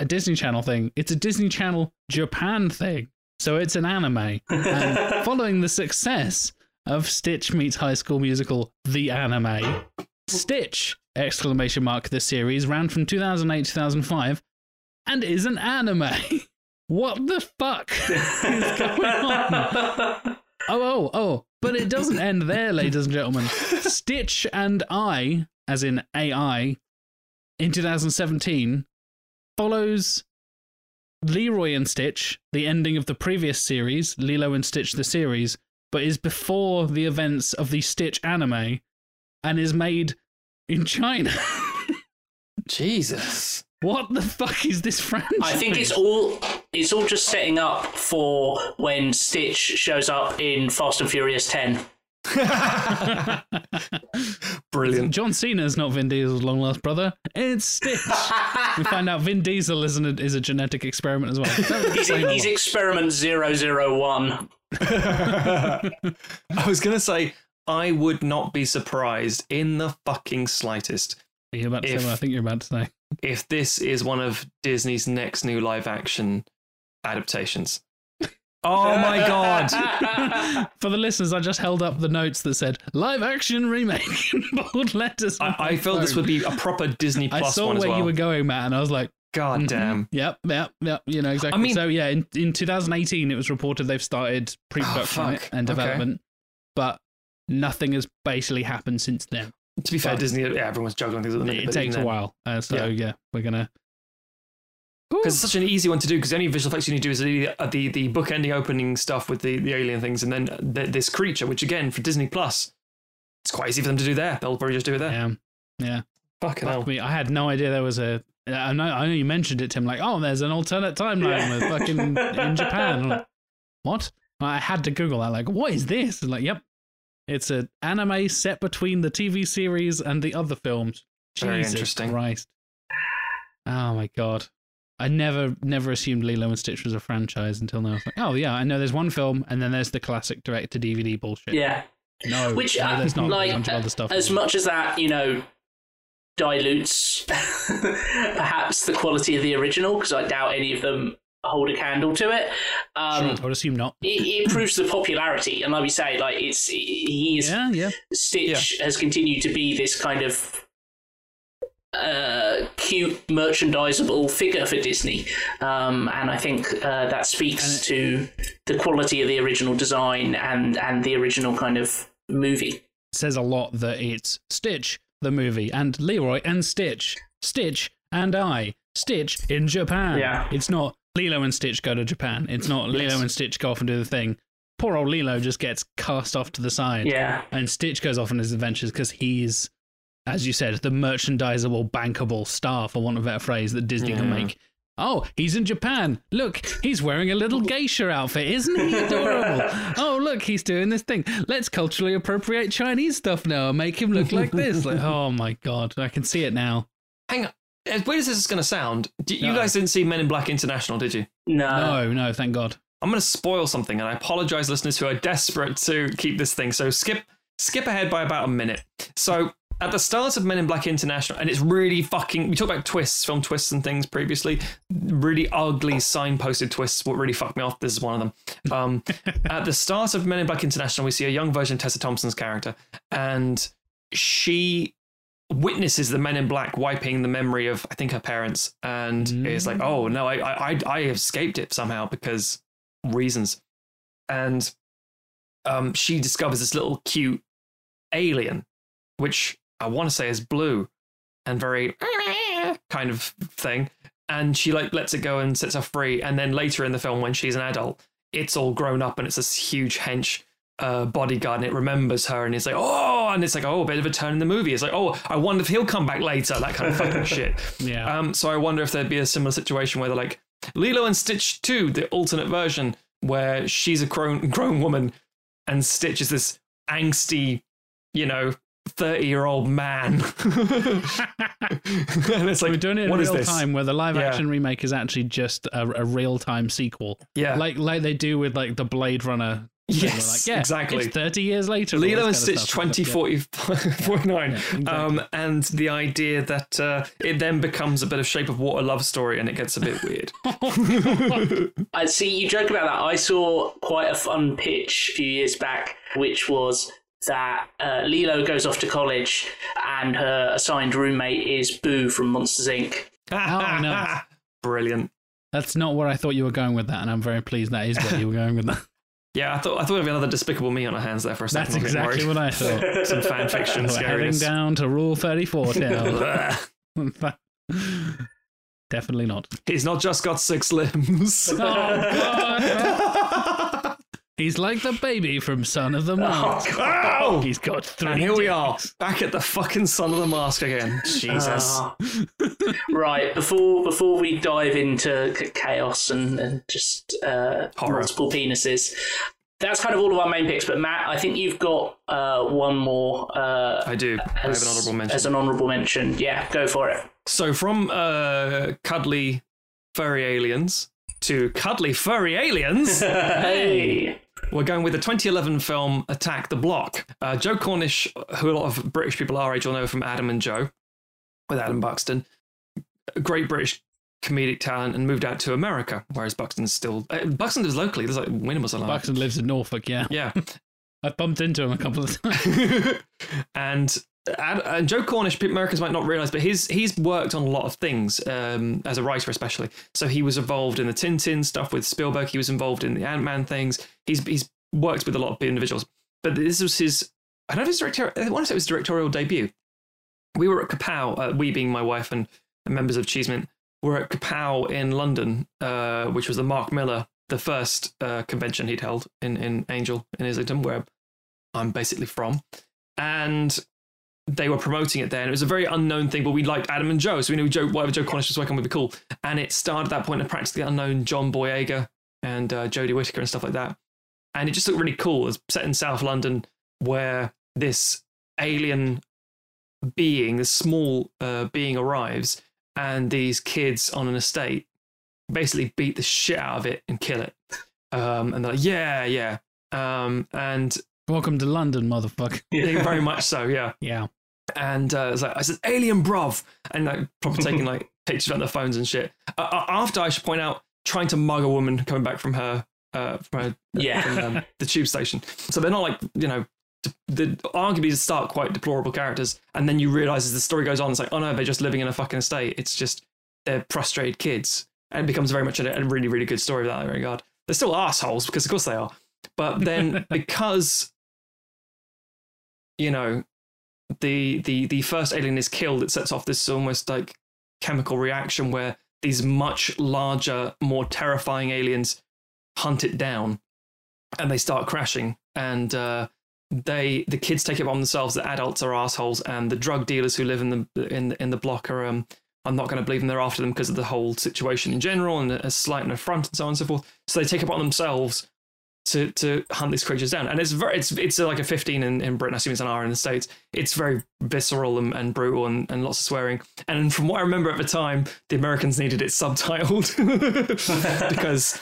a Disney Channel thing, it's a Disney Channel Japan thing. So it's an anime. And following the success of Stitch meets High School Musical, the anime, Stitch exclamation mark the series ran from 2008 2005 and is an anime. what the fuck is going on? Oh, oh, oh. But it doesn't end there, ladies and gentlemen. Stitch and I, as in AI, in 2017, follows Leroy and Stitch, the ending of the previous series, Lilo and Stitch the series, but is before the events of the Stitch anime and is made in China. Jesus. what the fuck is this franchise? I think it's all it's all just setting up for when Stitch shows up in Fast and Furious 10. Brilliant. John Cena's not Vin Diesel's long lost brother. It's Stitch. we find out Vin Diesel is, an, is a genetic experiment as well. He's, he's experiment 001. I was going to say, I would not be surprised in the fucking slightest Are you about to if- say what I think you're about to say? if this is one of Disney's next new live action adaptations. Oh my god. For the listeners, I just held up the notes that said live action remake in bold letters. I, I felt this would be a proper Disney I saw one where as well. you were going, Matt, and I was like, God mhm, damn. Yep, yep, yep. You know exactly. I mean- so yeah, in, in 2018, it was reported they've started pre-production Oh, on it fuck. and Okay. development, but nothing has basically happened since then. To be fair, But- Disney, yeah, everyone's juggling things at the minute. It takes a while, uh, so Yeah. yeah. we're gonna. Because it's such an easy one to do. Because the only visual effects you need to do is the uh, the, the book ending opening stuff with the, the alien things, and then the, this creature, which again for Disney Plus, it's quite easy for them to do there. They'll probably just do it there. Yeah, yeah. Fucking hell. Fuck me, I had no idea there was a. I know, I know you mentioned it, Tim. Like, oh, there's an alternate timeline with fucking in Japan. Like, what? I had to Google that. Like, what is this? And like, yep, it's an anime set between the TV series and the other films. Very Jesus interesting. Christ. Oh my god. I never, never assumed Lilo and Stitch was a franchise until now. I was like, oh yeah, I know there's one film, and then there's the classic direct to DVD bullshit. Yeah. No, Which, no, uh, there's not. A like, of other stuff. As much as that, you know, dilutes perhaps the quality of the original, because I doubt any of them hold a candle to it. Um, I would assume not. it, it improves the popularity, and like we say, like it's he is Yeah, yeah. Stitch has continued to be this kind of uh, cute merchandisable figure for Disney, um, and I think uh, that speaks to the quality of the original design and and the original kind of movie. says a lot that it's Stitch, the movie, and Leroy and Stitch, Stitch and I, Stitch in Japan. Yeah. It's not Lilo and Stitch go to Japan. It's not Yes. Lilo and Stitch go off and do the thing. Poor old Lilo just gets cast off to the side. Yeah, And Stitch goes off on his adventures because he's, as you said, the merchandisable, bankable star, for want of a better phrase, that Disney can make. Oh, he's in Japan. Look, he's wearing a little geisha outfit. Isn't he adorable? oh, look, he's doing this thing. Let's culturally appropriate Chinese stuff now and make him look like this. Like, oh my god, I can see it now. Hang on. As weird as this is going to sound, d you No. guys didn't see Men in Black International, did you? no, no, no, thank God. I'm going to spoil something, and I apologize, listeners who are desperate to keep this thing. So skip skip ahead by about a minute. So at the start of Men in Black International, and it's really fucking. We talked about twists, film twists, and things previously. Really ugly signposted twists. What really fucked me off. This is one of them. Um, at the start of Men in Black International, we see a young version of Tessa Thompson's character, and she witnesses the men in black wiping the memory of I think her parents and is like, oh no, I I I I escaped it somehow because reasons. And um she discovers this little cute alien, which I want to say is blue and very kind of thing. And she like lets it go and sets her free. And then later in the film, when she's an adult, it's all grown up and it's this huge hench uh, bodyguard and it remembers her and it's like, oh, and it's like, oh, a bit of a turn in the movie. It's like, oh, I wonder if he'll come back later, that kind of fucking shit. Yeah. Um, so I wonder if there'd be a similar situation where they're like Lilo and Stitch 2, the alternate version, where she's a grown grown woman and Stitch is this angsty, you know, thirty year old man. and it's like We're doing it in what is real time, where the live Yeah. action remake is actually just a, a real time sequel, Yeah. like like they do with like the Blade Runner. yes. like, yeah, exactly. It's thirty years later. Lilo and this kind of Stitch stuff. 2040 49. Yeah, exactly. um, and the idea that uh, it then becomes a bit of Shape of Water love story and it gets a bit weird. I see you joke about that. I saw quite a fun pitch a few years back, which was that uh, Lilo goes off to college and her assigned roommate is Boo from Monsters Inc. Oh, no. Brilliant. That's not where I thought you were going with that, and I'm very pleased that is where you were going with that. Yeah, I thought I thought it'd be another Despicable Me on our hands there for a second. That's I was exactly getting what I thought. worried. Some fan fiction We're heading down to Rule 34 now. Definitely not. He's not just got six limbs. Oh, God. He's like the baby from Son of the Mask. Oh! He's got three. And here we are, back at the fucking Son of the Mask again. Jesus. Ah. right before before we dive into chaos and, and just uh, multiple penises. That's kind of all of our main picks, but Matt, I think you've got uh, one more. Uh, I do. I have as, an honourable mention. As an honourable mention, yeah, go for it. So from uh, cuddly furry aliens to cuddly furry aliens, hey, we're going with the 2011 film Attack the Block. Uh, Joe Cornish, who a lot of British people our age will know from Adam and Joe, with Adam Buxton, a great British comedic talent, and moved out to America, whereas Buxton's still uh, Buxton lives locally. There's like Winnemus alive. Buxton lives in Norfolk, yeah. Yeah. I've bumped into him a couple of times. and and and Joe Cornish, Americans might not realize, but he's he's worked on a lot of things um, as a writer, especially. So he was involved in the Tintin stuff with Spielberg. He was involved in the Ant Man things. He's he's worked with a lot of individuals. But this was his. I don't know if it's directorial. I want to say it was directorial debut. We were at Kapow, uh, we being my wife and, and members of Cheese Mints, were at Kapow in London, uh, which was the Mark Millar, the first uh, convention he'd held in in Angel in Islington, where I'm basically from, and they were promoting it there, and it was a very unknown thing. But we liked Adam and Joe, so we knew Joe, whatever Joe Cornish was working would be cool. And it started at that point a practically unknown John Boyega and uh, Jodie Whittaker and stuff like that. And it just looked really cool. It was set in South London, where this alien being, this small uh, being, arrives, and these kids on an estate basically beat the shit out of it and kill it. Um, and they're like, yeah, yeah. Um, and Welcome to London, motherfucker. they very much so, yeah. Yeah. And uh, it's like I said, "Alien, bruv," and like probably taking like pictures on their phones and shit. Uh, uh, after I should point out, trying to mug a woman coming back from her, uh, from her, Yeah. from, um, the tube station. So they're not like you know, the arguably to start quite deplorable characters, and then you realize as the story goes on, it's like, oh no, they're just living in a fucking estate. It's just they're frustrated kids, and it becomes very much a, a really, really good story in that regard. They're still assholes because of course they are, but then because you know the the the first alien is killed, it sets off this almost like chemical reaction where these much larger, more terrifying aliens hunt it down, and they start crashing. And uh, they the kids take it on themselves. The adults are assholes, and the drug dealers who live in the in in the block are. Um, I'm not going to believe them. They're after them because of the whole situation in general and a slight and affront and so on and so forth. So they take it upon themselves to to hunt these creatures down. And it's very it's it's like a 15 in, in Britain. I assume it's an R in the States. It's very visceral and, and brutal and, and lots of swearing. And from what I remember at the time, the Americans needed it subtitled because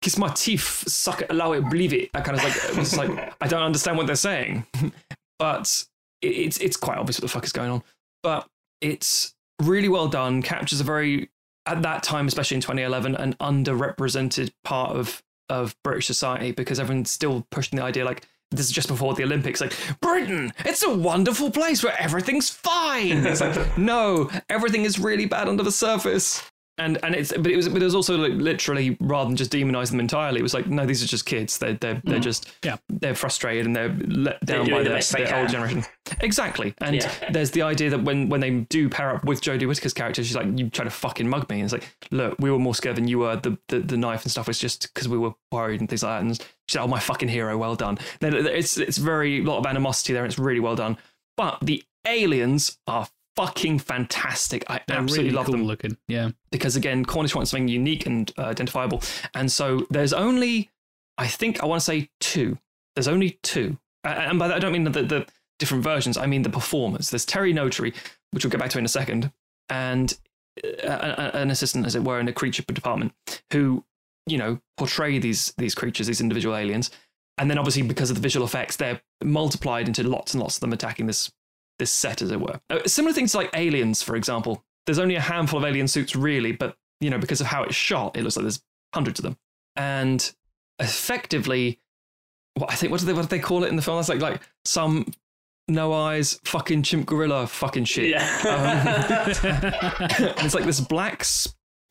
kiss my teeth, suck it, allow it, believe it. That kind of like it was like I don't understand what they're saying, but it- it's it's quite obvious what the fuck is going on. But it's really well done. Captures a very at that time, especially in 2011, an underrepresented part of of British society because everyone's still pushing the idea like this is just before the Olympics, like Britain, it's a wonderful place where everything's fine. It's like no, everything is really bad under the surface. And and it's but it was but it was also like literally rather than just demonize them entirely, it was like no, these are just kids. They're they're they're mm. just Yeah. they're frustrated and they're let They're down doing by the their, best their old generation. Exactly. And Yeah. there's the idea that when when they do pair up with Jodie Whittaker's character, she's like, you try to fucking mug me. And it's like, look, we were more scared than you were. The the, the knife and stuff was just because we were worried and things like that. And she's like, oh, my fucking hero, well done. Then it's it's very a lot of animosity there and it's really well done. But the aliens are fucking fantastic. I They're absolutely really love cool them looking. Yeah. because again, Cornish wants something unique and uh, identifiable. And so there's only, I think, I want to say two. There's only two, A- and by that I don't mean that the different versions, I mean the performers. There's Terry Notary, which we'll get back to in a second, and uh, an assistant, as it were, in the creature department, who you know portray these these creatures, these individual aliens, and then obviously because of the visual effects, they're multiplied into lots and lots of them attacking this this set, as it were. Uh, similar things like aliens, for example. There's only a handful of alien suits, really, but you know because of how it's shot, it looks like there's hundreds of them, and effectively. What I think what do they what do they call it in the film? That's like like some no eyes, fucking chimp gorilla, fucking shit. Yeah. Um, it's like this black,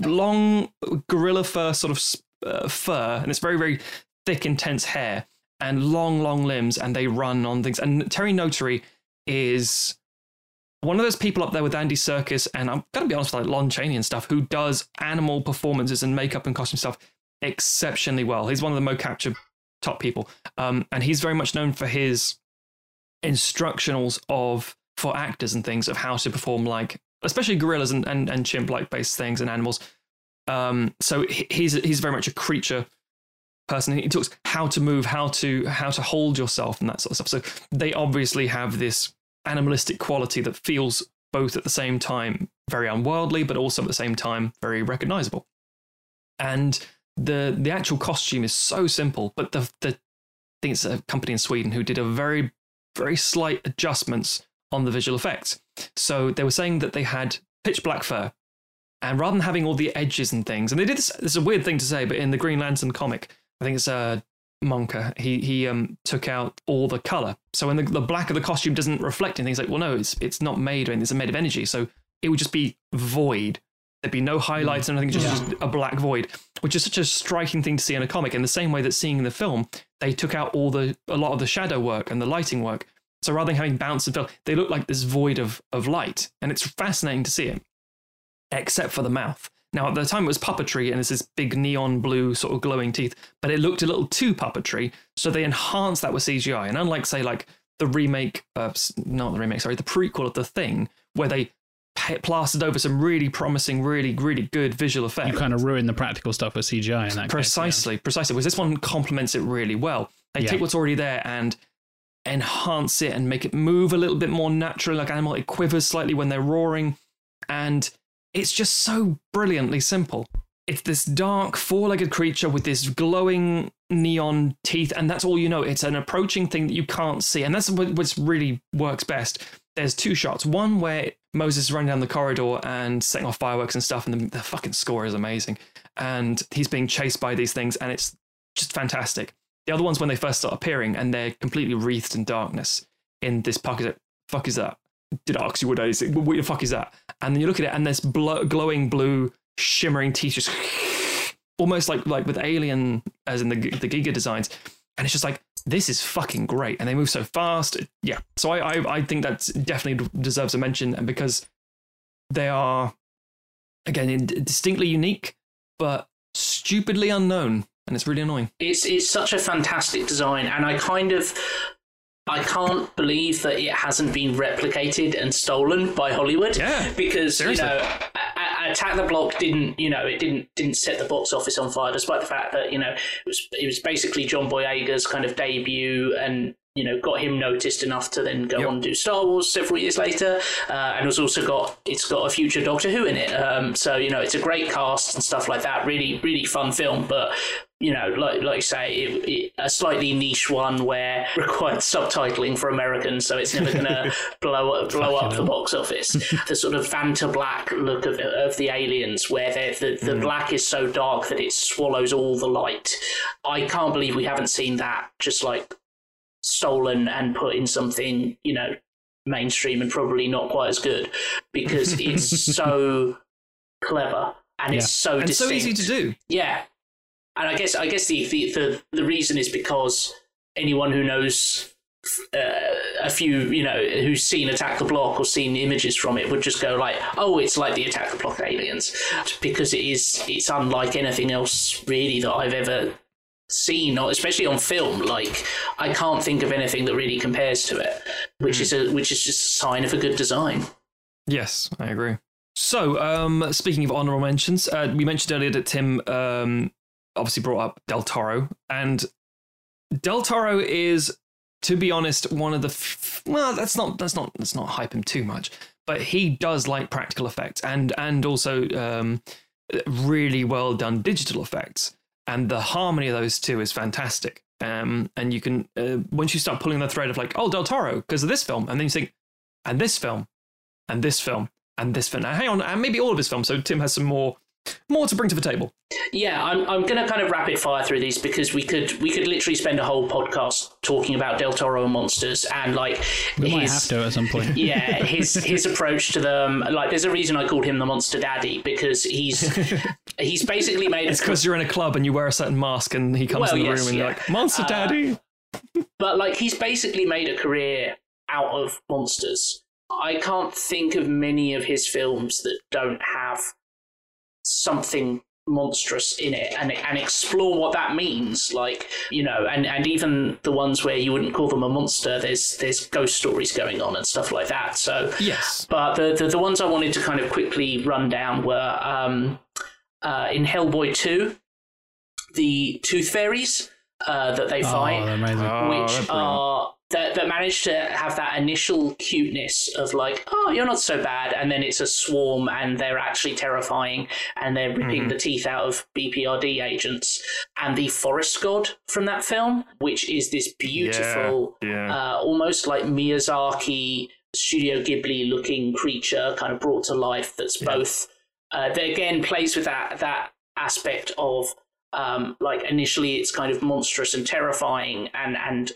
long gorilla fur sort of uh, fur, and it's very, very thick, intense hair and long, long limbs, and they run on things. And Terry Notary is one of those people up there with Andy Serkis, and I'm gonna be honest, with like Lon Chaney and stuff, who does animal performances and makeup and costume stuff exceptionally well. He's one of the mo capture top people, um, and he's very much known for his instructionals of for actors and things of how to perform like especially gorillas and, and, and chimp like based things and animals um, so he's he's very much a creature person he talks how to move how to how to hold yourself and that sort of stuff so they obviously have this animalistic quality that feels both at the same time very unworldly but also at the same time very recognizable and the the actual costume is so simple but the the I think it's a company in Sweden who did a very very slight adjustments on the visual effects. So they were saying that they had pitch black fur, and rather than having all the edges and things, and they did this. This is a weird thing to say, but in the Green Lantern comic, I think it's a Monka. He he um took out all the color. So when the, the black of the costume doesn't reflect anything, it's like, well, no, it's it's not made, and it's made of energy, so it would just be void. There'd be no highlights or anything, just, Yeah. just a black void, which is such a striking thing to see in a comic. In the same way that seeing in the film, they took out all the a lot of the shadow work and the lighting work. So rather than having bounce and fill, they look like this void of of light, and it's fascinating to see it. Except for the mouth. Now at the time it was puppetry, and it's this big neon blue sort of glowing teeth, but it looked a little too puppetry, so they enhanced that with CGI. And unlike say like the remake, uh, not the remake, sorry, the prequel of the Thing, where they plastered over some really promising, really really good visual effects. You kind of ruin the practical stuff with CGI in that case, yeah. Precisely, precisely. Because this one complements it really well. They Yeah. take what's already there and enhance it and make it move a little bit more natural, like animal. It quivers slightly when they're roaring, and it's just so brilliantly simple. It's this dark, four-legged creature with this glowing neon teeth, and that's all you know. It's an approaching thing that you can't see, and that's what really works best. There's two shots. One where Moses is running down the corridor and setting off fireworks and stuff, and the, the fucking score is amazing. And he's being chased by these things, and it's just fantastic. The other ones when they first start appearing and they're completely wreathed in darkness in this pocket. fuck is that? Did I ask you what the fuck is that? And then you look at it and there's blo- glowing blue shimmering teeth just almost like like with Alien as in the the Giger designs. And it's just like this is fucking great, and they move so fast. Yeah, so I I, I think that definitely deserves a mention, and because they are again in- distinctly unique, but stupidly unknown, and it's really annoying. It's it's such a fantastic design, and I kind of I can't believe that it hasn't been replicated and stolen by Hollywood. Yeah, because seriously. you know, Attack the Block didn't you know it didn't didn't set the box office on fire, despite the fact that you know it was it was basically John Boyega's kind of debut and. You know, got him noticed enough to then go Yep. on and do Star Wars several years later, uh, and it's also got it's got a future Doctor Who in it. Um, so you know, it's a great cast and stuff like that. Really, really fun film. But you know, like like you say, it, it, a slightly niche one where required subtitling for Americans, so it's never going to blow blow up the box office. the sort of Vanta Black look of of the aliens, where they're- the the mm. black is so dark that it swallows all the light. I can't believe we haven't seen that just like stolen and put in something you know mainstream and probably not quite as good because it's so clever and it's so and so easy to do. Yeah, and I guess I guess the the the, the reason is because anyone who knows uh, a few, you know, who's seen Attack the Block or seen images from it would just go like, "Oh, it's like the Attack the Block aliens," because it is. It's unlike anything else really that I've ever seen, or especially on film. Like I can't think of anything that really compares to it, which is a which is just a sign of a good design. Yes, I agree. So, um, speaking of honorable mentions, uh, we mentioned earlier that Tim um, obviously brought up Del Toro, and Del Toro is to be honest, one of the f- well, that's not that's not let's not hype him too much, but he does like practical effects and and also um, really well done digital effects, and the harmony of those two is fantastic. Um, and you can uh, once you start pulling the thread of like, oh, Del Toro because of this film, and then you think, and this film, and this film, and this film. Now, hang on, and maybe all of his films. So Tim has some more more to bring to the table. Yeah, I'm, I'm going to kind of rapid fire through these because we could we could literally spend a whole podcast talking about Del Toro and monsters and like We his, might have to at some point. yeah his his approach to them. Like, there's a reason I called him the Monster Daddy because he's he's basically made It's because you're in a club and you wear a certain mask, and he comes Well, in the yes, room and you're like, "Monster Uh, Daddy." but like he's basically made a career out of monsters. I can't think of many of his films that don't have something monstrous in it and and explore what that means like you know and and even the ones where you wouldn't call them a monster there's there's ghost stories going on and stuff like that so Yes. but the, the, the ones I wanted to kind of quickly run down were um, uh, in Hellboy 2, the Tooth Fairies uh, that they Oh, fight, they're amazing. Oh, which brilliant. are that, that manage to have that initial cuteness of like, oh, you're not so bad, and then it's a swarm and they're actually terrifying and they're ripping Mhm. the teeth out of BPRD agents. And the Forest God from that film, which is this beautiful Yeah. uh, almost like Miyazaki Studio Ghibli looking creature kind of brought to life that's Yeah. both uh, that again plays with that that aspect of um, like initially it's kind of monstrous and terrifying and and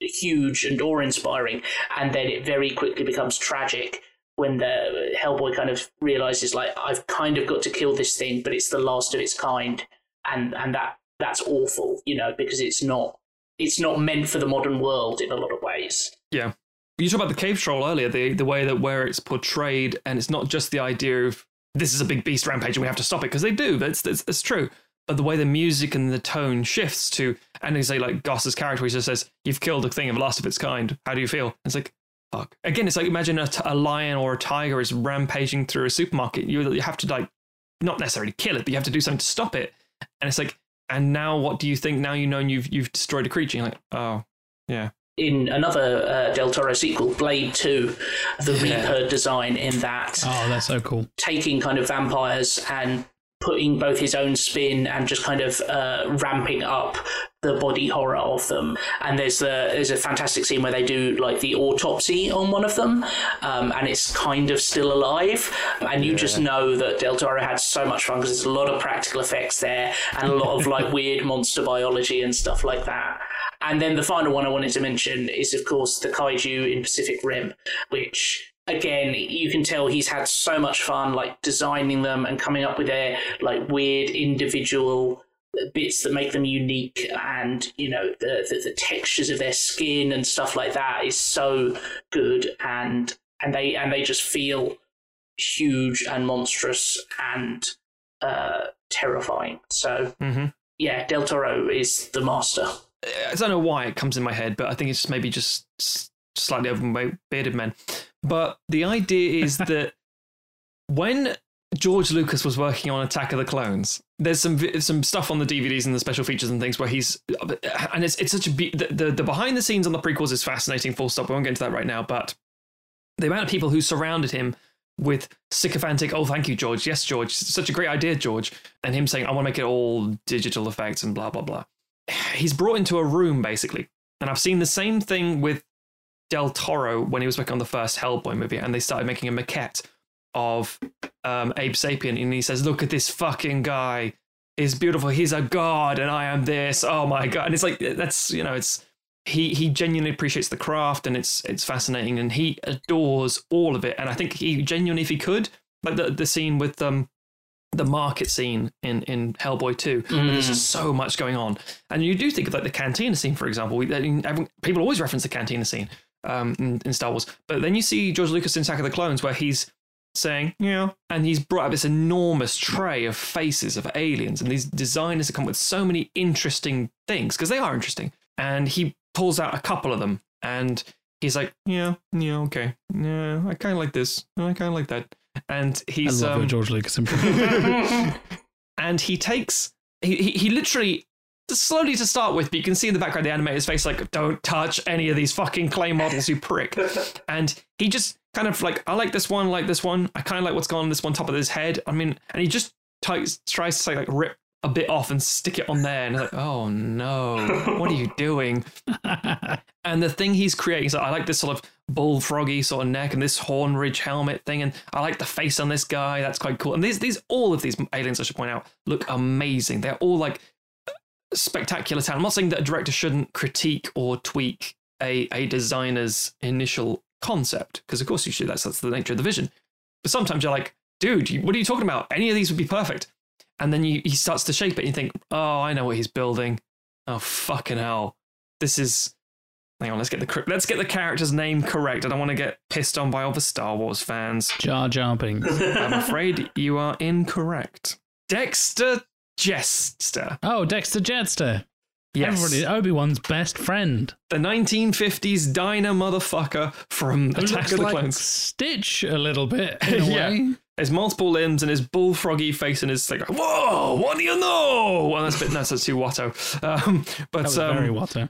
huge and awe inspiring and then it very quickly becomes tragic when the Hellboy kind of realizes like I've kind of got to kill this thing but it's the last of its kind and and that that's awful you know because it's not it's not meant for the modern world in a lot of ways Yeah. You talked about the cave troll earlier, the the way that where it's portrayed, and it's not just the idea of this is a big beast rampage and we have to stop it because they do. That's that's, that's true. But the way the music and the tone shifts to, and they say like Goss's character, he just says, "You've killed a thing of last of its kind. How do you feel?" It's like, fuck. Again, it's like imagine a, t- a lion or a tiger is rampaging through a supermarket. You you have to like not necessarily kill it, but you have to do something to stop it. And it's like, and now what do you think? Now you know you've you've destroyed a creature. You're like, oh, yeah. in another uh, Del Toro sequel, Blade 2, the Yeah. Reaper design in that, Oh, that's so cool. taking kind of vampires and putting both his own spin and just kind of uh, ramping up the body horror of them. And there's a, there's a fantastic scene where they do like the autopsy on one of them, um, and it's kind of still alive. And you just know that Del Toro had so much fun because there's a lot of practical effects there and a lot of like weird monster biology and stuff like that. And then the final one I wanted to mention is, of course, the kaiju in Pacific Rim, which again you can tell he's had so much fun like designing them and coming up with their like weird individual bits that make them unique and you know the, the the textures of their skin and stuff like that is so good and and they and they just feel huge and monstrous and uh terrifying so Mm-hmm. yeah del toro is the master I don't know why it comes in my head, but I think it's maybe just slightly overweight bearded men. But the idea is that when George Lucas was working on Attack of the Clones, there's some some stuff on the DVDs and the special features and things where he's and it's it's such a be- the, the the behind the scenes on the prequels is fascinating. Full stop. We won't get into that right now, but the amount of people who surrounded him with sycophantic, oh, thank you, George. Yes, George. Such a great idea, George. And him saying, I want to make it all digital effects and blah, blah, blah he's brought into a room basically and i've seen the same thing with del toro when he was working on the first hellboy movie and they started making a maquette of um, abe sapien and he says look at this fucking guy. He's beautiful. He's a god and i am this. Oh my god. And it's like that's you know it's he he genuinely appreciates the craft and it's it's fascinating and he adores all of it. And i think he genuinely if he could like the, the scene with um the market scene in in Hellboy 2 where there's just so much going on. And you do think of like the cantina scene for example. We, I mean, everyone- people always reference the cantina scene um in, in Star Wars. But then you see George Lucas in Attack of the Clones where he's saying yeah and he's brought up this enormous tray of faces of aliens and these designers have come with so many interesting things because they are interesting and he pulls out a couple of them and he's like yeah yeah okay yeah I kind of like this I kind of like that and he's I love um, George Lucas and he takes he, he he literally slowly to start with, but you can see in the background the animator's face like, "Don't touch any of these fucking clay models, you prick." and he just kind of like, "I like this one, I like this one. I kind of like what's gone on this one top of his head." I mean, and he just tries tries to like rip a bit off and stick it on there, and like, "Oh no, what are you doing?" and the thing he's creating, so I like this sort of bullfroggy sort of neck and this horn ridge helmet thing, and I like the face on this guy. That's quite cool. And these, these, all of these aliens, I should point out, look amazing. They're all like spectacular talent. I'm not saying that a director shouldn't critique or tweak a a designer's initial concept, because of course you should. That's that's the nature of the vision. But sometimes you're like, dude, what are you talking about? Any of these would be perfect. And then you, he starts to shape it, and you think, oh, I know what he's building. Oh fucking hell, this is Hang on, let's get the let's get the character's name correct. I don't want to get pissed on by all the Star Wars fans. Jar Jar Binks. I'm afraid you are incorrect. Dexter Jettster. Oh, Dexter Jettster. Yes. Everybody, Obi Wan's best friend. The 1950s diner motherfucker from Who Attack of the like Clones. Stitch a little bit. In a Yeah. way. His multiple limbs and his bullfroggy face and his like, whoa, what do you know? Well, that's a bit no, that's too Watto. Um, but That um, very Watto.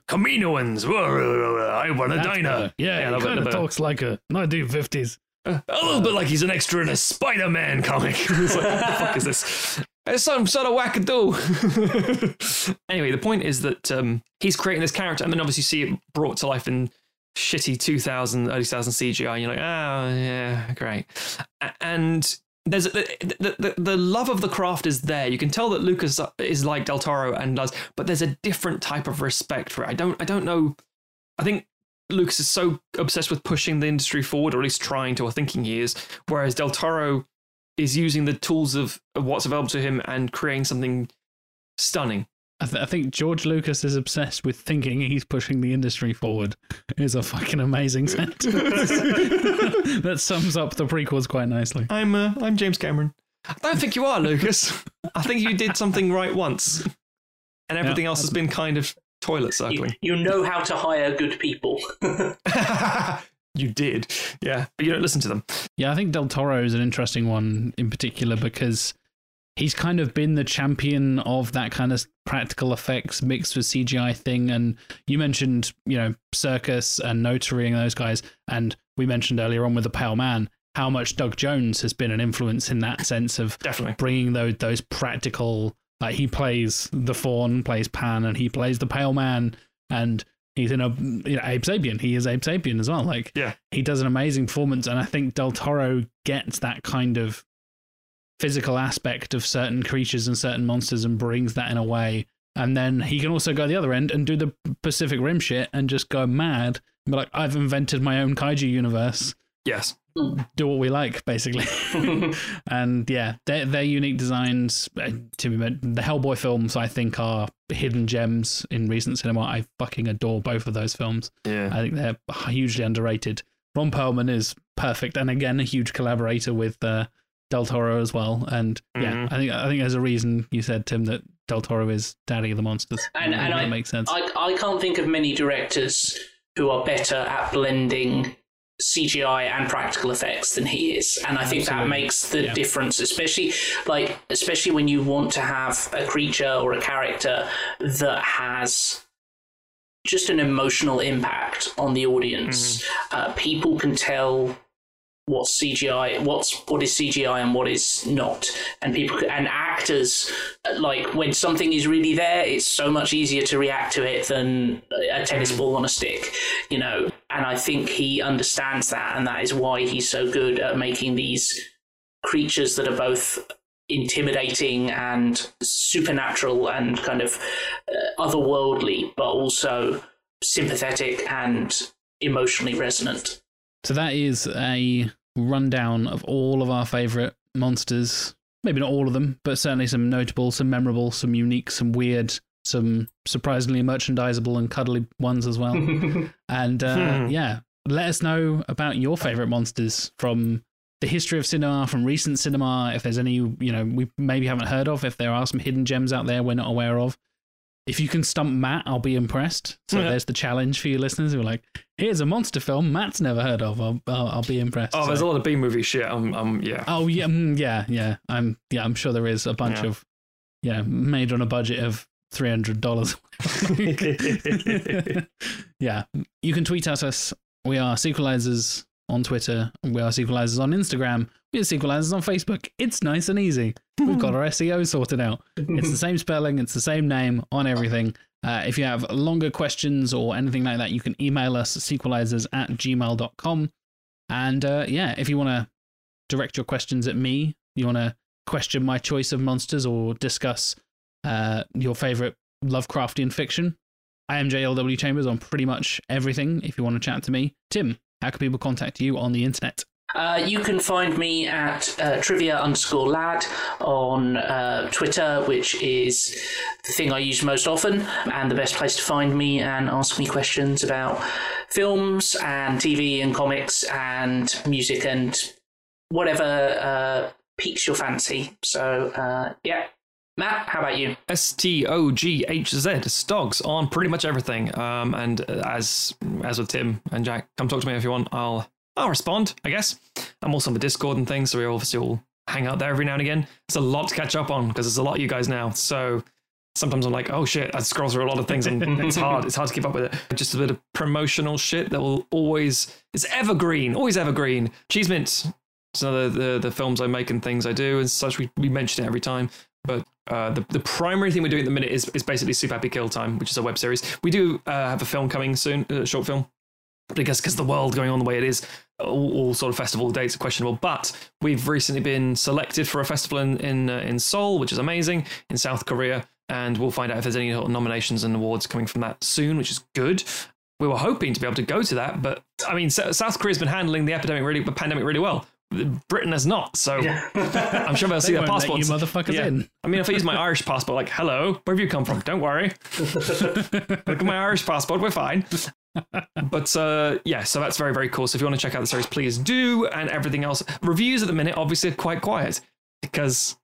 I want a That's diner. better. Yeah, a he kind of talks like a 1950s. a little bit like he's an extra in a Spider-Man comic. like, what the fuck is this? It's some sort of wackadoo. anyway, the point is that um, he's creating this character, and then obviously you see it brought to life in shitty 2000, early 2000 CGI, and you're like, oh, yeah, great. And there's the, the, the, love of the craft is there. You can tell that Lucas is like Del Toro and does, but there's a different type of respect for it. I don't, I don't know. I think Lucas is so obsessed with pushing the industry forward, or at least trying to, or thinking he is, whereas Del Toro is using the tools of, of what's available to him and creating something stunning. I, th- I think George Lucas is obsessed with thinking he's pushing the industry forward. Is a fucking amazing sentence that sums up the prequels quite nicely. I'm uh, I'm James Cameron. I don't think you are, Lucas. I think you did something right once, and everything else has been kind of toilet You, circling. you know how to hire good people. you did, yeah, but you don't listen to them. Yeah, I think Del Toro is an interesting one in particular because he's kind of been the champion of that kind of practical effects mixed with CGI thing. And you mentioned, you know, Serkis and Notary and those guys. And we mentioned earlier on with The Pale Man how much Doug Jones has been an influence in that sense of Definitely. bringing those, those practical, like he plays the Faun, plays Pan, and he plays the Pale Man. And he's in a, you know, Abe Sapien. He is Abe Sapien as well. Like, Yeah. he does an amazing performance and i think del toro gets that kind of physical aspect of certain creatures and certain monsters and brings that in a way and then he can also go the other end and do the pacific rim shit and just go mad be like i've invented my own kaiju universe Yes. do what we like basically and yeah they're, they're unique designs Uh, to be met- the hellboy films i think are hidden gems in recent cinema i fucking adore both of those films Yeah. I think they're hugely underrated. Ron Perlman is perfect, and again, a huge collaborator with uh, Del Toro as well. And yeah, Mhm. I think I think there's a reason you said Tim that Del Toro is Daddy of the Monsters. And- I and that I- makes sense. I, I can't think of many directors who are better at blending CGI and practical effects than he is, and I think that makes the Yeah. difference. Especially like, especially when you want to have a creature or a character that has just an emotional impact on the audience. Uh, people can tell what's CGI, what's what is CGI and what is not, and people and actors like when something is really there, it's so much easier to react to it than a tennis ball on a stick, you know. And I think he understands that, and that is why he's so good at making these creatures that are both intimidating and supernatural and kind of uh, otherworldly, but also sympathetic and emotionally resonant. so that is a rundown of all of our favorite monsters. Maybe not all of them, but certainly some notable, some memorable, some unique, some weird, some surprisingly merchandisable and cuddly ones as well. And uh, Hmm. yeah, let us know about your favorite monsters from the history of cinema, from recent cinema. If there's any, you know, we maybe haven't heard of, if there are some hidden gems out there we're not aware of. If you can stump Matt, I'll be impressed. So Yeah. there's the challenge for you listeners who are like, here's a monster film Matt's never heard of. I'll, I'll, I'll be impressed. Oh, So- there's a lot of B movie shit. Um, um, yeah. Oh yeah, mm, yeah, yeah. I'm yeah. I'm sure there is a bunch Yeah. of yeah made on a budget of three hundred dollars. yeah, you can tweet at us. We are sequelizers on Twitter. We are sequelizers on Instagram. We are sequelizers on Facebook. It's nice and easy. We've got our SEO sorted out. It's the same spelling. It's the same name on everything. Uh, if you have longer questions or anything like that, you can email us sequelizers at gmail.com. And uh, yeah, if you want to direct your questions at me, you want to question my choice of monsters or discuss uh, your favorite Lovecraftian fiction, I am JLW Chambers on pretty much everything if you want to chat to me. Tim, how can people contact you on the internet? Uh, you can find me at uh, trivia underscore lad on uh, Twitter, which is the thing I use most often and the best place to find me and ask me questions about films and TV and comics and music and whatever uh, piques your fancy. So, uh, yeah. Matt, how about you? S T O G H Z Stogs on pretty much everything. Um, and uh, as as with Tim and Jack, come talk to me if you want. I'll I'll respond. I guess I'm also on the Discord and things, so we obviously all hang out there every now and again. It's a lot to catch up on because there's a lot of you guys now. So sometimes I'm like, oh shit, I scroll through a lot of things and it's hard. It's hard to keep up with it. Just a bit of promotional shit that will always it's evergreen, always evergreen. Cheese Mints. So the, the the films I make and things I do and such. We, we mention it every time. But uh, the, the primary thing we're doing at the minute is, is basically Super Happy Kill Time, which is a web series. We do uh, have a film coming soon, a short film. Guess because the world going on the way it is, all, all, sort of festival dates are questionable. But we've recently been selected for a festival in in, uh, in Seoul, which is amazing, in South Korea. And we'll find out if there's any nominations and awards coming from that soon, which is good. We were hoping to be able to go to that, but I mean, South Korea's been handling the epidemic really, the pandemic really well. Britain has not, so I'm sure they'll see their passports. you motherfuckers yeah. in. I mean, if I use my Irish passport, like, hello, where have you come from? Don't worry. Look at my Irish passport, we're fine. but uh, yeah, so that's very, very cool. So if you want to check out the series, please do. And everything else, reviews at the minute, obviously, are quite quiet because,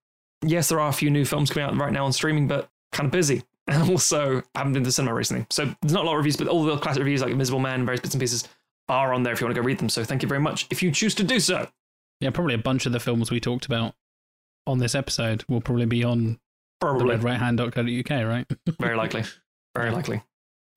yes, there are a few new films coming out right now on streaming, but kind of busy. And also, I haven't been to the cinema recently. So there's not a lot of reviews, but all the classic reviews like Invisible Man, various bits and pieces are on there if you want to go read them. So thank you very much if you choose to do so. Yeah, probably a bunch of the films we talked about on this episode will probably be on probably. the redrighthand.co.uk, right? very likely. Very likely.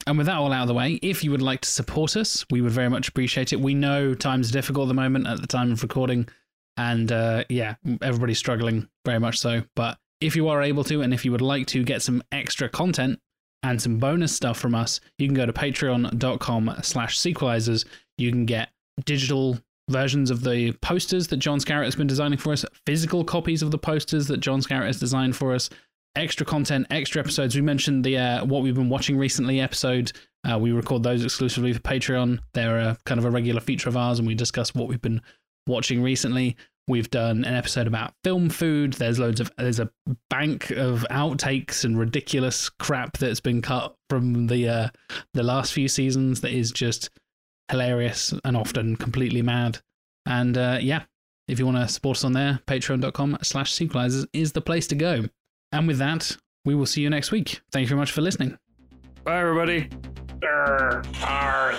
And with that all out of the way, if you would like to support us, we would very much appreciate it. We know times are difficult at the moment at the time of recording. And uh, yeah, everybody's struggling very much so. But if you are able to, and if you would like to get some extra content and some bonus stuff from us, you can go to patreon.com slash sequelizers. You can get digital versions of the posters that John Scarrett has been designing for us, physical copies of the posters that John Scarrett has designed for us, extra content, extra episodes. We mentioned the uh, what we've been watching recently episode. Uh, we record those exclusively for Patreon. They're a, kind of a regular feature of ours, and we discuss what we've been watching recently. We've done an episode about film food. There's loads of there's a bank of outtakes and ridiculous crap that's been cut from the uh, the last few seasons that is just hilarious and often completely mad. And uh, yeah, if you want to support us on there, patreon.com slash sequelizers is the place to go. And with that, we will see you next week. Thank you very much for listening. Bye, everybody. Arr, arr.